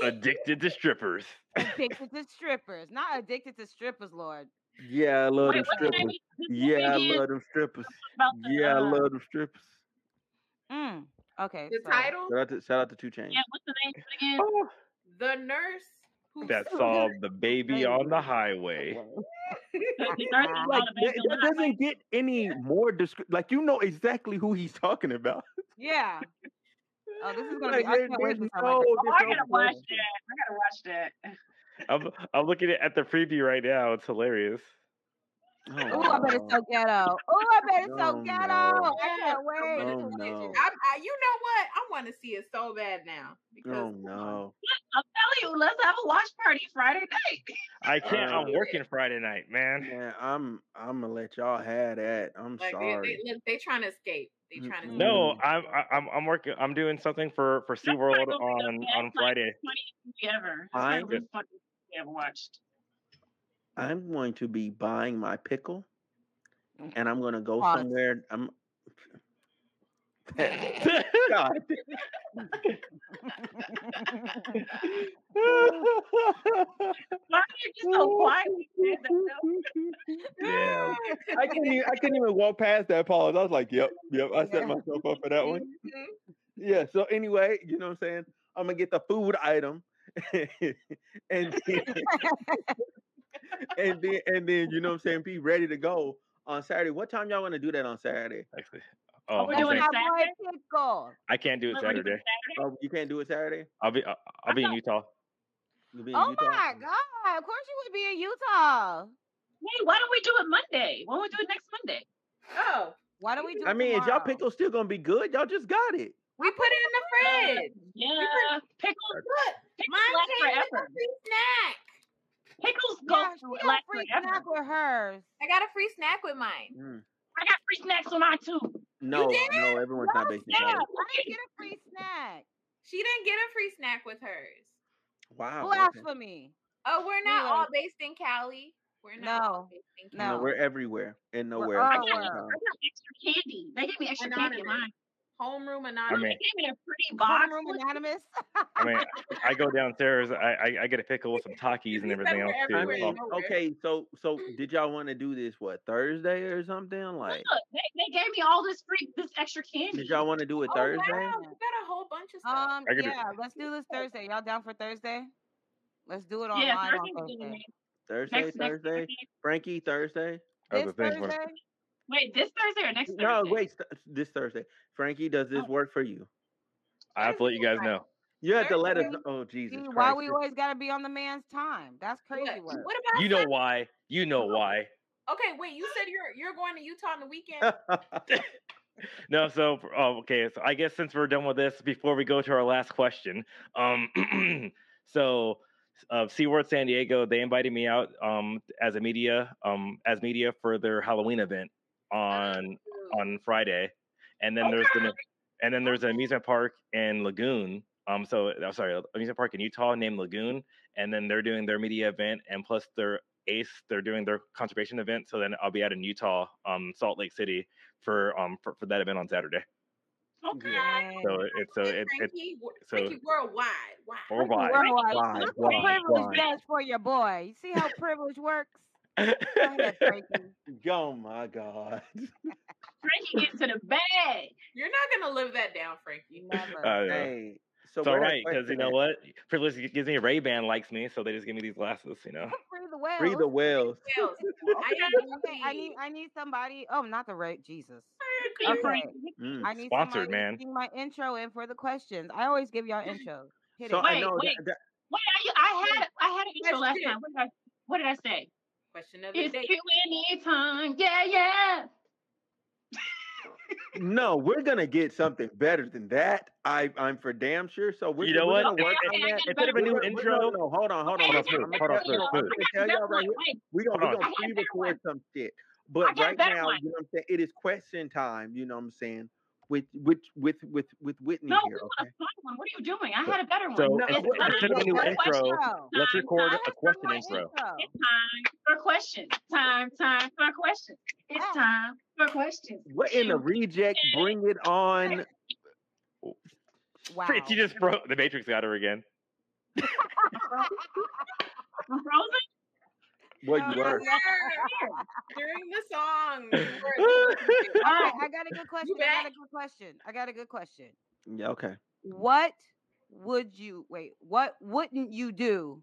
Speaker 6: funny.
Speaker 2: Addicted to strippers.
Speaker 1: Addicted to strippers, not addicted to strippers, Lord.
Speaker 4: Yeah, I love
Speaker 5: Wait,
Speaker 4: them
Speaker 5: what's the name
Speaker 4: strippers. Yeah, I love them strippers.
Speaker 5: The,
Speaker 4: Yeah, I
Speaker 5: uh,
Speaker 4: love them strippers.
Speaker 1: Mm. Okay.
Speaker 6: the
Speaker 1: so-
Speaker 6: title,
Speaker 4: Shout out to shout out to 2 Chainz.
Speaker 5: Yeah, what's the name again?
Speaker 2: Oh,
Speaker 6: the nurse who
Speaker 2: that saw the baby on the highway.
Speaker 5: The
Speaker 4: Like that, that doesn't get any more descri- like you know exactly who he's talking about.
Speaker 1: Yeah. Oh, this is gonna
Speaker 4: Like,
Speaker 1: be. I
Speaker 4: there-
Speaker 1: can't
Speaker 4: there's
Speaker 1: for something like
Speaker 4: no-
Speaker 5: Oh, I gotta watch that. I gotta watch that.
Speaker 2: I'm, I'm looking at the preview right now. It's hilarious.
Speaker 4: Oh,
Speaker 1: Ooh, I bet it's so ghetto. Ooh, I bet it's so
Speaker 4: Oh,
Speaker 1: ghetto.
Speaker 4: no.
Speaker 1: I can't wait.
Speaker 4: Oh, no.
Speaker 6: I'm, I, you know what? I want to see it so bad now because
Speaker 4: Oh no.
Speaker 5: I'm telling you, let's have a watch party Friday night.
Speaker 2: I can't.
Speaker 4: Uh,
Speaker 2: I'm working Friday night, man.
Speaker 4: Man, I'm I'm gonna let y'all have that. I'm
Speaker 6: like they,
Speaker 4: sorry.
Speaker 6: they, look, they trying to escape. They trying to.
Speaker 2: No,
Speaker 4: Mm.
Speaker 2: I'm I- I'm I'm working. I'm doing something for for
Speaker 5: That's not
Speaker 2: SeaWorld on on Friday.
Speaker 5: funniest movie ever. That's
Speaker 4: Fine.
Speaker 5: not the funniest movie I ever watched.
Speaker 4: I'm going to be buying my pickle, and I'm gonna go
Speaker 1: Pause.
Speaker 4: somewhere. I'm. God.
Speaker 5: Why are you just so quiet? when you said that?
Speaker 2: yeah.
Speaker 4: I couldn't even, I couldn't even walk past that pause. I was like, "Yep, yep." I set myself up for that one.
Speaker 6: Mhm.
Speaker 4: Yeah. So anyway, you know what I'm saying? I'm gonna get the food item, and then, and then and then you know what I'm saying? Be ready to go on Saturday. What time y'all want to do that on Saturday?
Speaker 2: Actually,
Speaker 5: Oh,
Speaker 2: oh, um,
Speaker 5: we're
Speaker 2: I'm
Speaker 5: doing
Speaker 2: saying-
Speaker 1: boy
Speaker 5: Saturday?
Speaker 2: I can't do it
Speaker 5: What, doing
Speaker 2: Saturday.
Speaker 5: Saturday?
Speaker 4: Oh, you can't do it Saturday.
Speaker 2: I'll be uh, I'll, I'll be in Utah.
Speaker 4: You'll be in
Speaker 1: Oh
Speaker 4: Utah?
Speaker 1: my mm. god! Of course you would be in Utah.
Speaker 5: Hey, why don't we do it Monday? Why don't we do it next Monday?
Speaker 6: Oh,
Speaker 1: Why don't we do?
Speaker 4: I
Speaker 1: it
Speaker 4: mean, is y'all
Speaker 1: tomorrow?
Speaker 4: pickle still gonna be good? Y'all just got it.
Speaker 6: we put it in the fridge.
Speaker 5: Yeah, pickles.
Speaker 6: Look,
Speaker 5: Pickles
Speaker 6: mine
Speaker 5: last
Speaker 6: came with
Speaker 5: forever.
Speaker 6: a free snack.
Speaker 5: Pickles
Speaker 1: snack with hers.
Speaker 6: I got a free snack with mine.
Speaker 4: Mm.
Speaker 5: I got free snacks on mine too.
Speaker 4: No, no, everyone's not based in
Speaker 5: Yeah.
Speaker 4: Cali.
Speaker 1: I didn't get a free snack.
Speaker 6: She didn't get a free snack with hers.
Speaker 4: Wow.
Speaker 1: Who asked for me?
Speaker 6: Oh, we're not
Speaker 1: Anyway.
Speaker 6: all based in Cali. We're not all
Speaker 1: No.
Speaker 6: based in
Speaker 1: No.
Speaker 6: Cali.
Speaker 4: No, we're everywhere and
Speaker 1: We're
Speaker 4: nowhere.
Speaker 1: all
Speaker 4: at the same
Speaker 1: where?
Speaker 4: time.
Speaker 5: I got extra candy. They gave me extra candy in
Speaker 6: Anonymous.
Speaker 5: mine.
Speaker 6: Homeroom
Speaker 2: I
Speaker 6: anonymous.
Speaker 2: mean,
Speaker 5: They gave me a pretty box.
Speaker 1: Homeroom Anonymous.
Speaker 2: I mean, I go downstairs. I, I I get a pickle with some Takis and everything else too.
Speaker 4: I
Speaker 6: everywhere
Speaker 2: so-
Speaker 6: and
Speaker 4: mean, okay, so so did y'all want to do this what Thursday or something? Like,
Speaker 5: Look, they, they gave me all this free, this extra candy.
Speaker 4: did y'all want to do it
Speaker 6: Oh,
Speaker 4: Thursday?
Speaker 6: wow. We got a whole bunch of stuff.
Speaker 1: Um,
Speaker 2: I could do-
Speaker 1: yeah, let's do this Thursday. Y'all down for Thursday? Let's do it online
Speaker 5: yeah,
Speaker 1: on
Speaker 5: Thursday's good with
Speaker 1: Thursday.
Speaker 5: me.
Speaker 4: Thursday,
Speaker 5: Next, next
Speaker 4: Thursday,
Speaker 5: Thursday.
Speaker 4: Frankie, Thursday.
Speaker 2: That
Speaker 1: This
Speaker 2: the thing. when-
Speaker 1: Thursday?
Speaker 5: Wait, this Thursday or next Thursday?
Speaker 4: No, wait, th- this Thursday. Frankie, does this
Speaker 5: Oh.
Speaker 4: work for you?
Speaker 2: I have to let you guys know.
Speaker 4: You have to let us.
Speaker 6: Thursday.
Speaker 4: Oh Jesus
Speaker 1: See,
Speaker 4: Christ!
Speaker 1: why we always gotta be on the man's time? That's crazy
Speaker 6: Yeah.
Speaker 1: work.
Speaker 6: What about
Speaker 2: You know
Speaker 6: Sunday?
Speaker 2: why? You know why?
Speaker 6: Okay, wait. You said you're you're going to Utah on the weekend.
Speaker 2: No, so oh, okay. So I guess since we're done with this, before we go to our last question, um, so uh, SeaWorld San Diego they invited me out um as a media um as media for their Halloween event on on Friday, and then there's the and then there's an amusement park in Lagoon. Um, so I'm sorry, amusement park in Utah named Lagoon, and then they're doing their media event, and plus their ACE, they're doing their conservation event. So then I'll be out in Utah, um, Salt Lake City for um for, for that event on Saturday.
Speaker 5: Okay.
Speaker 1: Dang.
Speaker 2: So it's so
Speaker 6: it's
Speaker 2: it, it so-
Speaker 6: Frankie worldwide. Wow.
Speaker 2: worldwide.
Speaker 1: Worldwide.
Speaker 4: Why?
Speaker 1: Look
Speaker 4: Why?
Speaker 1: what privilege
Speaker 4: Why?
Speaker 1: does for your boy. You see how privilege works? Go ahead, Frankie.
Speaker 4: oh my God!
Speaker 5: Frankie gets to the bag.
Speaker 6: You're not gonna live that down, Frankie.
Speaker 1: Never.
Speaker 2: Uh, yeah.
Speaker 4: Hey, so
Speaker 2: It's all
Speaker 4: where that
Speaker 2: right because you know
Speaker 4: at?
Speaker 2: what? Privilege gives me a Ray Ban likes me, so they just give me these glasses. You know.
Speaker 1: Free the whales.
Speaker 4: Free the whales.
Speaker 6: I
Speaker 1: need I need somebody. Oh, not the right Jesus.
Speaker 5: Okay.
Speaker 1: Okay.
Speaker 4: Mm.
Speaker 1: I need
Speaker 2: Sponsored, man.
Speaker 1: my intro in for the questions. I always give y'all intros. Hit
Speaker 4: So
Speaker 1: it.
Speaker 4: I
Speaker 5: Wait,
Speaker 4: know
Speaker 5: wait.
Speaker 4: that, that-
Speaker 5: Wait, I, I had I had an intro last time. What did I what did I say?
Speaker 6: Question of the
Speaker 5: It's
Speaker 6: day.
Speaker 5: Q and A time. Yeah, yeah.
Speaker 4: no, we're gonna get something better than that. I I'm for damn sure. So we're,
Speaker 2: You know
Speaker 4: we're
Speaker 2: what?
Speaker 4: gonna work
Speaker 5: Okay,
Speaker 4: on
Speaker 5: I
Speaker 4: that.
Speaker 2: Instead of a new
Speaker 4: We're gonna-
Speaker 2: intro,
Speaker 4: no, no, hold on, hold
Speaker 5: Okay,
Speaker 4: on.
Speaker 2: Hold on,
Speaker 4: I'm gonna
Speaker 2: hold on,
Speaker 4: tell you-
Speaker 2: Smooth,
Speaker 4: gonna
Speaker 5: I
Speaker 4: tell
Speaker 5: got
Speaker 4: y'all
Speaker 5: the
Speaker 4: right
Speaker 5: best
Speaker 4: here. We gonna we
Speaker 2: Hold on.
Speaker 4: gonna
Speaker 5: I got a better
Speaker 4: pre-record some shit. But right now,
Speaker 5: one.
Speaker 4: you know what I'm saying? It is question time. You know what I'm saying? With with with with with Whitney
Speaker 5: No,
Speaker 4: here.
Speaker 5: we want
Speaker 4: Okay.
Speaker 5: a fun one. What are you doing? I had a better one.
Speaker 2: So
Speaker 4: No,
Speaker 5: it's time
Speaker 2: instead of a new
Speaker 5: for
Speaker 2: intro,
Speaker 5: questions.
Speaker 2: Let's record
Speaker 5: time
Speaker 2: a
Speaker 5: for
Speaker 2: question
Speaker 5: questions.
Speaker 2: intro.
Speaker 5: It's time for questions. Time, time for questions. It's
Speaker 1: Ah.
Speaker 5: time for questions.
Speaker 4: What in the reject? Bring it on.
Speaker 1: Wow.
Speaker 2: She just broke the Matrix got her again.
Speaker 5: I'm frozen.
Speaker 4: What
Speaker 1: oh,
Speaker 4: you were?
Speaker 6: During the song.
Speaker 1: All right, I got a good question. I got a good question. I got a good question.
Speaker 4: Yeah. Okay.
Speaker 1: What would you wait? What wouldn't you do?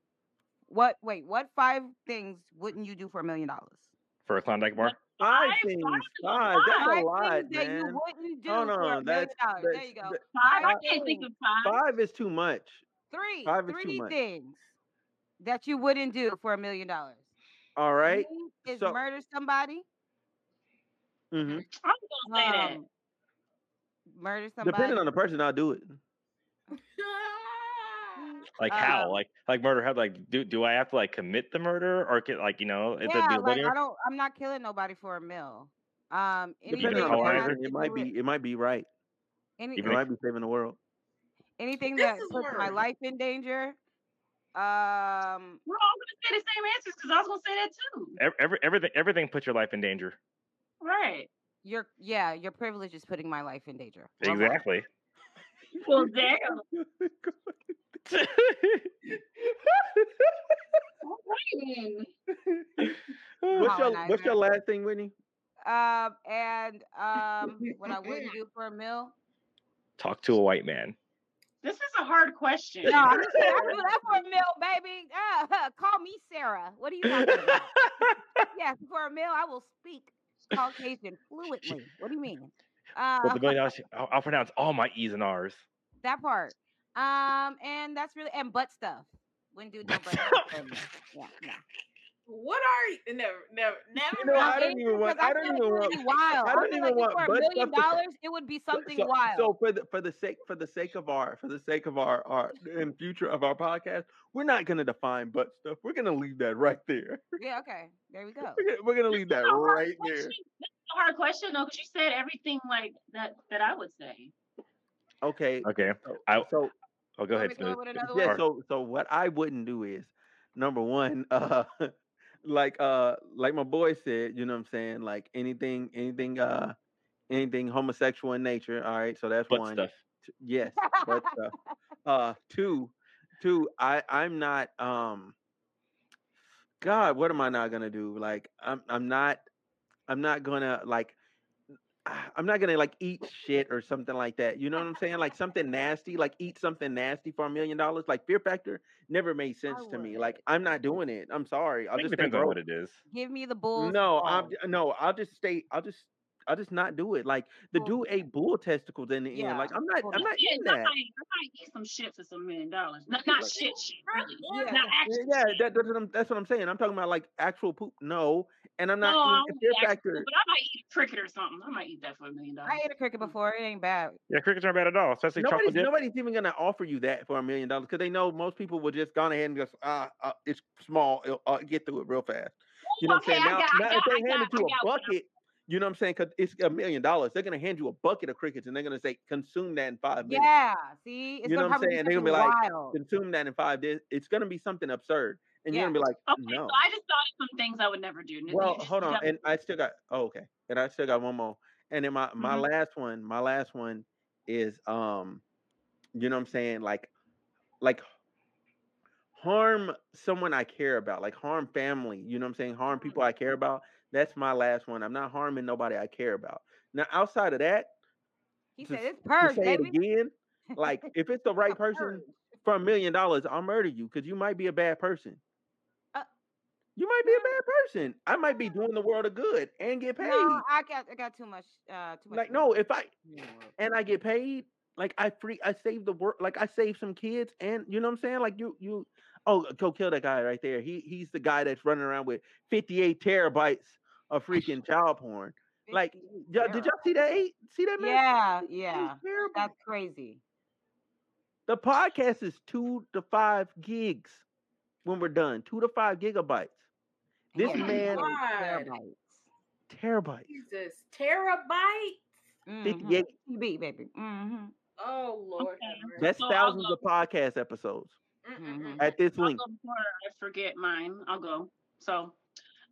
Speaker 1: What wait? What five things wouldn't you do for a million dollars?
Speaker 2: For a Klondike bar.
Speaker 4: Five
Speaker 5: Five,
Speaker 4: things.
Speaker 5: five,
Speaker 4: Five. That's a lot,
Speaker 1: things that you
Speaker 4: man.
Speaker 1: wouldn't do
Speaker 4: Hold
Speaker 1: for a
Speaker 4: on.
Speaker 1: million
Speaker 4: That's,
Speaker 1: dollars. There you go.
Speaker 5: Five. I can't think of five.
Speaker 4: five is too much.
Speaker 1: Three.
Speaker 4: Five is too
Speaker 1: three
Speaker 4: much.
Speaker 1: things that you wouldn't do for a million dollars.
Speaker 4: All right.
Speaker 1: One Is
Speaker 4: so-
Speaker 1: murder somebody?
Speaker 4: Mm-hmm.
Speaker 5: I was gonna say that.
Speaker 1: Um, murder somebody.
Speaker 4: Depending on the person, I'll do it.
Speaker 2: Like how?
Speaker 1: Um,
Speaker 2: Like like murder? How? Like do do I have to like commit the murder or can, like you know? Is
Speaker 1: yeah,
Speaker 2: it
Speaker 1: like? I don't. I'm not killing nobody for a mill. Um,
Speaker 2: Even
Speaker 4: Depending
Speaker 1: anything
Speaker 4: on the
Speaker 2: colonizer?
Speaker 1: that has
Speaker 4: person, it might be. It might be right.
Speaker 1: any,
Speaker 4: It might be saving the world.
Speaker 1: anything
Speaker 6: This
Speaker 1: that
Speaker 6: is
Speaker 1: puts my life in danger. Um,
Speaker 5: We're all gonna say the same answers because I was gonna say that too.
Speaker 2: Every, everything everything puts your life in danger.
Speaker 5: Right.
Speaker 1: your yeah, your privilege is putting my life in danger. Well, well,
Speaker 2: Exactly.
Speaker 5: Well, damn. Alrighty.
Speaker 4: What's your What's your last thing, Whitney?
Speaker 1: Um, and um, what I wouldn't do for a meal.
Speaker 2: Talk to a white man.
Speaker 5: This is a hard question.
Speaker 1: No, I'm just saying, I do that for a meal, baby. Uh, call me Sarah. What are you talking about? yes, for a meal, I will speak Caucasian fluently. What do you mean? Uh,
Speaker 2: million I'll, I'll pronounce all my E's and R's.
Speaker 1: that part. Um, and that's really and butt stuff. Wouldn't do no butt stuff. for a meal. Yeah, no.
Speaker 6: What are you? Never, never, never.
Speaker 4: You know. I don't even want-
Speaker 1: because
Speaker 4: I don't even want-
Speaker 1: would be wild.
Speaker 4: I
Speaker 1: I,
Speaker 4: don't
Speaker 1: feel
Speaker 4: even
Speaker 1: like
Speaker 4: want
Speaker 1: for a million dollars, it would be something
Speaker 4: so,
Speaker 1: wild.
Speaker 4: So for the for the sake for the sake of our for the sake of our our and future of our podcast, we're not gonna define butt stuff. We're gonna leave that right there.
Speaker 1: yeah, okay, there we go.
Speaker 4: We're gonna, we're gonna leave that
Speaker 5: a hard
Speaker 4: right there.
Speaker 5: question. That's a hard question though, because you said everything like that that I would say.
Speaker 4: Okay.
Speaker 2: Okay.
Speaker 4: So,
Speaker 2: I-
Speaker 4: so
Speaker 2: Oh, go ahead,
Speaker 1: me to come
Speaker 2: Smooth.
Speaker 1: up with another
Speaker 4: yeah, so so what I wouldn't do is number one, uh like uh like my boy said, you know what I'm saying? Like anything anything uh anything homosexual in nature, all right, so that's
Speaker 2: Butt
Speaker 4: one.
Speaker 2: stuff.
Speaker 4: Yes, but uh, uh two two I I'm not um God, what am I not gonna do? Like I'm I'm not I'm not gonna like Ah, I'm not gonna like eat shit or something like that. You know what I'm saying? Like something nasty, like eat something nasty for a million dollars. Like Fear Factor never made sense to me. Like I'm not doing it. I'm sorry.
Speaker 2: I
Speaker 4: I'll just stay
Speaker 2: depends on what it is.
Speaker 1: Give me the bull.
Speaker 4: No, I'm no. I'll just stay. I'll just. I'll just not do it. Like the
Speaker 1: Bull
Speaker 4: dude ate bull testicles in the
Speaker 1: Yeah,
Speaker 4: end. Like I'm not. I'm not
Speaker 5: Yeah,
Speaker 4: eating
Speaker 5: I
Speaker 4: that.
Speaker 5: might, I might eat some shit for some million dollars. Not, not
Speaker 4: Like-
Speaker 5: shit, shit, uh, really.
Speaker 1: Yeah.
Speaker 5: Not
Speaker 4: Yeah,
Speaker 5: actual
Speaker 4: yeah, that, that's, what I'm, that's what I'm saying. I'm talking about like actual poop. No, and I'm not
Speaker 5: no, I
Speaker 4: eating
Speaker 5: won't
Speaker 4: Fear
Speaker 5: eat actual,
Speaker 4: Factor.
Speaker 5: but I might eat a cricket or something. I might eat that for a million dollars.
Speaker 1: I ate a cricket before. It ain't bad.
Speaker 2: Yeah, crickets aren't bad at all, especially
Speaker 4: Nobody's,
Speaker 2: chocolate dip.
Speaker 4: nobody's even gonna offer you that for a million dollars because they know most people will just go ahead and just ah, uh, it's small. It'll, uh, get through it real fast. You know what I'm saying?
Speaker 5: I
Speaker 4: Now,
Speaker 5: got- I
Speaker 4: now if they
Speaker 5: I
Speaker 4: handed
Speaker 5: got-
Speaker 4: you
Speaker 5: I
Speaker 4: a
Speaker 5: got
Speaker 4: bucket, you know what I'm saying? Because it's a million dollars. They're gonna hand you a bucket of crickets and they're gonna say consume that in five minutes.
Speaker 1: Yeah. See, it's
Speaker 4: You know what I'm saying? They're gonna
Speaker 1: something
Speaker 4: be like. Consume that in five days. It's gonna be something absurd, and
Speaker 1: Yeah.
Speaker 4: you're gonna be like,
Speaker 5: Okay,
Speaker 4: no.
Speaker 5: so I just thought of some things I would never do.
Speaker 4: Well, hold on, and I still got oh, okay, and I still got one more. And then my my
Speaker 5: Mhm.
Speaker 4: last one, my last one is um, you know what I'm saying, like, like harm someone I care about, like harm family. You know what I'm saying, harm people I care about. That's my last one. I'm not harming nobody I care about. Now, outside of that,
Speaker 1: He
Speaker 4: to
Speaker 1: said it's purge,
Speaker 4: say it again, like if it's the right person for a million dollars, I'll murder you because you might be a bad person.
Speaker 1: Uh,
Speaker 4: you might be a bad person. I might be doing the world a good and get paid.
Speaker 1: No, I got I got too much. Uh, too much.
Speaker 4: like
Speaker 1: money.
Speaker 4: no, if I
Speaker 1: world.
Speaker 4: and I get paid, like I free, I save the work, like I save some kids, and you know what I'm saying? Like you, you, oh, go kill that guy right there. He he's the guy that's running around with 58 terabytes of freaking child porn. Like,
Speaker 1: 50
Speaker 4: y'all, did y'all see that? Eight? See that man?
Speaker 1: Yeah, yeah. That's crazy.
Speaker 4: The podcast is two to five gigs when we're done. Two to five gigabytes. This
Speaker 1: Yeah,
Speaker 4: man-
Speaker 6: God.
Speaker 1: terabytes.
Speaker 4: Terabytes.
Speaker 6: Jesus, terabyte.
Speaker 1: Mhm.
Speaker 4: 58.
Speaker 1: TB, baby. Mm-hmm.
Speaker 6: Oh Lord,
Speaker 5: Okay.
Speaker 4: That's
Speaker 5: So
Speaker 4: thousands of podcast episodes
Speaker 6: Mm-mm-mm.
Speaker 4: at this
Speaker 5: I'll
Speaker 4: link.
Speaker 5: I forget mine. I'll go. So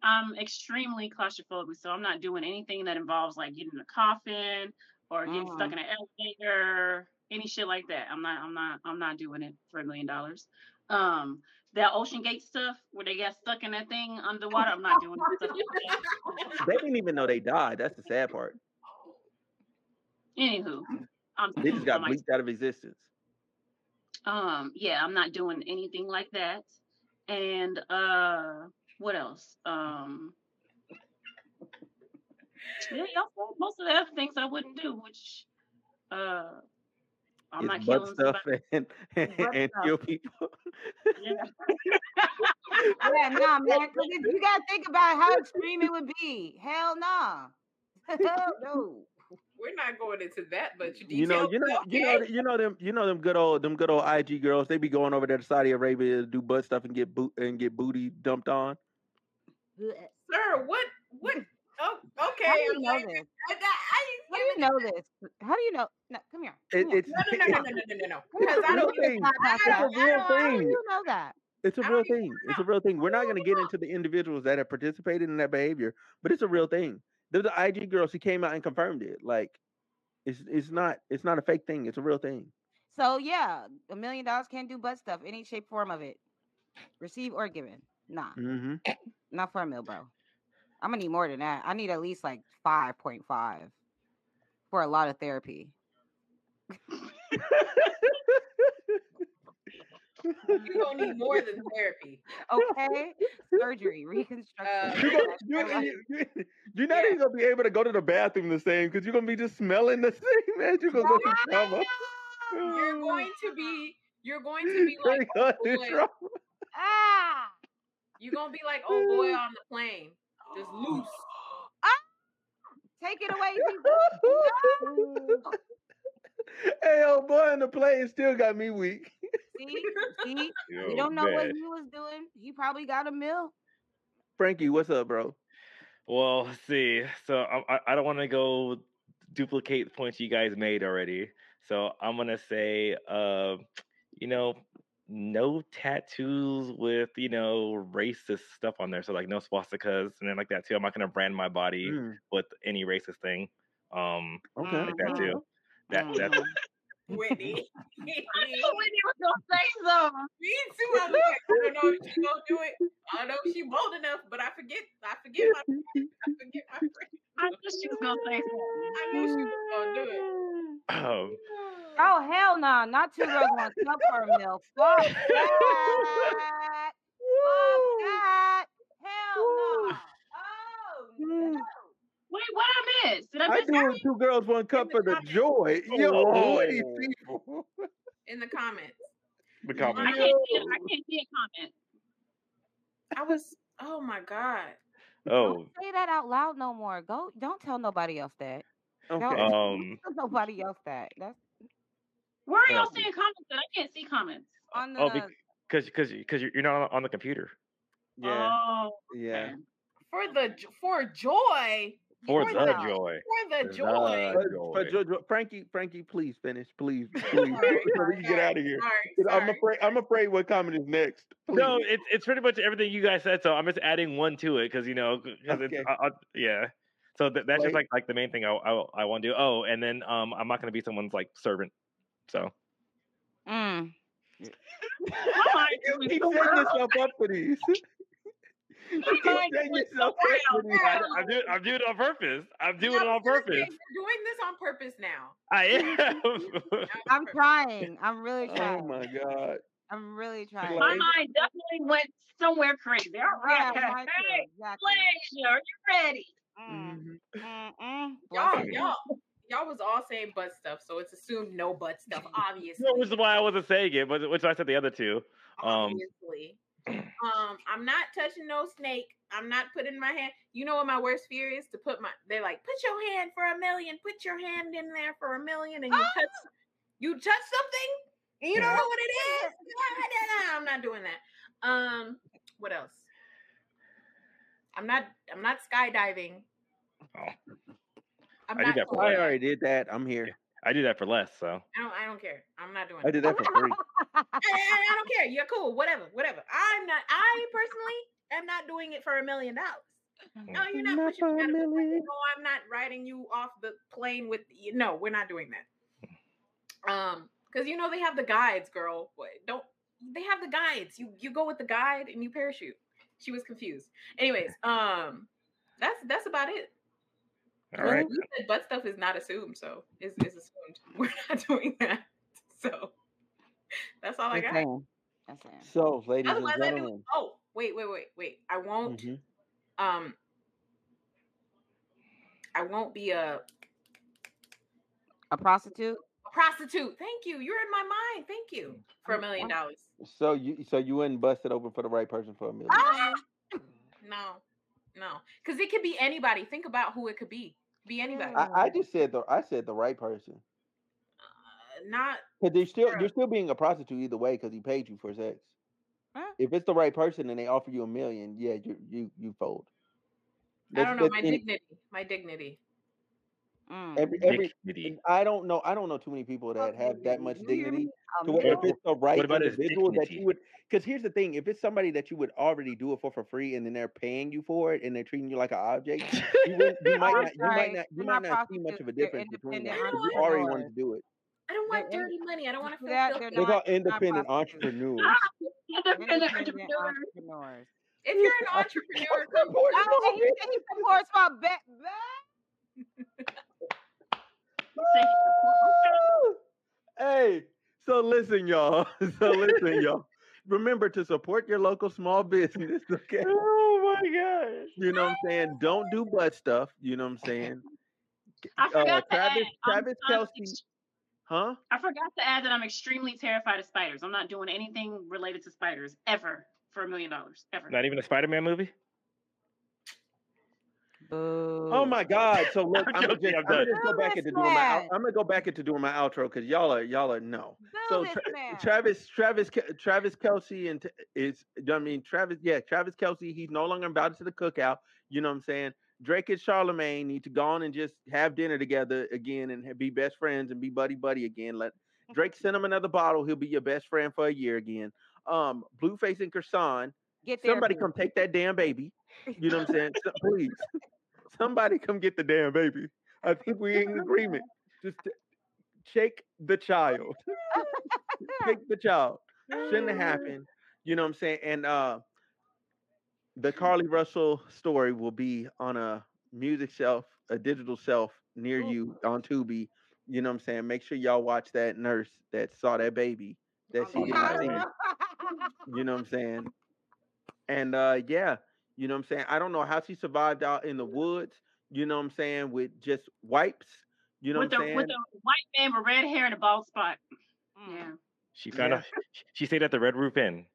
Speaker 5: I'm extremely claustrophobic, so I'm not doing anything that involves like getting in a coffin or getting stuck
Speaker 1: Mm.
Speaker 5: in an elevator, any shit like that. I'm not I'm not I'm not doing it for a million dollars. Um that Ocean Gate stuff where they got stuck in that thing underwater, I'm not doing stuff that.
Speaker 4: They didn't even know they died. That's the sad part.
Speaker 5: Anywho, I'm
Speaker 4: They just got bleeped out of existence.
Speaker 5: um yeah i'm not doing anything like that and uh what else um yeah y'all said most of the other things i wouldn't do which uh i'm
Speaker 4: it's
Speaker 5: not
Speaker 4: butt
Speaker 5: killing
Speaker 4: stuff
Speaker 5: somebody
Speaker 4: and, and,
Speaker 1: Butt
Speaker 4: and
Speaker 1: stuff.
Speaker 4: kill people.
Speaker 5: yeah.
Speaker 1: Yeah, nah, man. Because you gotta think about how extreme it would be. Hell nah. Hell no.
Speaker 6: We're not going into that, much you
Speaker 4: You know, you know, you know, you know them, you know them good old, them good old IG girls. They be going over there to Saudi Arabia to do butt stuff and get boot and get booty dumped on.
Speaker 6: sir. What? What? Okay.
Speaker 1: How do you know this? How do you know this? How do you know? No, come here.
Speaker 4: It,
Speaker 1: Come here.
Speaker 4: it's
Speaker 6: no, no, no, no, no, no, no, no. Because I don't.
Speaker 4: thing.
Speaker 1: Not
Speaker 4: It's a real thing.
Speaker 1: How do you know that?
Speaker 4: It's a real thing. It's a real thing. We're not going to get into the individuals that have participated in that behavior, but it's a real thing. There's an IG girl. She came out and confirmed it. Like, it's it's not it's not a fake thing. It's a real thing.
Speaker 1: So yeah, a million dollars can't do butt stuff, any shape, form of it. Receive or given. Nah,
Speaker 4: hmm
Speaker 1: not for a mil, bro. I'm gonna need more than that. I need at least like five point five for a lot of therapy.
Speaker 6: You don't need more than therapy.
Speaker 1: Okay, surgery, reconstruction.
Speaker 6: Uh,
Speaker 4: you
Speaker 1: that's
Speaker 4: gonna,
Speaker 1: all I-
Speaker 4: you, you, you're not
Speaker 6: Yeah.
Speaker 4: even gonna be able to go to the bathroom the same because you're gonna be just smelling the same as you're gonna go through trauma.
Speaker 6: You're going to be. You're going to be like,
Speaker 4: going
Speaker 6: oh boy,
Speaker 1: ah,
Speaker 6: You're gonna be like old boy on the plane, just loose.
Speaker 1: Take it away, people.
Speaker 4: hey, old boy in the plane still got me weak.
Speaker 1: See, see,
Speaker 2: Yo,
Speaker 1: we don't know what he was doing. He probably got a meal.
Speaker 4: Frankie, what's up, bro?
Speaker 2: Well, see. So I, I- I don't want to go duplicate the points you guys made already. So I'm gonna say, uh, you know, no tattoos with you know racist stuff on there. So like no swastikas and then like that too. I'm not gonna brand my body
Speaker 4: Mm,
Speaker 2: with any racist thing. Um,
Speaker 4: okay.
Speaker 2: like that too. That that's
Speaker 1: Mhm.
Speaker 6: Whitney.
Speaker 5: I knew Whitney was gonna say something.
Speaker 6: Me too. I was like, I don't know if she gonna do it. I don't know if she bold enough, but I forget. I forget my. Friend. I forget my friend.
Speaker 5: I knew she was gonna say something.
Speaker 6: I knew she was gonna do it.
Speaker 2: um,
Speaker 1: Oh hell no! Not two girls one cup for a meal. Fuck that! Fuck that! Hell no! Oh no!
Speaker 5: Wait, what I missed? Did I
Speaker 4: I
Speaker 5: miss
Speaker 4: do
Speaker 5: that?
Speaker 4: two girls, one cup
Speaker 6: the
Speaker 4: for the
Speaker 6: comments.
Speaker 4: joy. Yo, who are these
Speaker 2: Oh.
Speaker 4: people?
Speaker 6: In the comments,
Speaker 2: the
Speaker 5: I can't see it. I can't see a comment.
Speaker 6: I was. Oh my god.
Speaker 2: Oh,
Speaker 1: Don't say that out loud no more. Go. Don't tell nobody else that.
Speaker 4: Okay.
Speaker 1: Don't
Speaker 2: um,
Speaker 1: tell nobody else that. That's
Speaker 5: Where are y'all
Speaker 2: Oh.
Speaker 5: seeing comments? That I can't see comments.
Speaker 1: on the.
Speaker 2: oh, because because because you're not on the computer.
Speaker 4: yeah,
Speaker 5: Oh,
Speaker 4: yeah.
Speaker 6: For the for joy.
Speaker 2: For
Speaker 1: For
Speaker 2: the
Speaker 1: the-
Speaker 2: joy.
Speaker 6: For the
Speaker 2: The
Speaker 6: joy.
Speaker 4: But,
Speaker 2: joy.
Speaker 4: but Jo- Jo- Frankie, Frankie, please finish, please, please,
Speaker 6: Sorry,
Speaker 4: so we can get out of here.
Speaker 6: Sorry,
Speaker 4: I'm afraid. I'm afraid what comment is next.
Speaker 2: No, it's it's pretty much everything you guys said. So I'm just adding one to it because you know because
Speaker 4: Okay.
Speaker 2: it's I, I, yeah. So th- that's just like like the main thing I I, I want to do. Oh, and then um I'm not gonna be someone's like servant. So
Speaker 1: Mm.
Speaker 5: my mind
Speaker 4: You
Speaker 5: is
Speaker 4: keep
Speaker 5: so
Speaker 4: setting
Speaker 5: wild.
Speaker 4: up for these. you keep
Speaker 5: mind
Speaker 4: setting
Speaker 5: so
Speaker 4: up for these.
Speaker 2: I, I'm doing I'm doing it on purpose. I'm doing it on
Speaker 6: was gonna say,
Speaker 2: purpose.
Speaker 6: You're doing this on purpose now.
Speaker 2: I am.
Speaker 1: I'm trying. I'm really trying.
Speaker 4: Oh my god.
Speaker 1: I'm really trying.
Speaker 5: My
Speaker 4: Like-
Speaker 5: mind definitely went somewhere crazy. All
Speaker 1: Yeah,
Speaker 5: right. Hey,
Speaker 1: exactly.
Speaker 5: pleasure. Are you ready?
Speaker 1: Mm,
Speaker 4: Mhm.
Speaker 1: mm, mm.
Speaker 6: Y'all, y'all, y'all was all saying butt stuff, so it's assumed no butt stuff. Obviously,
Speaker 2: that is why I wasn't saying it, but which I said the other two. Um,
Speaker 6: obviously. Um, I'm not touching no snake. I'm not putting my hand. You know what my worst fear is? To put my. They're like, put your hand for a million. Put your hand in there for a million, and you touch. You touch something, and you don't know what it is. I'm not doing that. Um, what else? I'm not. I'm not skydiving.
Speaker 2: Oh.
Speaker 6: I'm
Speaker 2: I did that
Speaker 4: I already did that. I'm here.
Speaker 2: I do that for less. So
Speaker 6: I don't. I don't care. I'm not doing.
Speaker 4: I
Speaker 6: it.
Speaker 4: did that for free.
Speaker 6: I, I- I don't care. You're cool. Whatever. Whatever. I'm not. I personally am not doing it for a million dollars. No, you're not
Speaker 4: Not
Speaker 6: pushing
Speaker 4: for a
Speaker 6: me out of the plane.
Speaker 4: million.
Speaker 6: No, I'm not riding you off the plane with you. No, we're not doing that. Um, because you know they have the guides, girl. Don't they have the guides? You you go with the guide and you parachute. She was confused. Anyways, um, that's that's about it.
Speaker 2: All right.
Speaker 6: You said butt stuff is not assumed, so it's, it's assumed. We're not doing that. So that's all I got.
Speaker 1: saying. Just.
Speaker 4: So, ladies and
Speaker 6: Otherwise, I do.
Speaker 4: gentlemen.
Speaker 6: Oh, wait, wait, wait, wait. I won't.
Speaker 4: Mhm.
Speaker 6: Um, I won't be a,
Speaker 1: A prostitute?
Speaker 6: a prostitute. Thank you. You're in my mind. Thank you for a million dollars.
Speaker 4: So you so you wouldn't bust it open for the right person for a million.
Speaker 6: No, no, no. Because it could be anybody. Think about who it could be. Be anybody.
Speaker 4: I, I just said the I said the right person.
Speaker 6: Uh, not.
Speaker 4: Because you're still
Speaker 6: Sure.
Speaker 4: you're still being a prostitute either way because he paid you for sex.
Speaker 1: Huh?
Speaker 4: If it's the right person and they offer you a million, yeah, you you you fold.
Speaker 6: I don't know.
Speaker 4: that's
Speaker 6: My
Speaker 4: any-
Speaker 6: dignity. My dignity.
Speaker 1: Mm.
Speaker 4: every every.
Speaker 2: Dignity.
Speaker 4: I don't know. I don't know too many people that
Speaker 6: Fuck
Speaker 4: have that much
Speaker 6: You hear me?
Speaker 4: dignity.
Speaker 1: A
Speaker 4: To where if it's the right
Speaker 2: about his
Speaker 4: individual that
Speaker 2: dignity?
Speaker 4: you would, because here's the thing: if it's somebody that you would already do it for for free, and then they're paying you for it, and they're treating you like an object, you, wouldn't- you might not, you might not, you might
Speaker 1: not
Speaker 4: not see much of a difference between that
Speaker 6: independent
Speaker 4: because you already wanted to do it.
Speaker 6: I don't want
Speaker 1: They're in-
Speaker 6: dirty money. I don't want to feel
Speaker 1: That-
Speaker 6: filthy.
Speaker 1: they're
Speaker 4: They're called independent entrepreneurs.
Speaker 5: Independent
Speaker 1: Independent entrepreneurs.
Speaker 6: If you're an entrepreneur, come
Speaker 4: Support
Speaker 1: Oh,
Speaker 4: small
Speaker 1: he, said he supports my bet.
Speaker 5: Say-
Speaker 4: hey, so listen, y'all. So listen, y'all. Remember to support your local small business, okay?
Speaker 2: oh my gosh.
Speaker 4: You know what I'm saying? Don't do butt stuff. You know what I'm saying?
Speaker 5: I forgot
Speaker 4: Uh,
Speaker 5: to
Speaker 4: Travis,
Speaker 5: add.
Speaker 4: Travis
Speaker 5: I'm
Speaker 4: Kelce,
Speaker 5: ex-
Speaker 4: huh?
Speaker 5: I forgot to add that I'm extremely terrified of spiders. I'm not doing anything related to spiders ever. for a million dollars ever.
Speaker 2: Not even a Spider-Man movie.
Speaker 1: Boo.
Speaker 4: Oh my God! So look,
Speaker 2: I'm
Speaker 4: I'm, gonna
Speaker 2: joking,
Speaker 4: just,
Speaker 2: I'm
Speaker 4: I'm gonna just go back into doing my. I'm gonna go back into doing my outro because y'all are y'all are no.
Speaker 1: Boo
Speaker 4: So Tra- Travis, Travis, Travis Kelce, and t- is I mean Travis, yeah, Travis Kelce. He's no longer invited to the cookout. You know what I'm saying? Drake and Charlamagne need to go on and just have dinner together again and be best friends and be buddy buddy again. Let Drake send him another bottle. He'll be your best friend for a year again. Um, Blueface and Chrisean,
Speaker 1: Get there.
Speaker 4: somebody
Speaker 1: boo.
Speaker 4: come take that damn baby. You know what I'm saying? So- please, somebody come get the damn baby. I think we're in agreement. Just shake the child. take the child. Shouldn't have happened. You know what I'm saying? And uh the Carlee Russell story will be on a music shelf, a digital shelf near you on Tubi. You know what I'm saying? Make sure y'all watch that nurse that saw that baby that she did not see. You know what I'm saying? And uh yeah, you know what I'm saying? I don't know how she survived out in the woods, you know what I'm saying, with just wipes. You know
Speaker 5: with
Speaker 4: what I'm saying?
Speaker 5: with the white man with red hair and a bald spot.
Speaker 1: Mm.
Speaker 5: Yeah.
Speaker 2: She found
Speaker 4: Yeah.
Speaker 2: out. She stayed at the Red Roof Inn.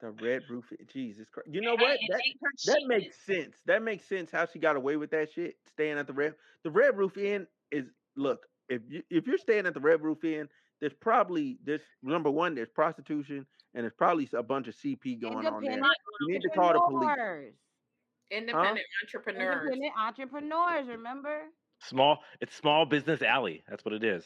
Speaker 4: The red roof. Jesus Christ. You know
Speaker 5: And-
Speaker 4: what? That that makes sense. That makes sense how she got away with that shit. Staying at the red the red roof inn is look, if you if you're staying at the red roof inn, there's probably there's number one, there's prostitution and there's probably a bunch of CP going on there. You need to call the police.
Speaker 1: entrepreneurs.
Speaker 6: Independent entrepreneurs.
Speaker 1: Independent entrepreneurs, remember?
Speaker 2: Small. It's small business alley. That's what it is.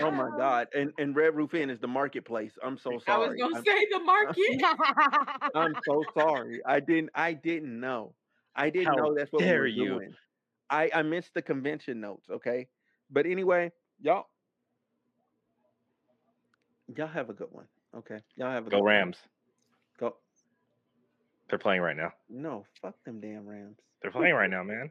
Speaker 4: Oh my god. And and Red Roof Inn is the marketplace. I'm so sorry.
Speaker 6: I was gonna
Speaker 4: I'm,
Speaker 6: say the market.
Speaker 4: I'm so sorry. I didn't I didn't know. I didn't
Speaker 2: How
Speaker 4: know that's what we
Speaker 2: dare
Speaker 4: were
Speaker 2: you.
Speaker 4: doing. I I missed the convention notes, okay? But anyway, y'all y'all have a good one. Okay. Y'all have a
Speaker 2: Go
Speaker 4: good one.
Speaker 2: Go Rams.
Speaker 4: Go
Speaker 2: They're playing right now.
Speaker 4: No, fuck them damn Rams.
Speaker 2: They're playing right now, man.